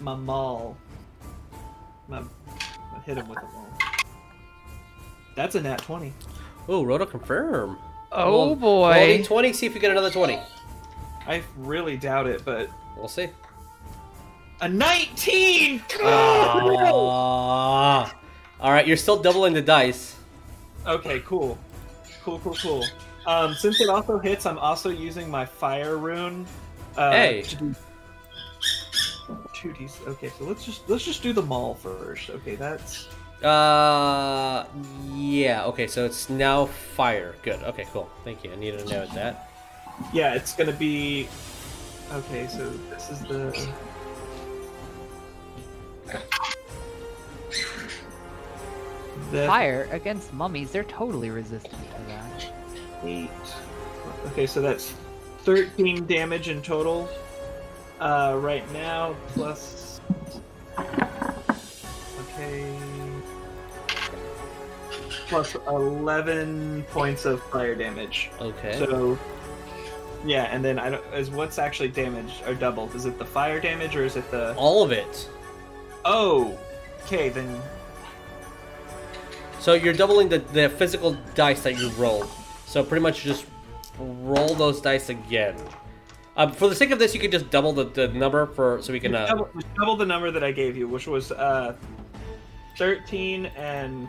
my maul. My, I hit him with a maul. That's a nat twenty. Oh, Roto confirm. Oh Roll- boy. Roll 20, see if you get another 20. I really doubt it, but We'll see. a 19. Ah. All right, you're still doubling the dice. Okay, cool. Cool, cool, cool. Um, since it also hits, I'm also using my fire rune. Uh, Hey. To do two d. Okay, so let's just let's just do the maul first. Okay, that's Uh, yeah. Okay, so it's now fire. Good. Okay, cool. Thank you. I needed to know that. Yeah. It's gonna be. Okay, so this is the. The Fire against mummies, they're totally resistant to that. eight. Okay, so that's thirteen damage in total. Uh, right now plus. Okay. Plus eleven points of fire damage. Okay. So. Yeah, and then I don't. Is what's actually damaged or doubled? Is it the fire damage or is it the? All of it. Oh. Okay, then. So you're doubling the, the physical dice that you rolled. So pretty much just roll those dice again. Um, for the sake of this, you could just double the, the number for so we can. Uh, Double, double the number that I gave you, which was uh, thirteen and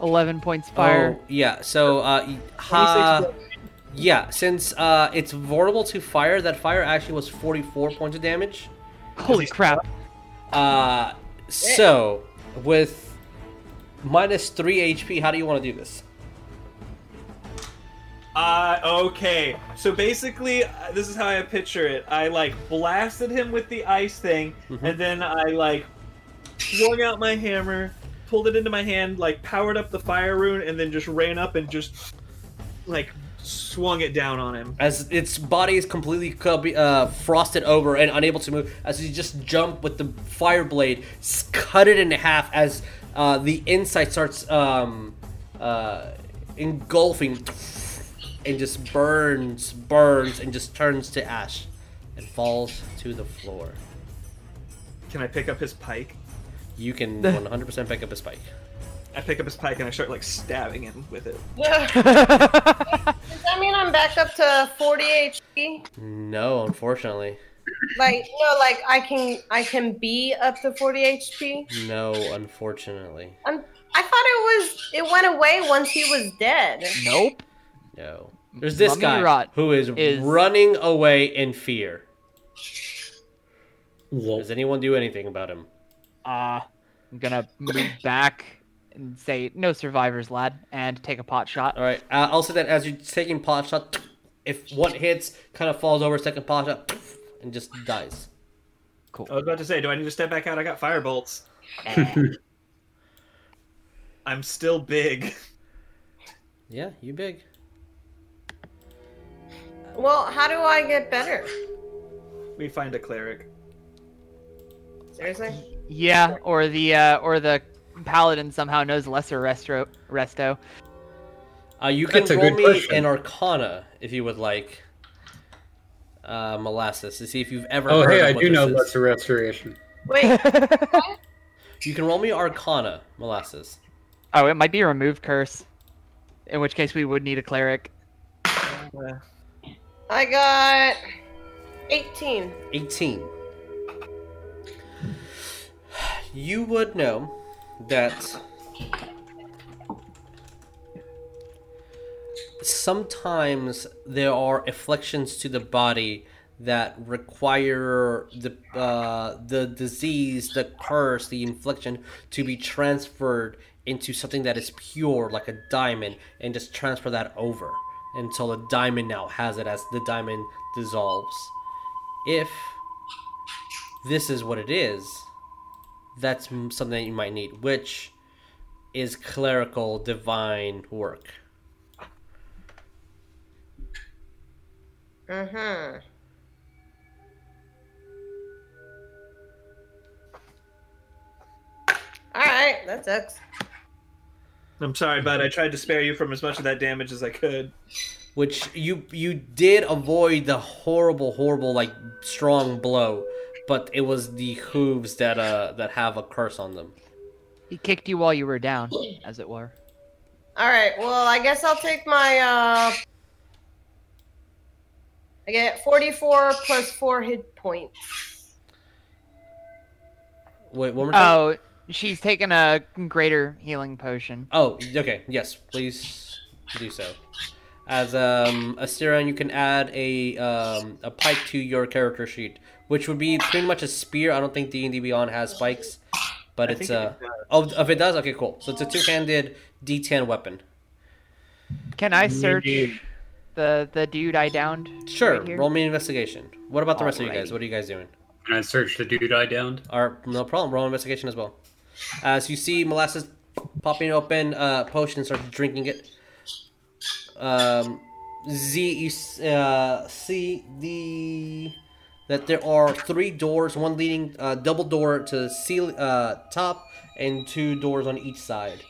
11 points fire. Oh, yeah. So uh, y- 26 ha, yeah. Since uh, it's vulnerable to fire, that fire actually was 44 points of damage. Holy crap. Uh, so with minus three HP, how do you want to do this? Uh, okay. So basically, uh, this is how I picture it. I like blasted him with the ice thing, Mhm. and then I like swung out my hammer, pulled it into my hand, like powered up the fire rune, and then just ran up and just like swung it down on him. As its body is completely co- uh, frosted over and unable to move, as he just jump with the fire blade, cut it in half as uh, the inside starts um, uh, engulfing and just burns, burns, and just turns to ash and falls to the floor. Can I pick up his pike? You can 100% pick up his spike. I pick up his pike and I start like stabbing him with it. Does that mean I'm back up to 40 HP? No, unfortunately. Like, no, like I can I can be up to 40 HP. No, unfortunately. I'm, I thought it was it went away once he was dead. Nope. No. There's this Mummy guy Rot who is, is- running away in fear. Lol. Does anyone do anything about him? Uh, I'm gonna move back and say no survivors, lad, and take a pot shot. All right. Uh, also, that as you're taking pot shot, if one hits, kind of falls over, second pot shot, and just dies. Cool. I was about to say, do I need to step back out? I got fire bolts. I'm still big. Yeah, you big. Well, how do I get better? We find a cleric. Seriously? Yeah, or the uh, or the paladin somehow knows lesser resto. Resto. Uh, you can That's a roll me question. an Arcana if you would like. Uh, molasses to see if you've ever. Oh, heard hey, of I what do know is. Lesser Restoration. Wait, You can roll me Arcana, molasses. oh, it might be a remove curse. In which case, we would need a cleric. Uh, I got 18. 18. You would know that sometimes there are afflictions to the body that require the uh, the disease, the curse, the infliction to be transferred into something that is pure, like a diamond, and just transfer that over until the diamond now has it as the diamond dissolves. If this is what it is, that's something that you might need, which is clerical divine work. Mm-hmm. Alright, that sucks. I'm sorry, bud. I tried to spare you from as much of that damage as I could. which you you did avoid the horrible horrible like strong blow but it was the hooves that uh that have a curse on them He kicked you while you were down, as it were. Alright, well, I guess I'll take my, uh... I get 44 plus 4 hit points. wait one more time Oh, she's taking a greater healing potion. oh okay yes please do so as um Asterion, you can add a um a pike to your character sheet which would be pretty much a spear i don't think d&d beyond has spikes but I it's a uh it does. oh if it does okay cool so it's a two-handed d10 weapon Can I search the the dude I downed? sure right roll me an investigation what about the rest of you guys what are you guys doing Can I search the dude I downed? Or no problem. Roll investigation as well. As you see molasses popping open uh, potion and starts drinking it. Um, Z, you uh, see the that there are three doors, one leading uh, double door to seal uh, top, and two doors on each side.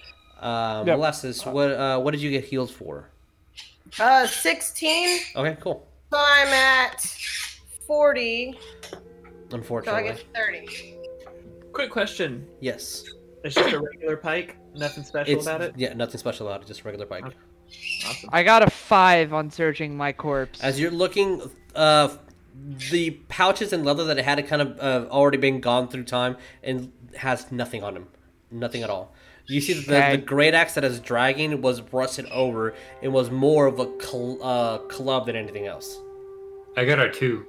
Uh, Yep. Molasses, what uh, what did you get healed for? Uh, 16. Okay, cool. So I'm at 40. So I Unfortunately, get 30. Quick question. yes. It's just a regular pike. Nothing special It's about it. yeah, nothing special about it. Just a regular bike. Awesome. I got a five on searching my corpse. As you're looking, uh, the pouches and leather that it had had kind of uh, already been gone through time and has nothing on them, nothing at all. You see that the, the great axe that is dragging was rusted over and was more of a cl- uh, club than anything else. I got a two.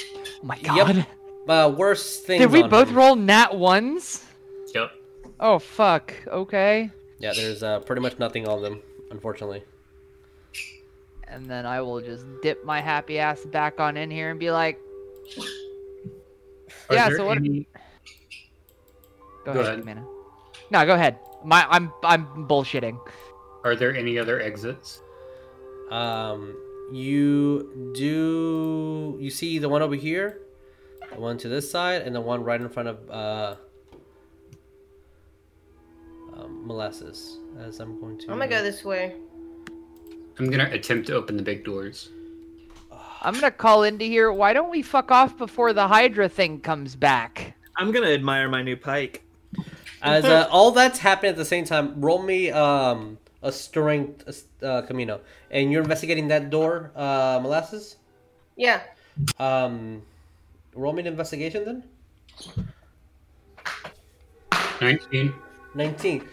oh my Yep. god. Uh, worse things. Did we on both him. roll nat ones? Yep. Oh fuck. Okay. Yeah, there's uh, pretty much nothing on them, unfortunately. And then I will just dip my happy ass back on in here and be like, Are Yeah, so what- any- go, Go ahead, ahead. Chameno. No, go ahead. My I'm I'm bullshitting. Are there any other exits? Um, you do you see the one over here, the one to this side, and the one right in front of uh, um, molasses. As I'm going to. I'm gonna go this way. I'm gonna attempt to open the big doors. I'm gonna call into here. Why don't we fuck off before the Hydra thing comes back? I'm gonna admire my new pike. As uh, all that's happening at the same time, roll me um a strength uh, Chameno, and you're investigating that door, uh, molasses. Yeah. Um, roll me an investigation then. 19. 19.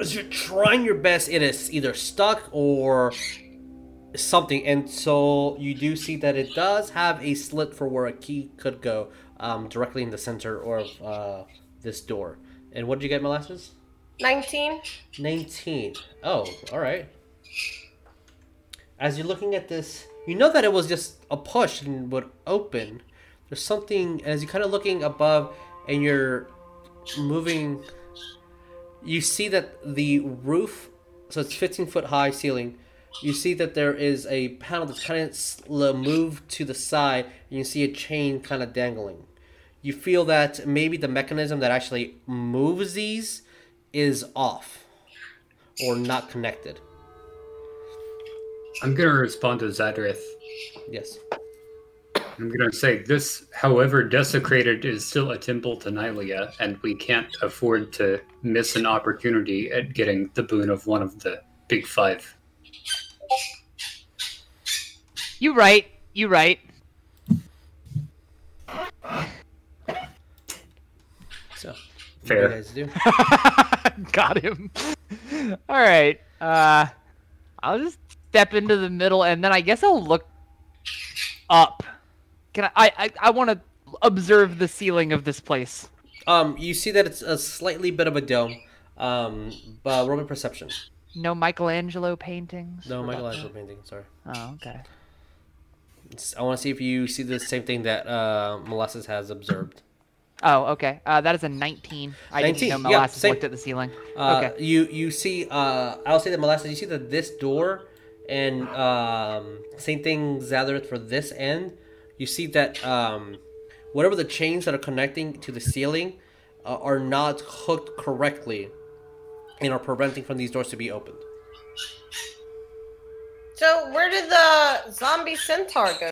As you're trying your best, it is either stuck or something, and so you do see that it does have a slit for where a key could go, um, directly in the center of uh, this door. And what did you get, molasses? 19. 19. Oh, all right. As you're looking at this, you know that it was just a push and would open. There's something as you're kind of looking above and you're moving. You see that the roof, so it's 15 foot high ceiling. You see that there is a panel that's kind of moved to the side, and you see a chain kind of dangling. You feel that maybe the mechanism that actually moves these is off or not connected. I'm gonna respond to Zadrith. Yes. I'm gonna say this, however desecrated, is still a temple to Nylea, and we can't afford to miss an opportunity at getting the boon of one of the big five. You right. You right. So, what do Fair. you guys do? Got him. All right. Uh, I'll just step into the middle, and then I guess I'll look up. Can I? I I, want to observe the ceiling of this place. Um, you see that it's a slightly bit of a dome. Um, but Roman perception. No Michelangelo paintings. No, Michelangelo painting. Sorry. Oh, okay. It's- I want to see if you see the same thing that uh, Molasses has observed. Oh, okay. Uh, that is a 19. I 19, didn't know yeah, Molasses same. looked at the ceiling. Uh, okay. You you see. Uh, I'll say that Molasses. You see that this door and um, same thing Zadrith for this end. You see that um, whatever the chains that are connecting to the ceiling uh, are not hooked correctly and are preventing from these doors to be opened. So where did the zombie centaur go?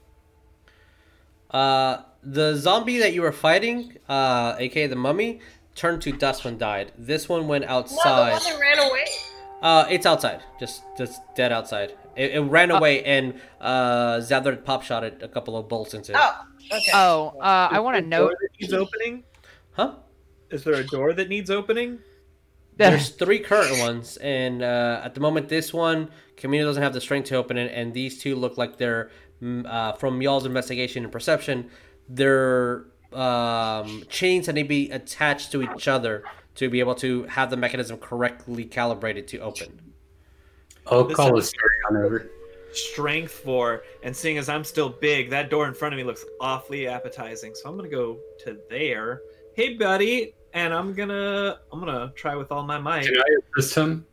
Uh, the zombie that you were fighting, uh, aka the mummy, turned to dust when died. This one went outside. No, the one that ran away. Uh, it's outside, just just dead outside. It, it ran away, and uh, Zadar pop shot it a couple of bolts into it. Oh, okay. Oh, uh, I want to Is there a note. door that needs opening. Huh? Is there a door that needs opening? There's three current ones, and uh, at the moment, this one, Chameno doesn't have the strength to open it, and these two look like they're mm, uh, from y'all's investigation and perception. They're um, chains that need to be attached to each other to be able to have the mechanism correctly calibrated to open. I'll This call is- Asterion over. Strength four, and seeing as I'm still big, that door in front of me looks awfully appetizing. So I'm gonna go to there. Hey, buddy, and I'm gonna I'm gonna try with all my might. Can I assist him?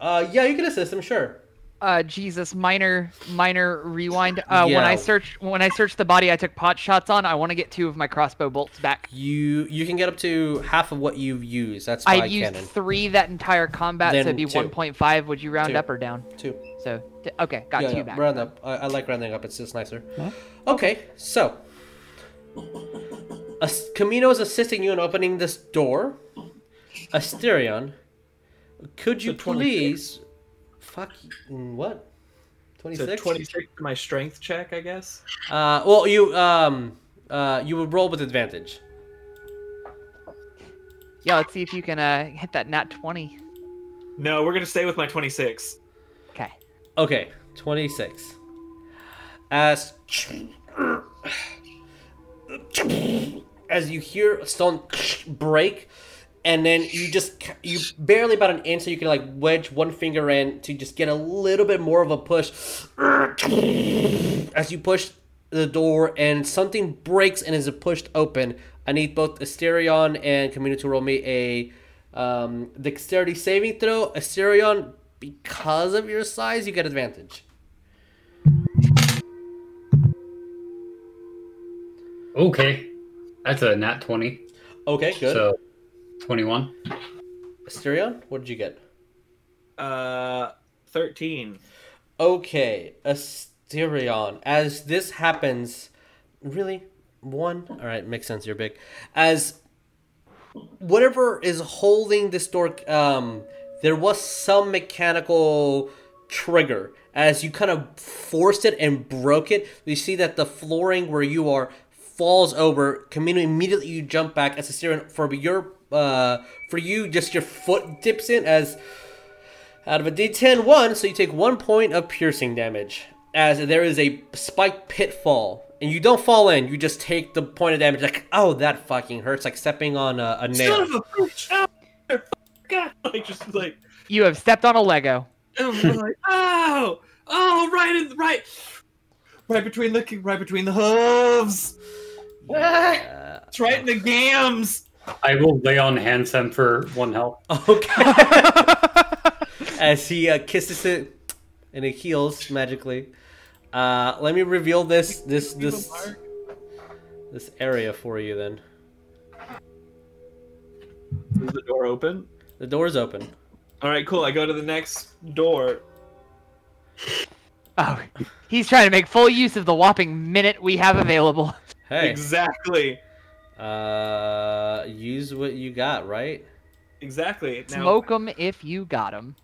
Uh, yeah, you can assist him, sure. Uh, Jesus, minor, minor rewind. Uh, when I Yeah. search, when I searched the body I took pot shots on, I want to get two of my crossbow bolts back. You you can get up to half of what you've used. That's by I used cannon. three that entire combat, so it'd be two. 1.5. Would you round Two. up or down? Two. So, t- okay, got yeah, two yeah, back. round up. I, I like rounding up. It's just nicer. Okay, so As- Chameno is assisting you in opening this door. Asterion, could you So 26? please? Fuck. What? Twenty So 26 for my strength check, I guess. Uh, well, you um uh you would roll with advantage. Yeah, let's see if you can uh, hit that nat 20. No, we're gonna stay with my 26. Okay. Okay, 26. As as you hear a stone break, and then you just you barely about an inch, so you can like wedge one finger in to just get a little bit more of a push. As you push the door, and something breaks and is pushed open. I need both Asterion and Chameno to roll me a um, dexterity saving throw. Asterion, because of your size, you get advantage. Okay. That's a nat 20. Okay, good. So 21. Asterion, what did you get? Uh, 13. Okay, Asterion. As this happens, really one. All right, makes sense. You're big. As whatever is holding this door, um, there was some mechanical trigger. As you kind of forced it and broke it, you see that the flooring where you are falls over. Chameno immediately you jump back as Asterion for your uh for you just your foot dips in as Out of a D10 1, so you take one point of piercing damage. As there is a spiked pitfall. And you don't fall in, you just take the point of damage. Like, oh, that fucking hurts. Like stepping on a, a nail. Son of a bitch! Oh, God! Like just like, You have stepped on a Lego. I'm like, oh, oh, right in, right, right between the, right between the hooves. Uh, It's right in the gams. I will lay on Hansem for one health. okay. As he uh, kisses it and it heals magically. Uh, let me reveal this this this this area for you then. Is the door open? The door's open. All right, cool. I go to the next door. Oh, he's trying to make full use of the whopping minute we have available. Hey, Exactly. Uh, use what you got, right? Exactly. Now, them if you got them.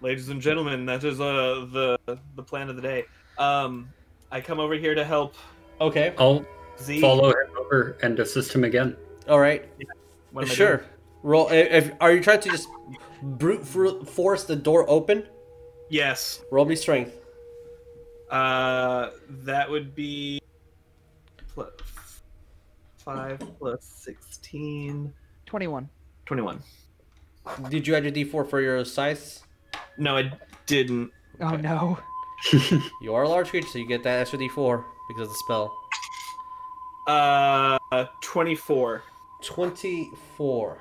ladies and gentlemen, that is uh, the the plan of the day. Um, I come over here to help Okay. I'll Z. follow him over and assist him again. All right. What am I Sure. doing? Roll. If, if are you trying to just brute force the door open? Yes. Roll me strength. Uh, that would be plus five plus sixteen. 21. 21. Did you add your D4 for your size? No, I didn't. Oh no. You are a large creature, so you get that extra D4 because of the spell. Uh, 24. 24.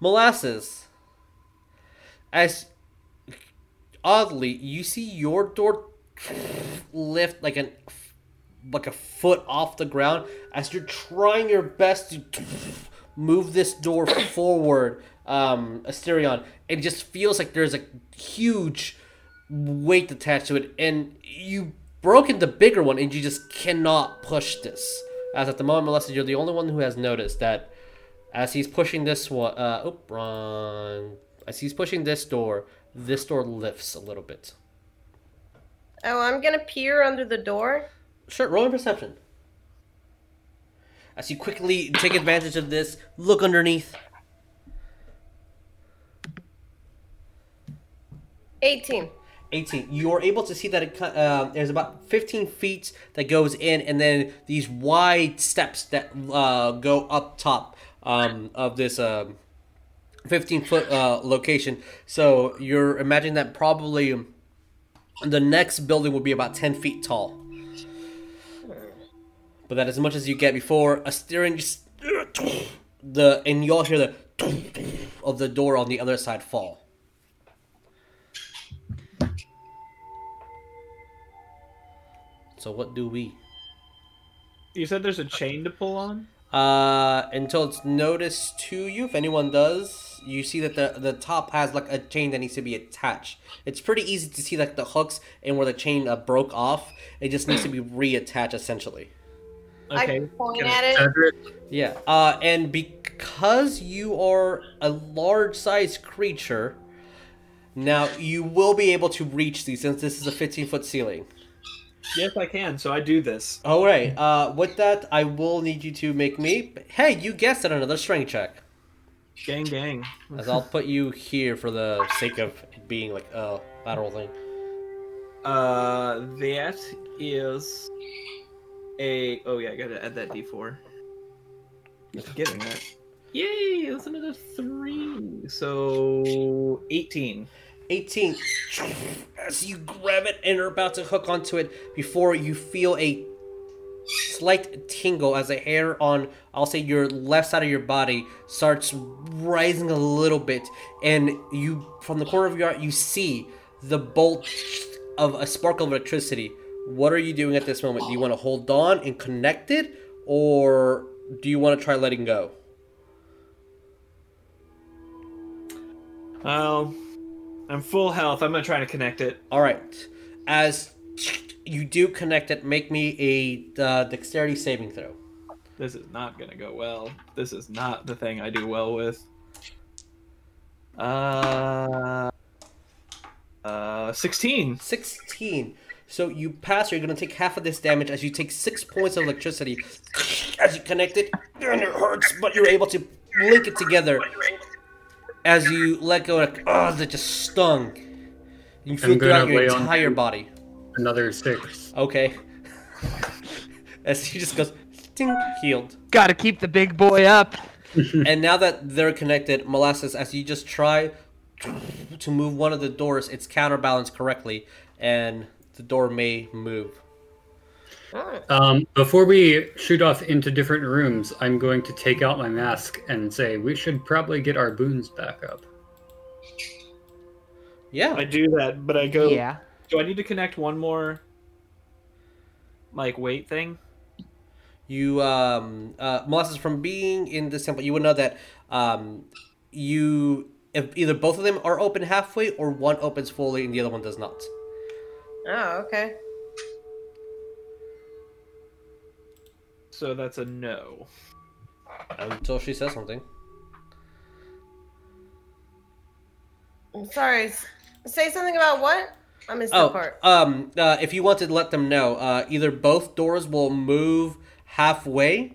Molasses. As oddly, you see your door lift like an like a foot off the ground as you're trying your best to move this door forward, um, Asterion. It just feels like there's a huge weight attached to it, and you broken the bigger one, and you just cannot push this. As at the moment, Melissa, you're the only one who has noticed that as he's pushing this one, uh, oh, wrong. As he's pushing this door, this door lifts a little bit. Oh, I'm gonna peer under the door. Sure, roll in perception. As you quickly take advantage of this, look underneath. 18. 18. You are able to see that it, uh, there's about 15 feet that goes in, and then these wide steps that uh, go up top um, of this um 15 foot uh, location. So you're imagining that probably the next building will be about 10 feet tall. But that as much as you get before Asterion just the and you all hear the of the door on the other side fall. So what do we? You said there's a chain to pull on? Uh, until it's noticed to you, if anyone does, you see that the the top has like a chain that needs to be attached. It's pretty easy to see like the hooks and where the chain uh, broke off. It just needs to be reattached essentially. Okay. I point Can at it. Cedric, Yeah. Uh, and because you are a large sized creature, now you will be able to reach these since this is a 15 foot ceiling. Yes, I can. So I do this. All right. Uh, with that, I will need you to make me. Hey, you guessed it, another strength check. Gang, gang. As I'll put you here for the sake of it being like a lateral thing. Uh, that is a. Oh yeah, I gotta add that D4. Just getting that. Yay! That's another three. So eighteen. 18. As you grab it and are about to hook onto it, before you feel a slight tingle as a hair on, I'll say, your left side of your body starts rising a little bit, and you, from the corner of your eye, you see the bolt of a sparkle of electricity. What are you doing at this moment? Do you want to hold on and connect it, or do you want to try letting go? Well, I'm full health. I'm gonna try to connect it. All right. As you do connect it, make me a uh, dexterity saving throw. This is not gonna go well. This is not the thing I do well with. Uh, uh, sixteen. 16. So you pass, you're going to take half of this damage as you take six points of electricity as you connect it, and it hurts, but you're able to link it together. as you let go, like, oh, that just stung. You feel throughout your entire body. Another six. Okay. As he just goes, ding, healed. Gotta keep the big boy up. and now that they're connected, molasses, as you just try to move one of the doors, it's counterbalanced correctly, and the door may move. Um, before we shoot off into different rooms, I'm going to take out my mask and say we should probably get our boons back up. Yeah. I do that, but I go. Yeah. Do I need to connect one more, like weight thing? You, um, uh, molasses, from being in this temple, you would know that, um, you, if either both of them are open halfway or one opens fully and the other one does not. Oh, okay. So that's a no. Until she says something. I'm sorry. Say something about what? I missed Oh, that part. um, uh, if you wanted to let them know, uh, either both doors will move halfway,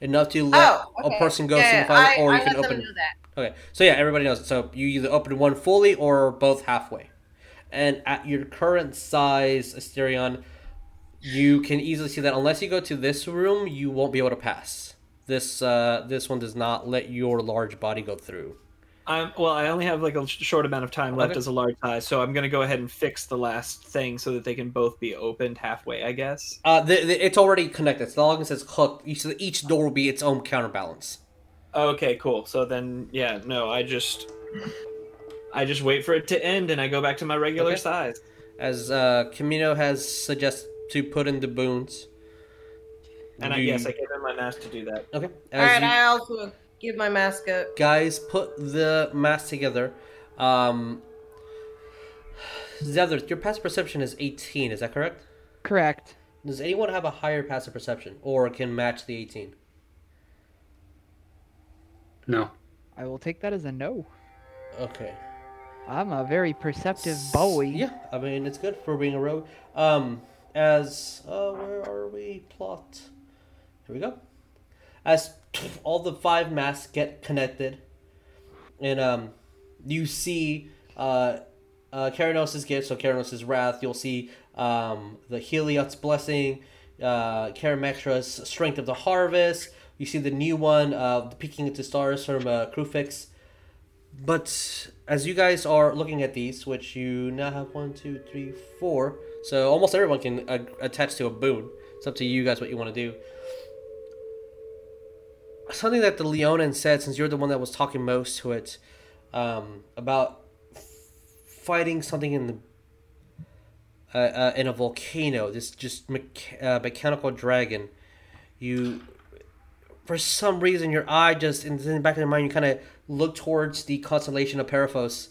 enough to let Oh, okay. a person go yeah, through yeah, the final, I, or I you can let open. them know that. Okay, so yeah, everybody knows it. So you either open one fully or both halfway, and at your current size, Asterion, you can easily see that unless you go to this room, you won't be able to pass. This uh, this one does not let your large body go through. I'm well. I only have like a short amount of time left Okay. as a large size, so I'm gonna go ahead and fix the last thing so that they can both be opened halfway. I guess. Uh, the, the, it's already connected. So long as it's hooked, each each door will be its own counterbalance. Okay, cool. So then, yeah, no, I just, I just wait for it to end and I go back to my regular Okay. size. As uh, Chameno has suggested to put in the boons. And I, guess you- I gave him my mask to do that. Okay. As All right, you I also give my mask up. guys put the mask together, um, Zethar, your passive perception is 18, is that correct? Correct. Does anyone have a higher passive perception or can match the 18? No. I will take that as a no. Okay. I'm a very perceptive boy. Yeah, I mean, it's good for being a rogue. Um, as, uh, where are we? Plot. Here we go. As all the five masks get connected, and, um, you see, uh, uh, Keranos' gift, so Keranos' wrath, you'll see, um, the Heliod's blessing, uh, Karametra's strength of the harvest, you see the new one, uh, the peeking into stars from, uh, Kruphix, but as you guys are looking at these, which you now have one, two, three, four, so almost everyone can uh, attach to a boon. It's up to you guys what you want to do. Something that the Leonin said, since you're the one that was talking most to it, um, about fighting something in the uh, uh, in a volcano, this just mecha- uh, mechanical dragon. You for some reason your eye just in the back of your mind you kind of look towards the constellation of Purphoros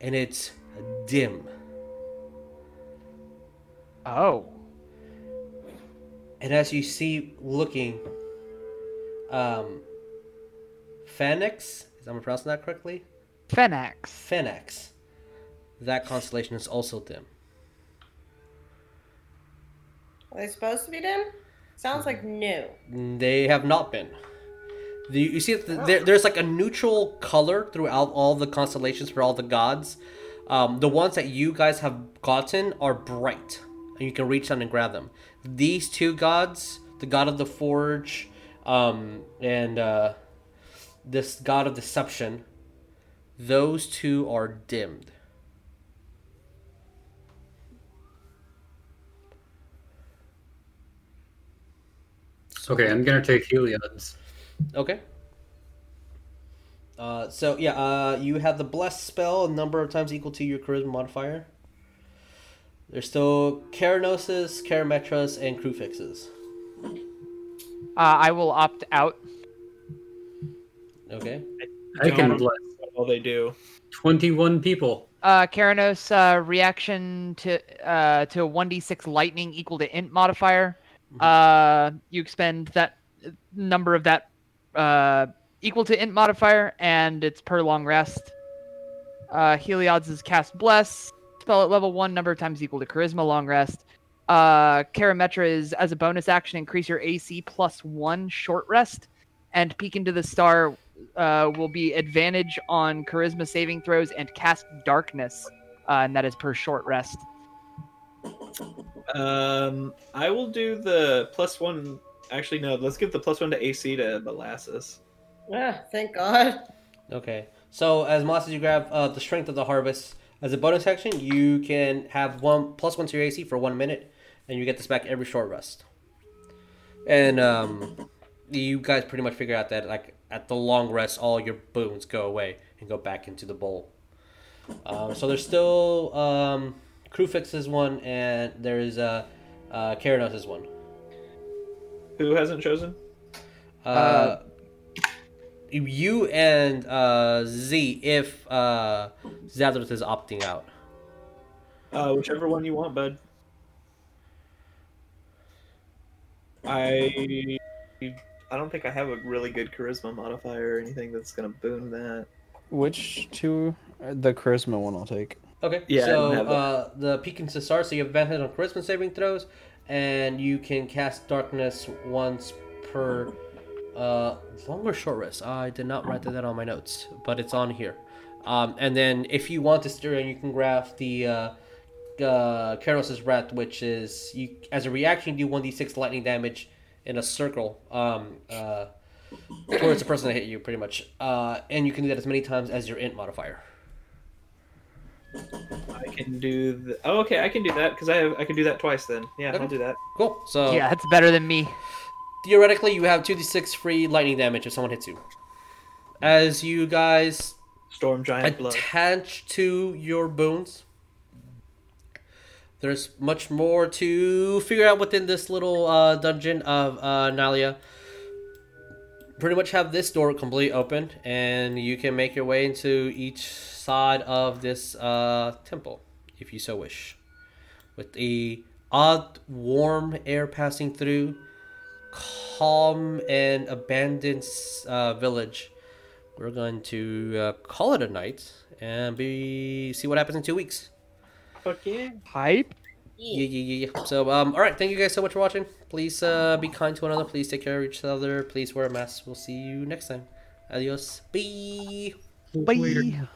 and it's dim Oh. and as you see looking um Phoenix is am I pronouncing that correctly Phenax. Phoenix that constellation is also dim Are they supposed to be dim? Sounds like no. they have not been. The, you see the, there, there's like a neutral color throughout all the constellations for all the gods. Um, the ones that you guys have gotten are bright and you can reach down and grab them. These two gods the god of the forge um, and uh, this god of deception those two are dimmed Okay, I'm gonna take Heliod's. Okay. Uh, so yeah, uh, you have the bless spell a number of times equal to your charisma modifier. There's still Keranos's, Karametras, and Kruphix's. Uh, I will opt out. Okay. I can Don't- bless All they do. 21 people. Uh, Keranos, uh, reaction to uh, to a 1d6 lightning equal to int modifier. Uh, you expend that number of that uh, equal to int modifier, and it's per long rest. Uh, Heliod's is cast bless. Spell at level one, number of times equal to charisma, long rest. Uh, Karametra is as a bonus action, increase your AC plus one short rest, and peek into the star uh, will be advantage on charisma saving throws and cast darkness, uh, and that is per short rest. Um, I will do the plus one. Actually, no. Let's give the plus one to AC to Molasses. Yeah, thank God. Okay. So as Moss, as you grab uh, the strength of the harvest as a bonus action, you can have one plus one to your AC for one minute, and you get this back every short rest. And um, you guys pretty much figure out that like at the long rest, all your boons go away and go back into the bowl. Um, so there's still um, Kruphix's one, and there's uh, uh, Keranos is one. Who hasn't chosen? Uh, you and uh, Z if uh, Zadrith is opting out. Uh, whichever one you want, bud. I I don't think I have a really good charisma modifier or anything that's gonna boon that. Which two? Uh, The charisma one I'll take. Okay. Yeah, So don't have that. uh, the Pekin Cesar, so you have advantage on charisma saving throws, and you can cast darkness once per uh, long or short rest. I did not write that on my notes, but it's on here. Um, and then if you want to steer, and you can graph the uh, uh, Karos' Wrath, which is you as a reaction you do one d six lightning damage in a circle um, uh, towards the person that hit you, pretty much. Uh, and you can do that as many times as your int modifier. I can do the. Oh, okay, I can do that because I have I can do that twice. Then yeah, Okay. I'll do that. Cool. So Yeah, that's better than me. theoretically you have 2d6 free lightning damage if someone hits you as you guys Storm giant blood. attach to your boons there's much more to figure out within this little uh, dungeon of uh, Nylea pretty much have this door completely open and you can make your way into each side of this uh, temple if you so wish with the odd warm air passing through calm and abandoned uh, village. We're going to uh, call it a night and be see what happens in two weeks. Fuck yeah. Hype. Yeah, yeah, yeah. yeah. So, um, all right. Thank you guys so much for watching. Please uh, be kind to one another. Please take care of each other. Please wear a mask. We'll see you next time. Adios. Bye. Bye. Later.